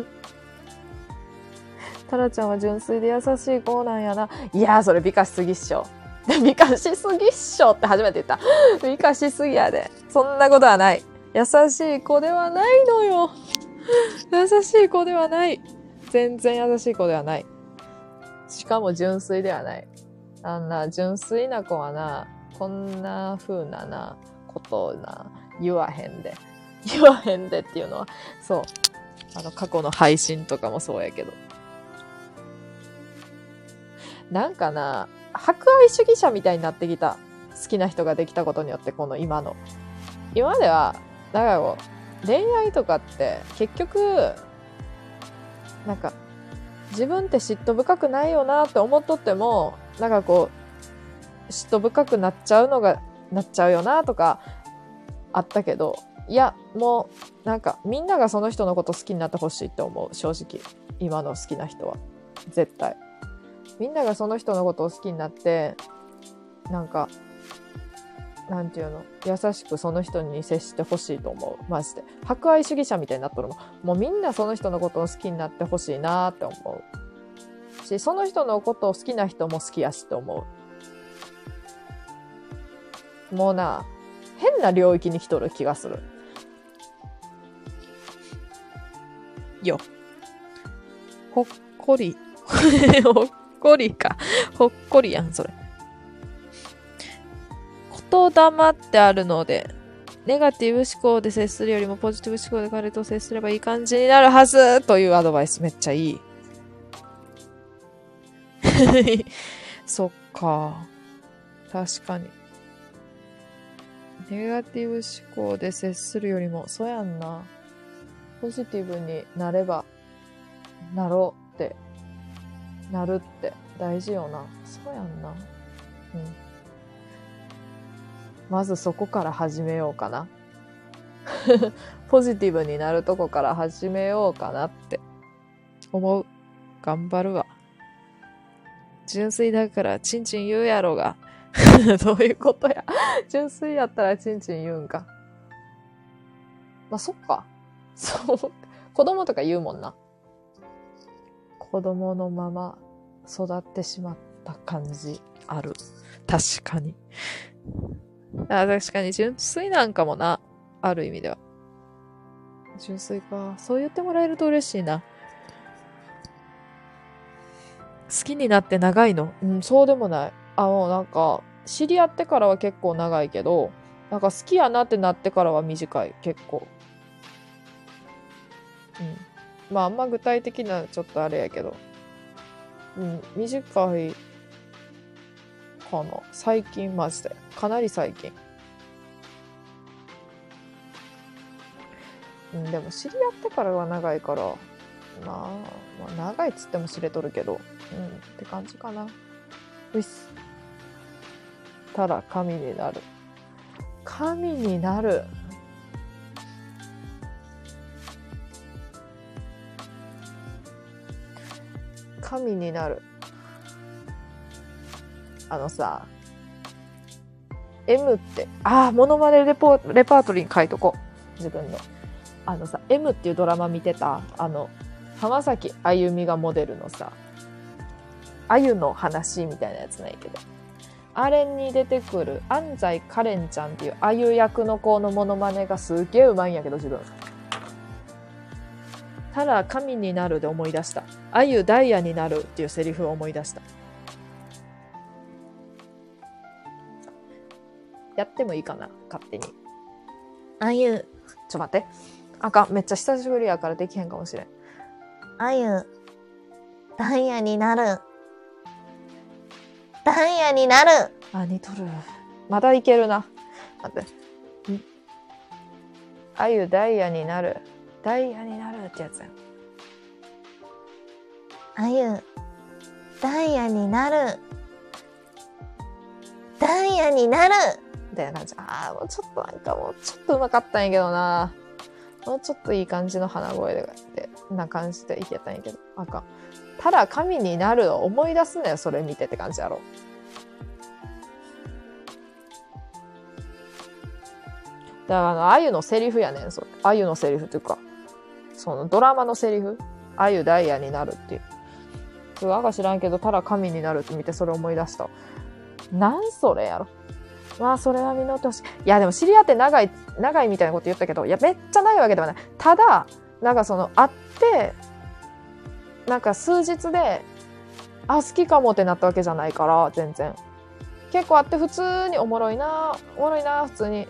タラちゃんは純粋で優しい子なんやな。いやー、それ美化しすぎっしょ。美化しすぎっしょって初めて言った。美化しすぎやで。そんなことはない。優しい子ではないのよ。優しい子ではない。全然優しい子ではない。しかも純粋ではない。あんな純粋な子はな、こんな風なな、ことをな、言わへんで。言わへんでっていうのは、そう。あの、過去の配信とかもそうやけど。なんかな、博愛主義者みたいになってきた。好きな人ができたことによって、この今の。今では、なんかこう、恋愛とかって結局、なんか、自分って嫉妬深くないよなって思っとっても、なんかこう、嫉妬深くなっちゃうのが、なっちゃうよなとか、あったけど、いや、もう、なんか、みんながその人のこと好きになってほしいって思う、正直。今の好きな人は。絶対。みんながその人のことを好きになって、なんか、なんていうの、優しくその人に接してほしいと思う。マジで。博愛主義者みたいになっとるもん。もうみんなその人のことを好きになってほしいなって思う。し、その人のことを好きな人も好きやしって思う。もうな、変な領域に来とる気がする。よ。ほっこり。ほっこりか。ほっこりやん、それ。言霊ってあるので、ネガティブ思考で接するよりもポジティブ思考で彼と接すればいい感じになるはずというアドバイスめっちゃいい。そっか。確かに。ネガティブ思考で接するよりも、そうやんな。ポジティブになれば、なろうって、なるって大事よな。そうやんな。うん。まずそこから始めようかな。ポジティブになるとこから始めようかなって思う。頑張るわ。純粋だからチンチン言うやろが。どういうことや。純粋やったらチンチン言うんか。まあ、そっか。そう。子供とか言うもんな。子供のまま育ってしまった感じある。確かに。あ確かに純粋なんかもな。ある意味では。純粋か。そう言ってもらえると嬉しいな。好きになって長いのうん、そうでもない。あの、なんか、知り合ってからは結構長いけど、なんか好きやなってなってからは短い、結構。うん。まあ、あんま具体的なちょっとあれやけど。うん、短いかな。最近マジで。かなり最近。うん、でも知り合ってからは長いから、まあ、まあ、長いっつっても知れとるけど、うん、って感じかな。ういっす。ただ神になる。神になる。神になる。あのさ、M って、ああ、モノマネレポレパートリーに書いとこう。自分の。あのさ、M っていうドラマ見てた？あの、浜崎あゆみがモデルのさ、あゆの話みたいなやつないけど。あれに出てくる安西カレンちゃんっていうあゆ役の子のモノマネがすげえうまいんやけど、自分。ただ神になるで思い出した。あゆダイヤになるっていうセリフを思い出した。やってもいいかな勝手に。あゆ。ちょ待って。あかん。めっちゃ久しぶりやからできへんかもしれん。あゆ、ダイヤになる。ダイヤになる。あ、似とる？まだいけるな。待って。んあゆダイヤになる。ダイヤになるってやつ。あゆ、ダイヤになる。ダイヤになる。みたいな感じ。ああ、もうちょっとなんかもうちょっとうまかったんやけどな。もうちょっといい感じの鼻声で、な感じでいけたんやけど。あかん。ただ神になるを思い出すなよ、それ見てって感じやろ。だからあの、あゆのセリフやねん、それ。あゆのセリフっていうか、そのドラマのセリフ。あゆダイヤになるっていう。それあか知らんけど、ただ神になるって見てそれ思い出した。なんそれやろ。まあ、それは見直ってほしい。いや、でも知り合って長い、長いみたいなこと言ったけど、いや、めっちゃ長いわけではない。ただ、なんかその、会って、なんか数日で、あ、好きかもってなったわけじゃないから、全然。結構会って普通におもろいな、おもろいな、普通に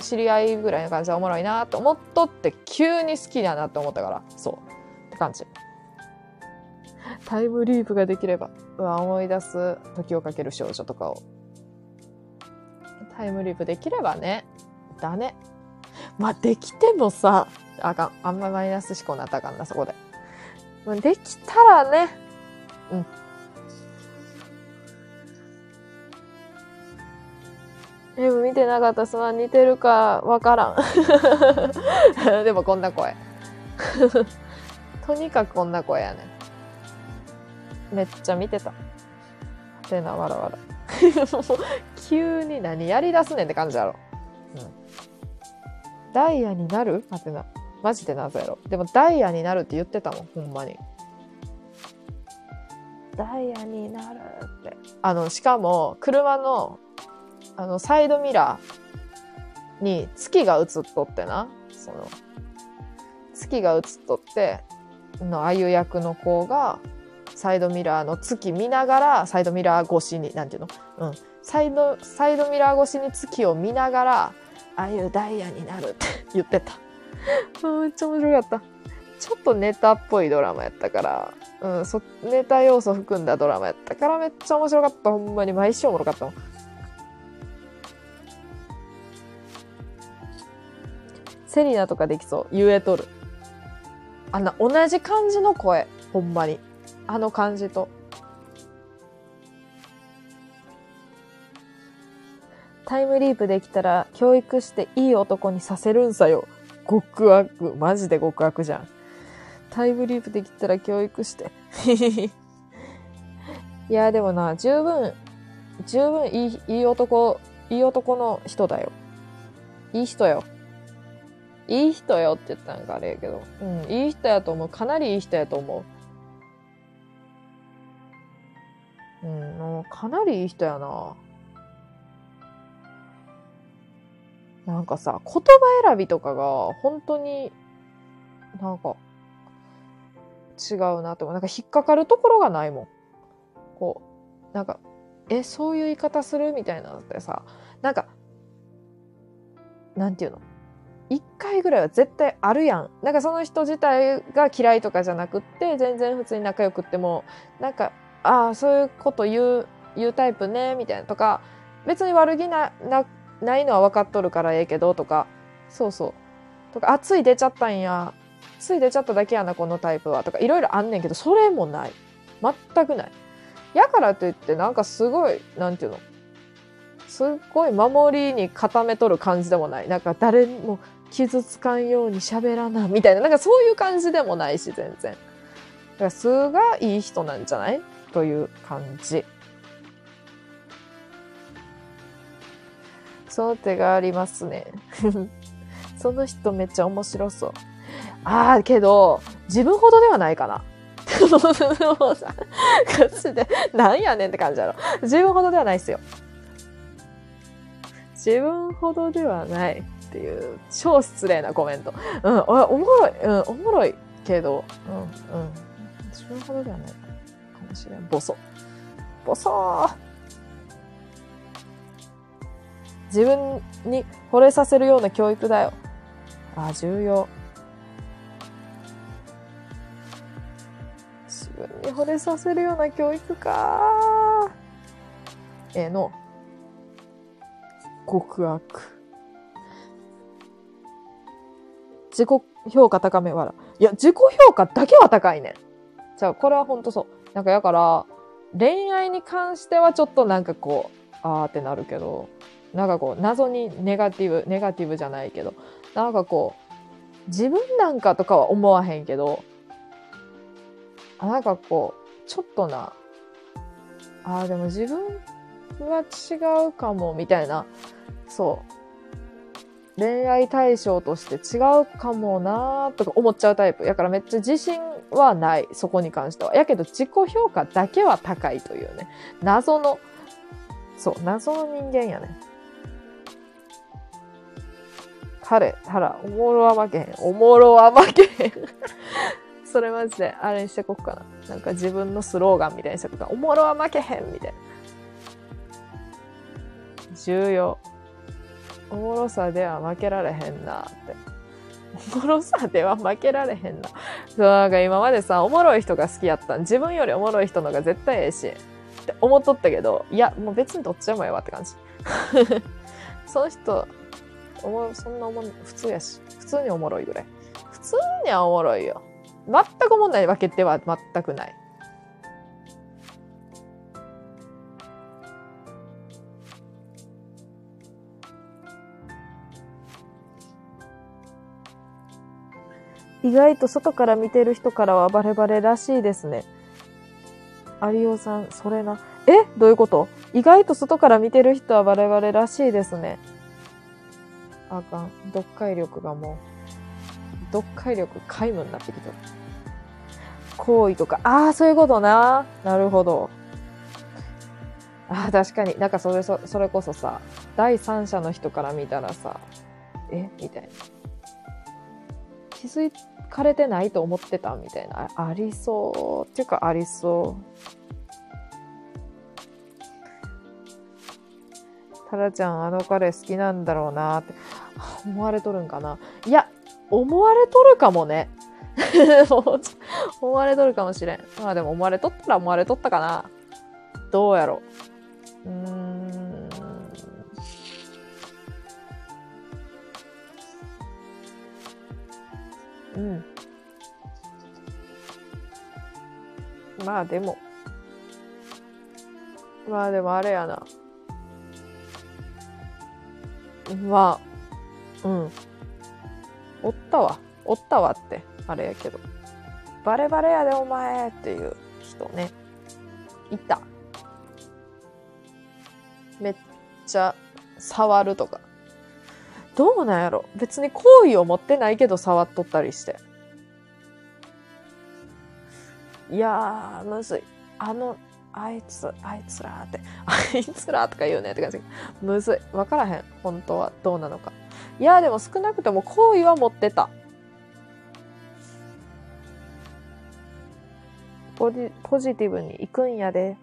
知り合いぐらいの感じでおもろいなって思っとって、急に好きだなって思ったから、そう。って感じ。タイムリープができれば、うわ、思い出す時をかける少女とかを。タイムリープできればね。だね。まあ、できてもさ、あかん。あんまマイナス思考になったあかんな、そこで。まあできたらね、うん。でも見てなかったそん似てるかわからん。でもこんな声。とにかくこんな声やね。めっちゃ見てた。てな、わらわら。急に何やり出すねんって感じやろ。うん。ダイヤになる？はてな。マジで謎やろ。でもダイヤになるって言ってたもん、ほんまに。ダイヤになるって。あの、しかも、車の、あの、サイドミラーに月が映っとってな。その、月が映っとって、のあゆ役の子が、サイドミラーの月見ながら、サイドミラー越しに、なんていうの？うん。サイド、サイドミラー越しに月を見ながら、ああいうダイヤになるって言ってた。めっちゃ面白かった。ちょっとネタっぽいドラマやったから、うん、そ、ネタ要素含んだドラマやったからめっちゃ面白かった。ほんまに毎週おもろかったもん。セリナとかできそう。言えとる。あんな同じ感じの声。ほんまに。あの感じと。タイムリープできたら教育していい男にさせるんさよ。極悪。マジで極悪じゃん。タイムリープできたら教育して。いや、でもな、十分、十分いい、いい男、いい男の人だよ。いい人よ。いい人よって言ったんかあれやけど。うん、いい人やと思う。かなりいい人やと思う。うん、かなりいい人やな。なんかさ、言葉選びとかが本当になんか違うなと思う。なんか引っかかるところがないもん。こう、なんか、え、そういう言い方するみたいなのってさ、なんか、なんていうの？一回ぐらいは絶対あるやん。なんかその人自体が嫌いとかじゃなくって、全然普通に仲良くっても、なんか、ああ、そういうこと言う、言うタイプね、みたいなとか、別に悪気な、な、ないのは分かっとるからええけど、とか、そうそう。とか、あ、つい出ちゃったんや。つい出ちゃっただけやな、このタイプは。とか、いろいろあんねんけど、それもない。全くない。やからといって、なんかすごい、なんていうのすっごい守りに固めとる感じでもない。なんか誰も傷つかんように喋らな、みたいな。なんかそういう感じでもないし、全然。だから、すがいい人なんじゃない？という感じ。その手がありますね。その人めっちゃ面白そう。ああ、けど、自分ほどではないかな。もうさ、ガで、なんやねんって感じだろ。自分ほどではないっすよ。自分ほどではないっていう、超失礼なコメント。うん、おもろい、うん、おもろいけど、うん、うん。自分ほどではないしれん。ボソ。ボソ自分に惚れさせるような教育だよ。あ、重要。自分に惚れさせるような教育か。ええの。極悪。自己評価高め笑いや自己評価だけは高いねんじゃあこれはほんとそうなんかだから恋愛に関してはちょっとなんかこうあーってなるけどなんかこう謎にネガティブネガティブじゃないけどなんかこう自分なんかとかは思わへんけどあなんかこうちょっとなあーでも自分は違うかもみたいなそう。恋愛対象として違うかもなーとか思っちゃうタイプ。やからめっちゃ自信はない。そこに関しては。やけど自己評価だけは高いというね。謎のそう謎の人間やね。彼たらおもろは負けへん。おもろは負けへん。それマジであれにしてこっかな。なんか自分のスローガンみたいにしてこっか。おもろは負けへんみたいな。重要。おもろさでは負けられへんなって。おもろさでは負けられへんな。そうなんか今までさおもろい人が好きやったん。自分よりおもろい人のが絶対ええし。って思っとったけどいやもう別にどっちでもええわって感じ。その人おもそんなおも普通やし。普通におもろいぐらい。普通にはおもろいよ。全くおもんないわけでは全くない。意外と外から見てる人からはバレバレらしいですね。有オさん、それな。え？どういうこと？意外と外から見てる人はバレバレらしいですね。あかん。読解力がもう、読解力皆無になってきてる。行為とか、ああ、そういうことな。なるほど。ああ、確かに。なんかそれそ、れこそさ、第三者の人から見たらさ、え？みたいな。気づいかれてないと思ってたみたいな。ありそう。っていうか、ありそう。タラちゃん、あの彼好きなんだろうなって。思われとるんかないや、思われとるかもね。思われとるかもしれん。まあでも思われとったら思われとったかな。どうやろう。うん。うん。まあでも。まあでもあれやな。まあ、うん。おったわ。おったわって、あれやけど。バレバレやでお前っていう人ね。いた。めっちゃ触るとか。どうなんやろ別に好意を持ってないけど触っとったりして。いやー、むずい。あの、あいつ、あいつらって、あいつらとか言うねって感じ。むずい。わからへん。本当はどうなのか。いやー、でも少なくとも好意は持ってた。ボディ、ポジティブに行くんやで。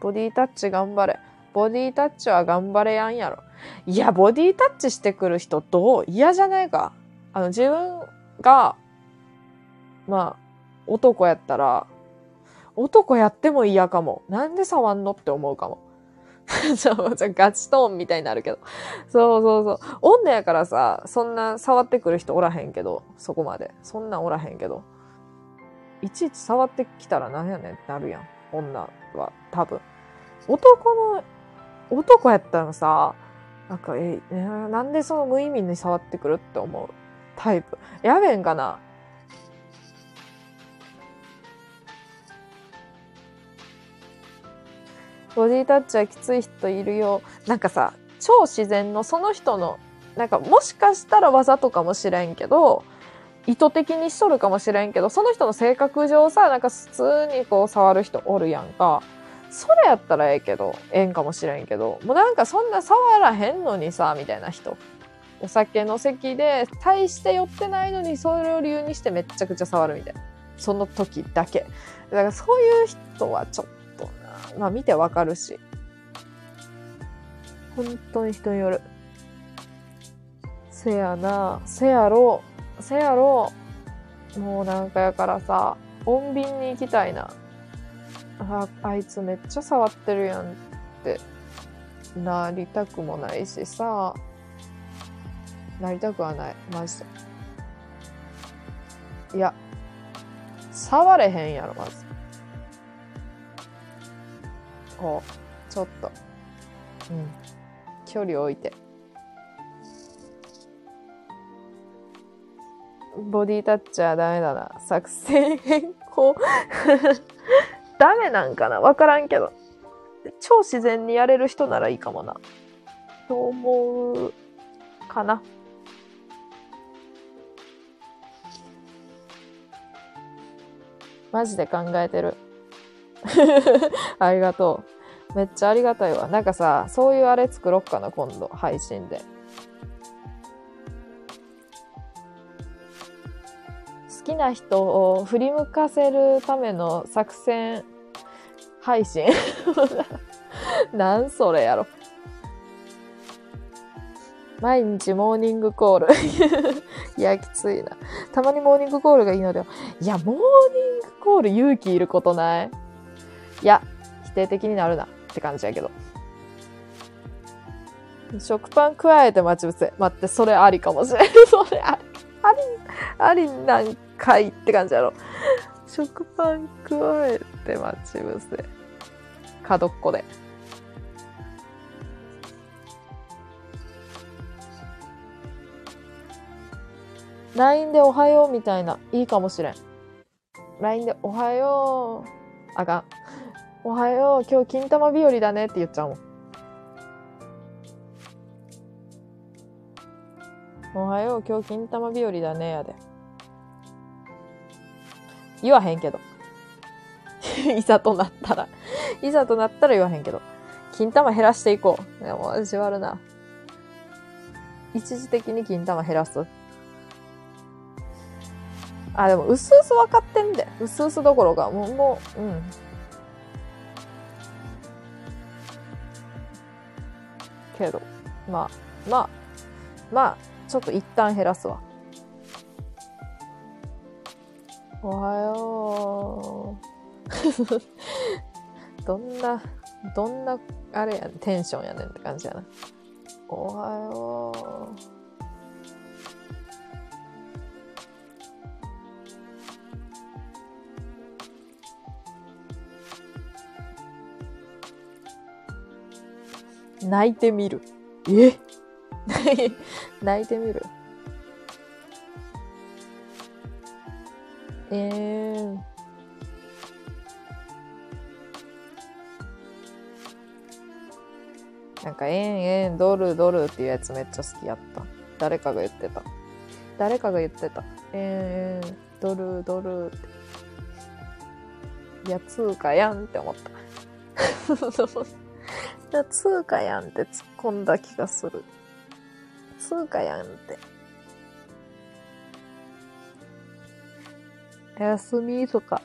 ボディタッチ頑張れ。ボディタッチは頑張れやんやろ。いや、ボディタッチしてくる人どう？嫌じゃないか？あの、自分が、まあ、男やったら、男やっても嫌かも。なんで触んのって思うかも。じゃあ、ガチトーンみたいになるけど。そうそうそう。女やからさ、そんな触ってくる人おらへんけど、そこまで。そんなんおらへんけど。いちいち触ってきたらなんやねんってなるやん。女は、多分。男の、男やったらさ、なんか、え、なんでその無意味に触ってくるって思うタイプ？やべんかな？ボディタッチはきつい人いるよ。なんかさ、超自然のその人の、なんかもしかしたらわざとかもしれんけど、意図的にしとるかもしれんけど、その人の性格上さ、なんか普通にこう触る人おるやんか。それやったらええけど、ええんかもしれんけど、もうなんかそんな触らへんのにさ、みたいな人。お酒の席で、大して酔ってないのに、それを理由にしてめっちゃくちゃ触るみたいな。その時だけ。だからそういう人はちょっとな、まあ見てわかるし。本当に人による。せやな、せやろ、せやろ、もうなんかやからさ、穏便に行きたいな。あ、あいつめっちゃ触ってるやんってなりたくもないしさ、なりたくはない、マジで。いや、触れへんやろ、まず。こう、ちょっと。うん。距離置いて。ボディタッチはダメだな。作戦変更。ダメなんかな？わからんけど。超自然にやれる人ならいいかもな。と思うかな。マジで考えてる。ありがとう。めっちゃありがたいわ。なんかさ、そういうあれ作ろっかな、今度、配信で。きな人を振り向かせるための作戦配信？なんそれやろ。毎日モーニングコール。いや、きついな。たまにモーニングコールがいいのでは。いや、モーニングコール勇気いることない？いや、否定的になるなって感じやけど。食パン加えて待ち伏せ。待って、それありかもしれん。それあり、あり、ありなんかいって感じやろ。食パン加えて待ち伏せ。角っこで。LINE でおはようみたいな、いいかもしれん。LINE でおはよう。あかん。おはよう、今日金玉日和だねって言っちゃうもん。おはよう、今日金玉日和だねやで。言わへんけど。いざとなったら。いざとなったら言わへんけど。金玉減らしていこう。でも、味悪な。一時的に金玉減らす。あ、でも、うすうす分かってんで。うすうすどころか、もう、もう、うん。けど、まあ、まあ、まあ、ちょっと一旦減らすわ。おはよう。どんな、どんな、あれやね、テンションやねんって感じやな。おはよう。泣いてみる。え？泣いてみる。えー、なんか、えんえん、ドルドルっていうやつめっちゃ好きやった。誰かが言ってた。誰かが言ってた。えんえん、ドルドルって。いや、通貨やんって思った。いや、通貨やんって突っ込んだ気がする。通貨やんって。休みとか。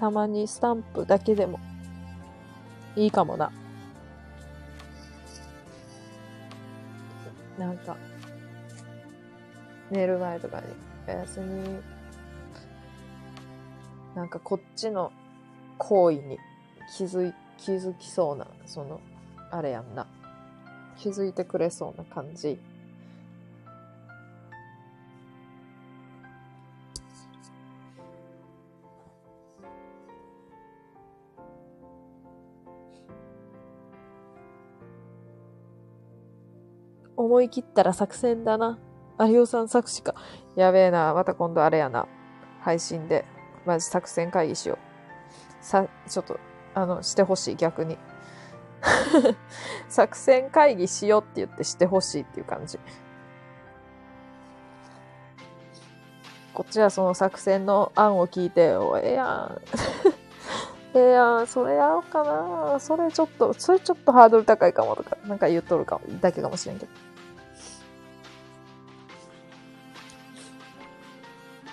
たまにスタンプだけでもいいかもな。なんか、寝る前とかに、おやすみ。なんかこっちの行為に気づ、気づきそうな、その、あれやんな。気づいてくれそうな感じ。思い切ったら作戦だな。有オさん作詞か。やべえな。また今度あれやな。配信で。マジ作戦会議しよう。さ、ちょっと、あの、してほしい、逆に。作戦会議しようって言ってしてほしいっていう感じ。こっちはその作戦の案を聞いて、おええやん。ええやん、それやろうかな。それちょっと、それちょっとハードル高いかもとか、なんか言っとるかも、だけかもしれんけど。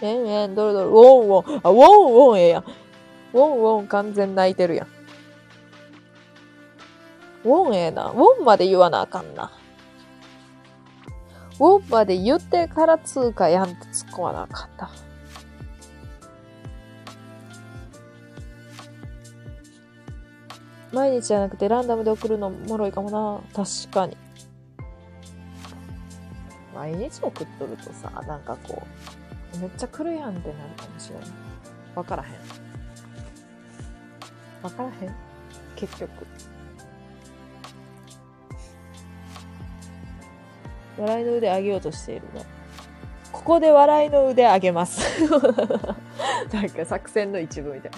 えんえん、どれどれ、ウォンウォン、あ、ウォンウォンええやん。ウォンウォン完全泣いてるやん。ウォンええな。ウォンまで言わなあかんな。ウォンまで言ってから通貨やんって突っ込まなあかんな。毎日じゃなくてランダムで送るのもろいかもな。確かに。毎日も食っとるとさ、なんかこう、めっちゃ来るやんってなるかもしれない。わからへん。わからへん？結局。笑いの腕上げようとしているの。ここで笑いの腕上げます。なんか作戦の一部みたいな。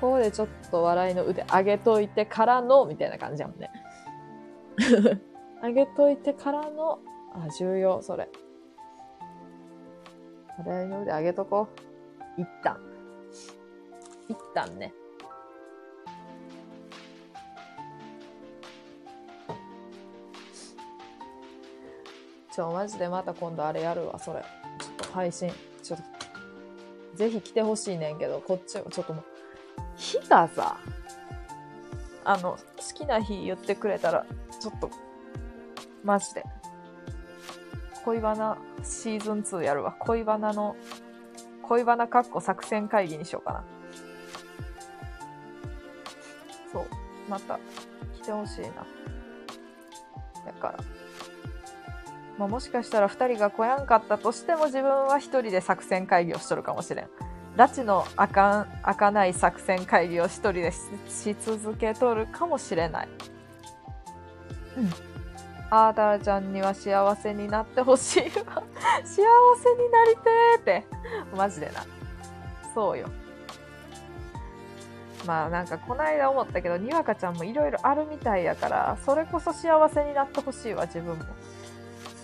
ここでちょっと笑いの腕上げといてからの、みたいな感じやもんね。上げといてからの、あ、重要、それ。笑いの腕上げとこう。一旦。一旦ね。ちょ、マジでまた今度あれやるわ、それ。ちょっと配信。ちょっと、ぜひ来てほしいねんけど、こっちはちょっともう、日がさ、あの、好きな日言ってくれたら、ちょっと、マジで。恋バナシーズン2やるわ。恋バナの、恋バナかっこ作戦会議にしようかな。そう。また、来てほしいな。だから。まあ、もしかしたら二人が来やんかったとしても自分は一人で作戦会議をしとるかもしれん。拉致のあかん、開かない作戦会議を一人でしし続けとるかもしれない。うん。あーたらちゃんには幸せになってほしいわ。幸せになりてーって。マジでな。そうよ。まあなんかこないだ思ったけど、にわかちゃんもいろいろあるみたいやから、それこそ幸せになってほしいわ、自分も。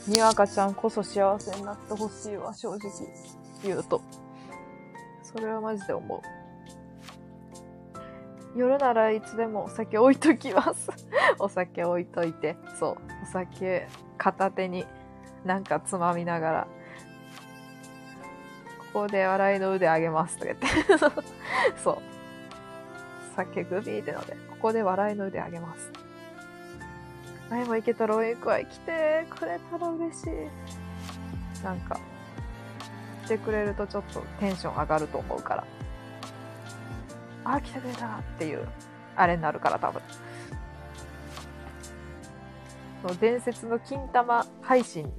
にわかちゃんこそ幸せになってほしいわ、正直言うと。それはマジで思う。夜ならいつでもお酒置いときます。お酒置いといて。そう。お酒片手になんかつまみながら。ここで笑いの腕上げますとか言って。そう。酒グビーってので、ここで笑いの腕上げます。前も行けたら応援会来てくれたら嬉しい。なんか、来てくれるとちょっとテンション上がると思うから。あ、来てくれたっていう、あれになるから多分。その伝説の金玉配信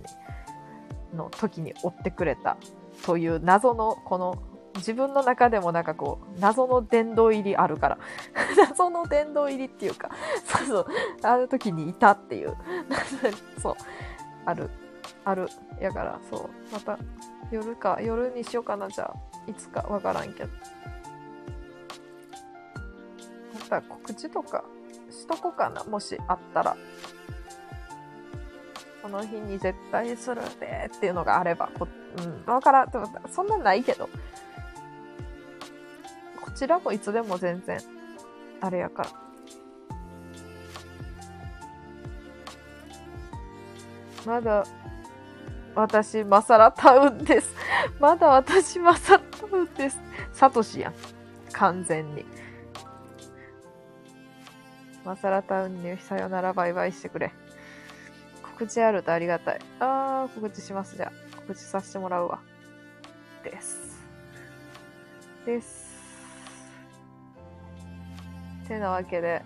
の時に追ってくれたという謎のこの自分の中でもなんかこう謎の殿堂入りあるから。謎の殿堂入りっていうかそうそう。ある時にいたっていう。そう。ある。ある。やからそう。また夜か夜にしようかな。じゃあいつか。わからんけど。また告知とかしとこうかな。もしあったら。この日に絶対するでっていうのがあればこうん。わからん。そんなないけど。ちらもいつでも全然あれやからまだ私、マサラタウンです。まだ私、マサラタウンです。サトシやん。完全に。マサラタウンにさよならバイバイしてくれ。告知あるとありがたい。あー、告知します。じゃあ、告知させてもらうわ。です。です。てなわけで、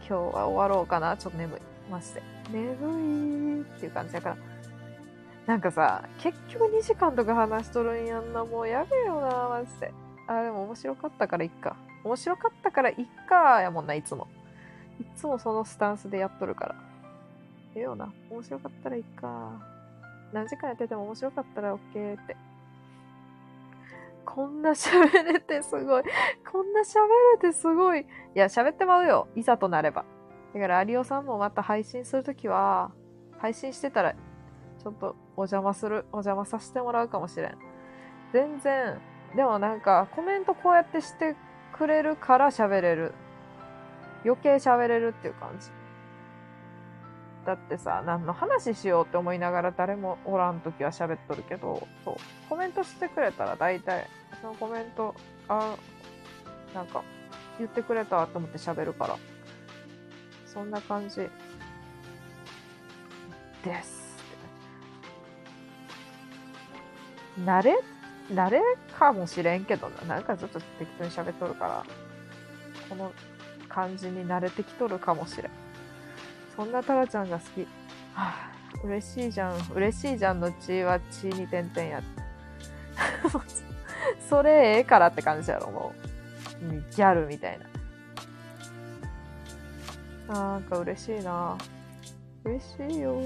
今日は終わろうかな。ちょっと眠い。マジで。眠いっていう感じだから。なんかさ、結局2時間とか話しとるんやんな。もうやべえよな、マジで。あ、でも面白かったからいっか。面白かったからいっか、やもんな、いつも。いつもそのスタンスでやっとるから。ええよな。面白かったらいっか。何時間やってても面白かったら OK って。こんな喋れてすごい。こんな喋れてすごい。いや、喋ってまうよ。いざとなれば。だから、有オさんもまた配信するときは、配信してたら、ちょっとお邪魔する、お邪魔させてもらうかもしれん。全然、でもなんか、コメントこうやってしてくれるから喋れる。余計喋れるっていう感じ。だってさ、何の話しようって思いながら誰もおらんときは喋っとるけど、そう。コメントしてくれたら大体、そのコメント、あ、なんか、言ってくれたと思って喋るから。そんな感じです。慣れ、慣れかもしれんけどな。なんかずっと適当に喋っとるから、この感じに慣れてきとるかもしれん。そんなタラちゃんが好き。はあ、嬉しいじゃん。嬉しいじゃんの血は血に点々や。それええからって感じやろ、もう。ギャルみたいな。なんか嬉しいな。嬉しいよ。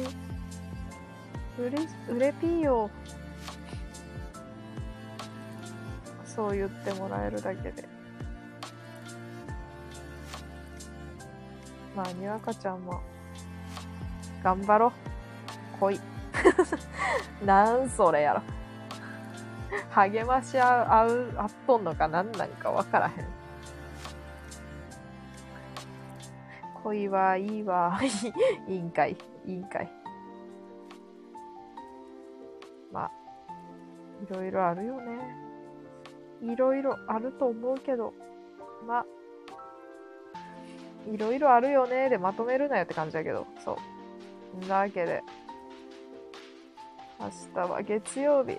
うれ、うれぴーよ。そう言ってもらえるだけで。まあ、にわかちゃんも、頑張ろう。恋。なんそれやろ。励まし合う、合う、あっとんのかなんなんかわからへん。恋はいいわ。いいんかい。いいんかい。まあ、いろいろあるよね。いろいろあると思うけど、まあ、いろいろあるよねでまとめるなよって感じだけど、そう。なわけで、明日は月曜日。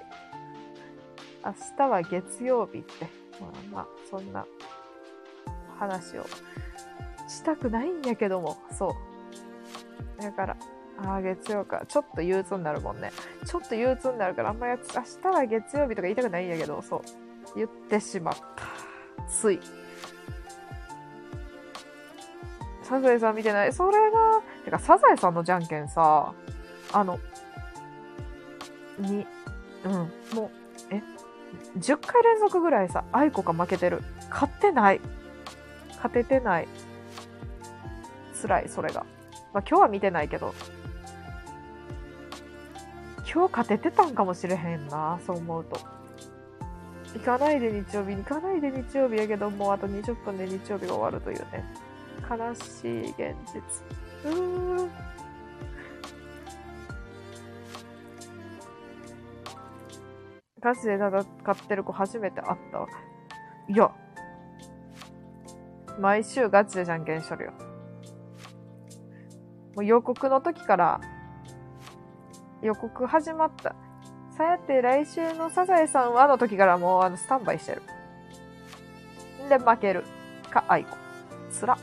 明日は月曜日って、まあまあ、そんな話をしたくないんやけども、そう。だから、ああ、月曜か。ちょっと憂鬱になるもんね。ちょっと憂鬱になるから、あんまやつ、明日は月曜日とか言いたくないんやけど、そう。言ってしまった。つい。サザエさん見てないそれが、てか、サザエさんのじゃんけんさ、あの、に、うん、もう、え、10回連続ぐらいさ、愛子が負けてる。勝ってない。勝ててない。辛い、それが。まあ今日は見てないけど。今日勝ててたんかもしれへんな、そう思うと。行かないで日曜日、行かないで日曜日やけど、もうあと20分で日曜日が終わるというね。悲しい現実。うーん。ガチで戦ってる子初めて会ったわ。いや、毎週ガチでじゃんけんしとるよ。もう予告の時から、予告始まった。さやて来週のサザエさんはの時からもうあのスタンバイしてる。で負ける。か、あいこ。つら。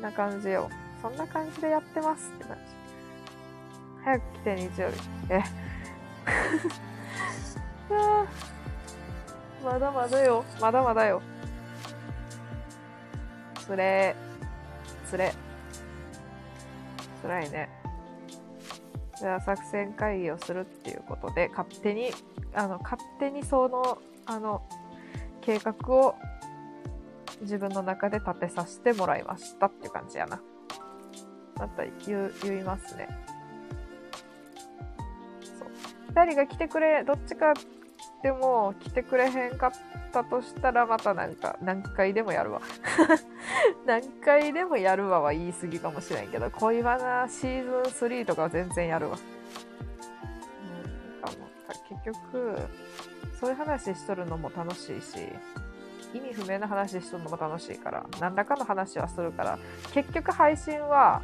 な感じよ。そんな感じでやってますって感じ。早く来て日曜日。え。まだまだよ。まだまだよ。つれー。つれ。つらいね。じゃあ作戦会議をするっていうことで、勝手に、あの、勝手にその、あの、計画を自分の中で立てさせてもらいましたっていう感じやな。また言、言いますね。そう。二人が来てくれ、どっちかでも来てくれへんかったとしたら、またなんか、何回でもやるわ。何回でもやるわは言い過ぎかもしれんけど、恋バナシーズン3とかは全然やるわ。うん、かも結局、そういう話しとるのも楽しいし、意味不明な話しとるのも楽しいから、何らかの話はするから、結局配信は、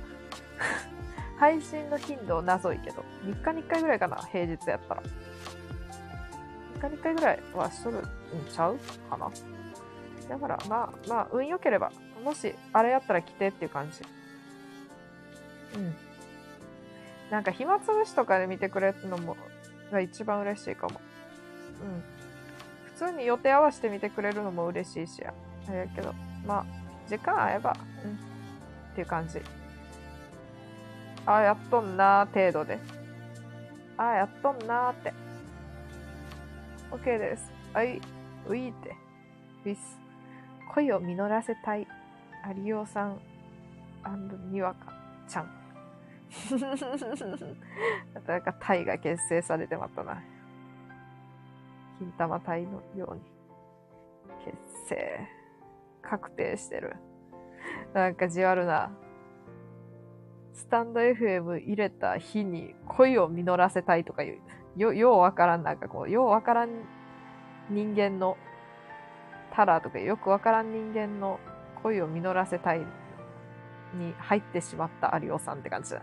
配信の頻度謎いけど、3日に1回ぐらいかな、平日やったら。3日に1回ぐらいはしとるんちゃうかな。だから、まあ、まあ、運良ければ、もし、あれやったら来てっていう感じ。うん。なんか、暇つぶしとかで見てくれるのも、が一番嬉しいかも。うん。普通に予定合わせて見てくれるのも嬉しいしや。あれやけど、まあ、時間合えば、うん。っていう感じ。ああ、やっとんなー程度で。ああ、やっとんなーって。OK です。はい、ウィーって。ウィス。恋を実らせたい。有オさんにわかちゃん。なんかタイが結成されてまったな。金玉体のように。結成。確定してる。なんかじわるな。スタンド FM 入れた日に恋を実らせたいとかいう、よ、ようわからん、なんかこう、ようわからん人間の、タラーとかよくわからん人間の恋を実らせたいに入ってしまった有オさんって感じだ。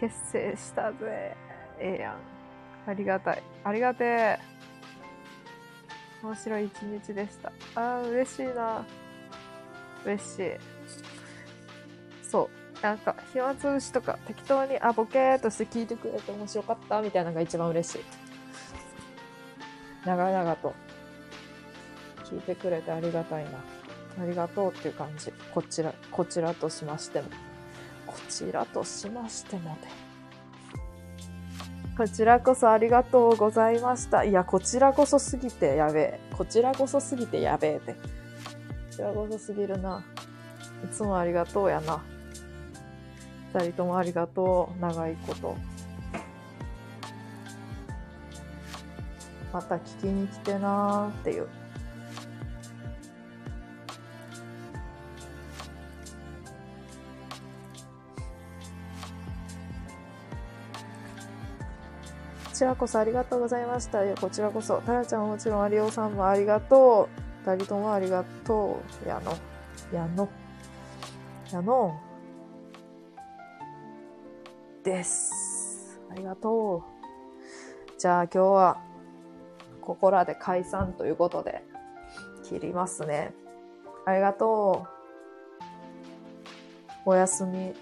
結成したぜ。ええやん。ありがたい。ありがてえ。面白い一日でした。ああ、嬉しいな。嬉しい。そう。なんか、暇つぶしとか適当に、あ、ボケーっとして聞いてくれて面白かったみたいなのが一番嬉しい。長々と聞いてくれてありがたいな。ありがとうっていう感じ。こちら、こちらとしましても。こちらとしましてもで。こちらこそありがとうございました。いや、こちらこそすぎてやべえ。こちらこそすぎてやべえって。こちらこそすぎるな。いつもありがとうやな。二人ともありがとう。長いこと。また聞きに来てなーっていう。らこそありがとうございました。いやこちらこそ。たやちゃんはもちろん、有オさんもありがとう。二人ともありがとう。やの。やの。やの。です。ありがとう。じゃあ今日は、ここらで解散ということで、切りますね。ありがとう。おやすみ。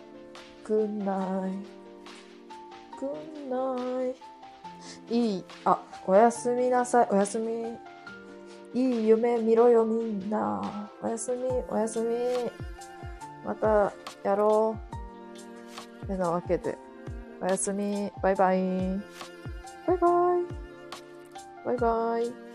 Good night. Good night. いい、あ、おやすみなさい。おやすみ。いい夢見ろよみんな。おやすみ、おやすみ。またやろう。てなわけで、おやすみ。バイバイ。バイバイ。バイバイ。